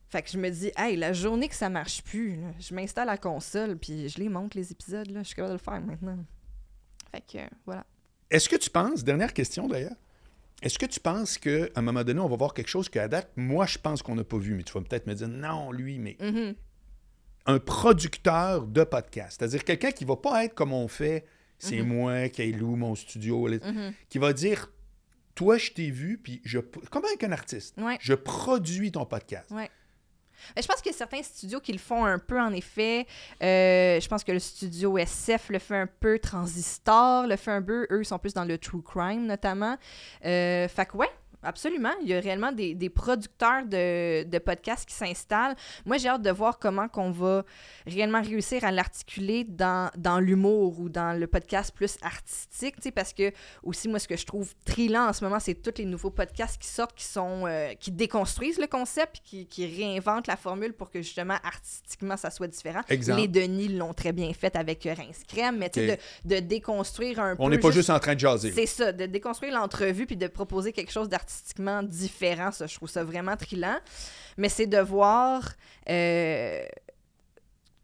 Fait que je me dis, hey, la journée que ça marche plus, là, je m'installe à la console, puis je les monte, les épisodes, là, je suis capable de le faire maintenant. Fait que, euh, voilà. Est-ce que tu penses, dernière question d'ailleurs, est-ce que tu penses qu'à un moment donné, on va voir quelque chose qu'à date, moi, je pense qu'on n'a pas vu, mais tu vas peut-être me dire, non, lui, mais Mhm. un producteur de podcast, c'est-à-dire quelqu'un qui va pas être comme on fait, c'est moi, Kailou, mon studio, là, Mhm. qui va dire, toi, je t'ai vu, puis je, comme avec un artiste, Ouais. je produis ton podcast. Ouais. Mais je pense qu'il y a certains studios qui le font un peu, en effet. Euh, je pense que le studio SF le fait un peu, Transistor le fait un peu. Eux, ils sont plus dans le true crime, notamment. Euh, fait que, ouais, absolument. Il y a réellement des, des producteurs de, de podcasts qui s'installent. Moi, j'ai hâte de voir comment qu'on va réellement réussir à l'articuler dans, dans l'humour ou dans le podcast plus artistique, tu sais, parce que aussi, moi, ce que je trouve trillant en ce moment, c'est tous les nouveaux podcasts qui sortent, qui sont euh, qui déconstruisent le concept, qui, qui réinventent la formule pour que justement artistiquement ça soit différent. Exemple. Les Denis l'ont très bien fait avec Rince Crème, mais tu sais, Ok. de, de déconstruire un peu. On n'est pas juste en train de jaser. C'est ça, de déconstruire l'entrevue puis de proposer quelque chose d'artistiquement différent, ça, je trouve ça vraiment trillant. Mais c'est de voir euh,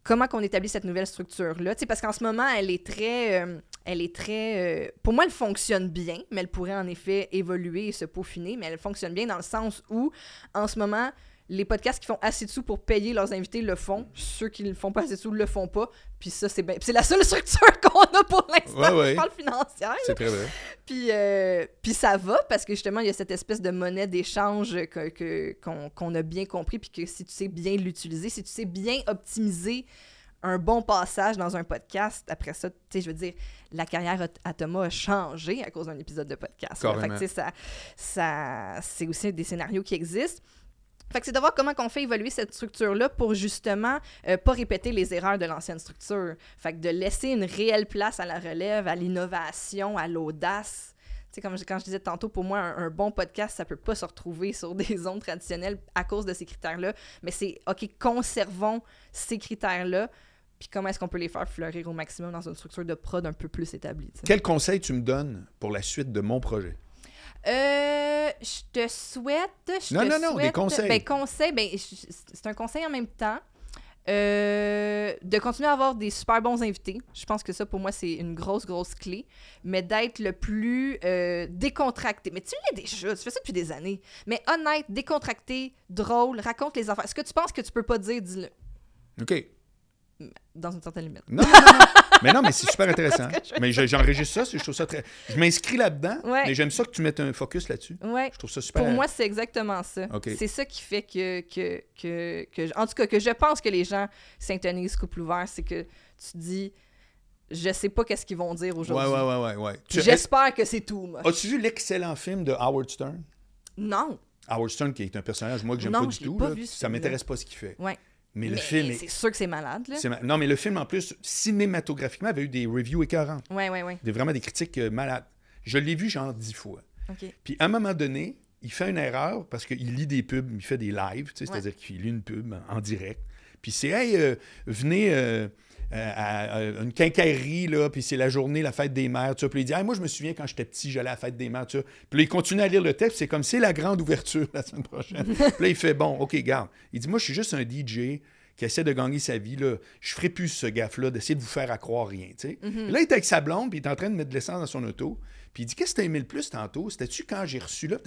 comment qu'on établit cette nouvelle structure-là. Parce qu'en ce moment, elle est très... euh, elle est très... euh, pour moi, elle fonctionne bien, mais elle pourrait en effet évoluer et se peaufiner, mais elle fonctionne bien dans le sens où, en ce moment, les podcasts qui font assez de sous pour payer leurs invités le font. Ceux qui ne font pas assez de sous le font pas. Puis ça, c'est bien. C'est la seule <laughs> structure qu'on a pour l'instant. Ouais, ouais. Parle financière. C'est très vrai. Puis, euh, puis ça va parce que justement, il y a cette espèce de monnaie d'échange que, que- qu'on, qu'on a bien compris. Puis que si tu sais bien l'utiliser, si tu sais bien optimiser un bon passage dans un podcast, après ça, tu sais, je veux dire, la carrière à- Thomas a changé à cause d'un épisode de podcast. Fait que, ça, ça, c'est aussi des scénarios qui existent. Fait que c'est de voir comment on fait évoluer cette structure-là pour justement euh, pas répéter les erreurs de l'ancienne structure. Fait que de laisser une réelle place à la relève, à l'innovation, à l'audace. Tu sais, comme je- quand je disais tantôt, pour moi, un, bon podcast, ça peut pas se retrouver <laughs> sur des ondes traditionnelles à cause de ces critères-là. Mais c'est, OK, conservons ces critères-là, puis comment est-ce qu'on peut les faire fleurir au maximum dans une structure de prod un peu plus établie. Quel conseil tu me donnes pour la suite de mon projet? Euh, je te souhaite. Je Non, te non, non, des souhaite- conseils. Ben, conseils, ben, c'est un conseil en même temps. Euh, de continuer à avoir des super bons invités. Je pense que ça, pour moi, c'est une grosse, grosse clé. Mais d'être le plus euh, décontracté. Mais tu l'es déjà, tu fais ça depuis des années. Mais honnête, décontracté, drôle, raconte les affaires. Ce que tu penses que tu peux pas dire, dis-le. OK. Dans une certaine limite. Non, non, non, non. <laughs> mais non, mais c'est super <laughs> intéressant. Je- Mais je- j'enregistre ça, je trouve ça très. Je m'inscris là-dedans, Ouais. mais j'aime ça que tu mettes un focus là-dessus. Ouais. Je trouve ça super. Pour moi, c'est exactement ça. C'est ça qui fait que, que, que, que- En tout cas, que je pense que les gens s'intonisent couple ouvert, c'est que tu te dis, je sais pas qu'est-ce qu'ils vont dire aujourd'hui. ouais, ouais, ouais. ouais. J'espère que c'est tout. As-tu vu l'excellent film de Howard Stern? Non. Howard Stern, qui est un personnage, moi, que j'aime pas du tout. pas là. vu, ça m'intéresse pas ce qu'il fait. Ouais. Mais, le film c'est est. sûr que c'est malade, là. ma- Non, mais le film, en plus, cinématographiquement, avait eu des reviews écœurantes. Ouais, ouais, ouais. Des, vraiment des critiques euh, malades. Je l'ai vu genre dix fois. OK. Puis à un moment donné, il fait une erreur parce qu'il lit des pubs, il fait des lives, tu sais, Ouais. c'est-à-dire qu'il lit une pub en, en direct. Puis c'est Hey, euh, venez euh, euh, à, à une quincaillerie, là, puis c'est la journée, la fête des mères, tu. Puis il dit Hey, Moi, je me souviens quand j'étais petit, j'allais à la fête des mères, tu. Puis là, il continue à lire le texte, c'est comme c'est la grande ouverture <laughs> la semaine prochaine. <laughs> puis là, il fait Bon, OK, garde. Il dit Moi, je suis juste un DJ qui essaie de gagner sa vie, là. Je ferai plus ce gaffe-là d'essayer de vous faire à croire rien, tu sais. Mhm. Là, il est avec sa blonde, puis il est en train de mettre de l'essence dans son auto. Puis il dit Qu'est-ce que t'as aimé le plus tantôt? C'était-tu quand j'ai reçu là?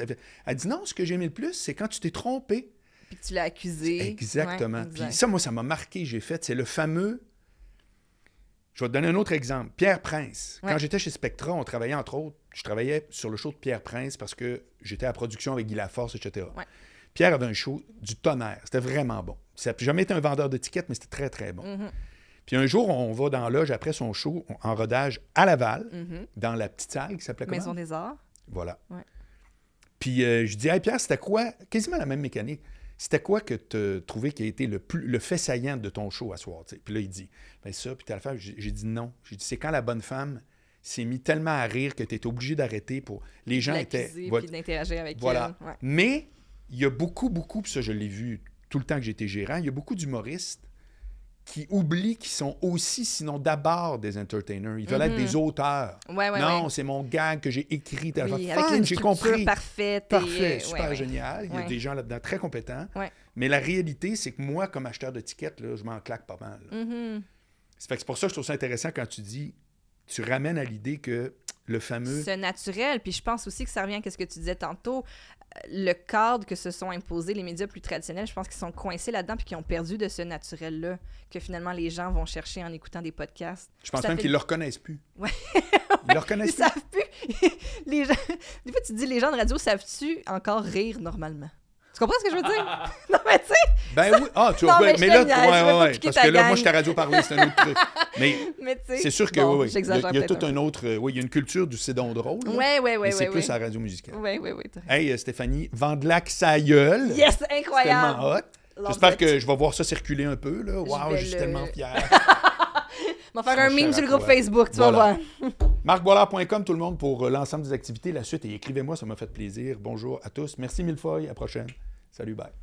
Elle dit Non, ce que j'ai aimé le plus, c'est quand tu t'es trompé. Puis tu l'as accusé. Exactement. Ouais, Puis exact. ça, moi, ça m'a marqué. J'ai fait, c'est le fameux. Je vais te donner un autre exemple. Pierre Prince. Quand j'étais chez Spectra, on travaillait entre autres. Je travaillais sur le show de Pierre Prince parce que j'étais à production avec Guy Laforce, etc. Ouais. Pierre avait un show du tonnerre. C'était vraiment bon. Ça n'a jamais été un vendeur d'étiquettes, mais c'était très, très bon. Mhm, Puis un jour, on va dans la loge après son show en rodage à Laval, mhm. dans la petite salle qui s'appelait comment? Maison des Arts. Voilà. Ouais. Puis euh, je dis, hey Pierre, c'était quoi, quasiment la même mécanique, c'était quoi que tu trouvais qui a été le, plus, le fait saillant de ton show à soir? Puis là, il dit, ben ça, puis t'as l'affaire. J'ai j'ai dit non. J'ai dit, c'est quand la bonne femme s'est mis tellement à rire que tu étais obligé d'arrêter pour. Les gens étaient. Voilà. puis d'interagir avec Voilà. elle. Ouais. Mais il y a beaucoup, beaucoup, puis ça, je l'ai vu tout le temps que j'étais gérant, il y a beaucoup d'humoristes qui oublient qu'ils sont aussi, sinon d'abord, des entertainers. Ils veulent être Mhm. des auteurs. Ouais, ouais, non, ouais. c'est mon gag que j'ai écrit. Oui, j'ai compris. parfaite. et, Parfait, euh, super génial. Il y a des gens là-dedans très compétents. Mais la réalité, c'est que moi, comme acheteur de tickets, là, je m'en claque pas mal. fait que C'est pour ça que je trouve ça intéressant quand tu dis, tu ramènes à l'idée que le fameux... C'est naturel. Puis je pense aussi que ça revient à ce que tu disais tantôt. Le cadre que se sont imposés les médias plus traditionnels, je pense qu'ils sont coincés là-dedans puis qu'ils ont perdu de ce naturel-là que finalement les gens vont chercher en écoutant des podcasts. Je pense même fait- qu'ils le reconnaissent plus. Ouais. Ils le Ils reconnaissent plus. savent plus. <laughs> les gens... Des fois, tu te dis, les gens de radio savent-tu encore rire normalement? Tu comprends ce que je veux dire? <laughs> non, mais tu sais, Ben oui. Ah, tu vois, mais je mais là, niaise, ouais, ouais, ouais, parce que là, moi, je t'ai radio parler, c'est un autre truc. <laughs> Mais mais tu sais. c'est sûr que bon, oui, oui. Il y a, J'exagère il y a peut-être tout un autre. euh, oui, il y a une culture du c'est donc drôle. ouais, mais ouais, c'est plus à la radio musicale. Ouais, ouais. t'as- Hey, Stéphanie, Vandelac, sa gueule. Yes, incroyable! tellement hot. J'espère que je vais voir ça circuler un peu. Là. Wow, je suis le- tellement fier. <laughs> On va faire un meme sur le à groupe. Facebook, tu vas voir. MarcBoilard.com, tout le monde, pour euh, l'ensemble des activités, la suite. Et écrivez-moi, ça m'a fait plaisir. Bonjour à tous. Merci mille fois. À la prochaine. Salut, bye.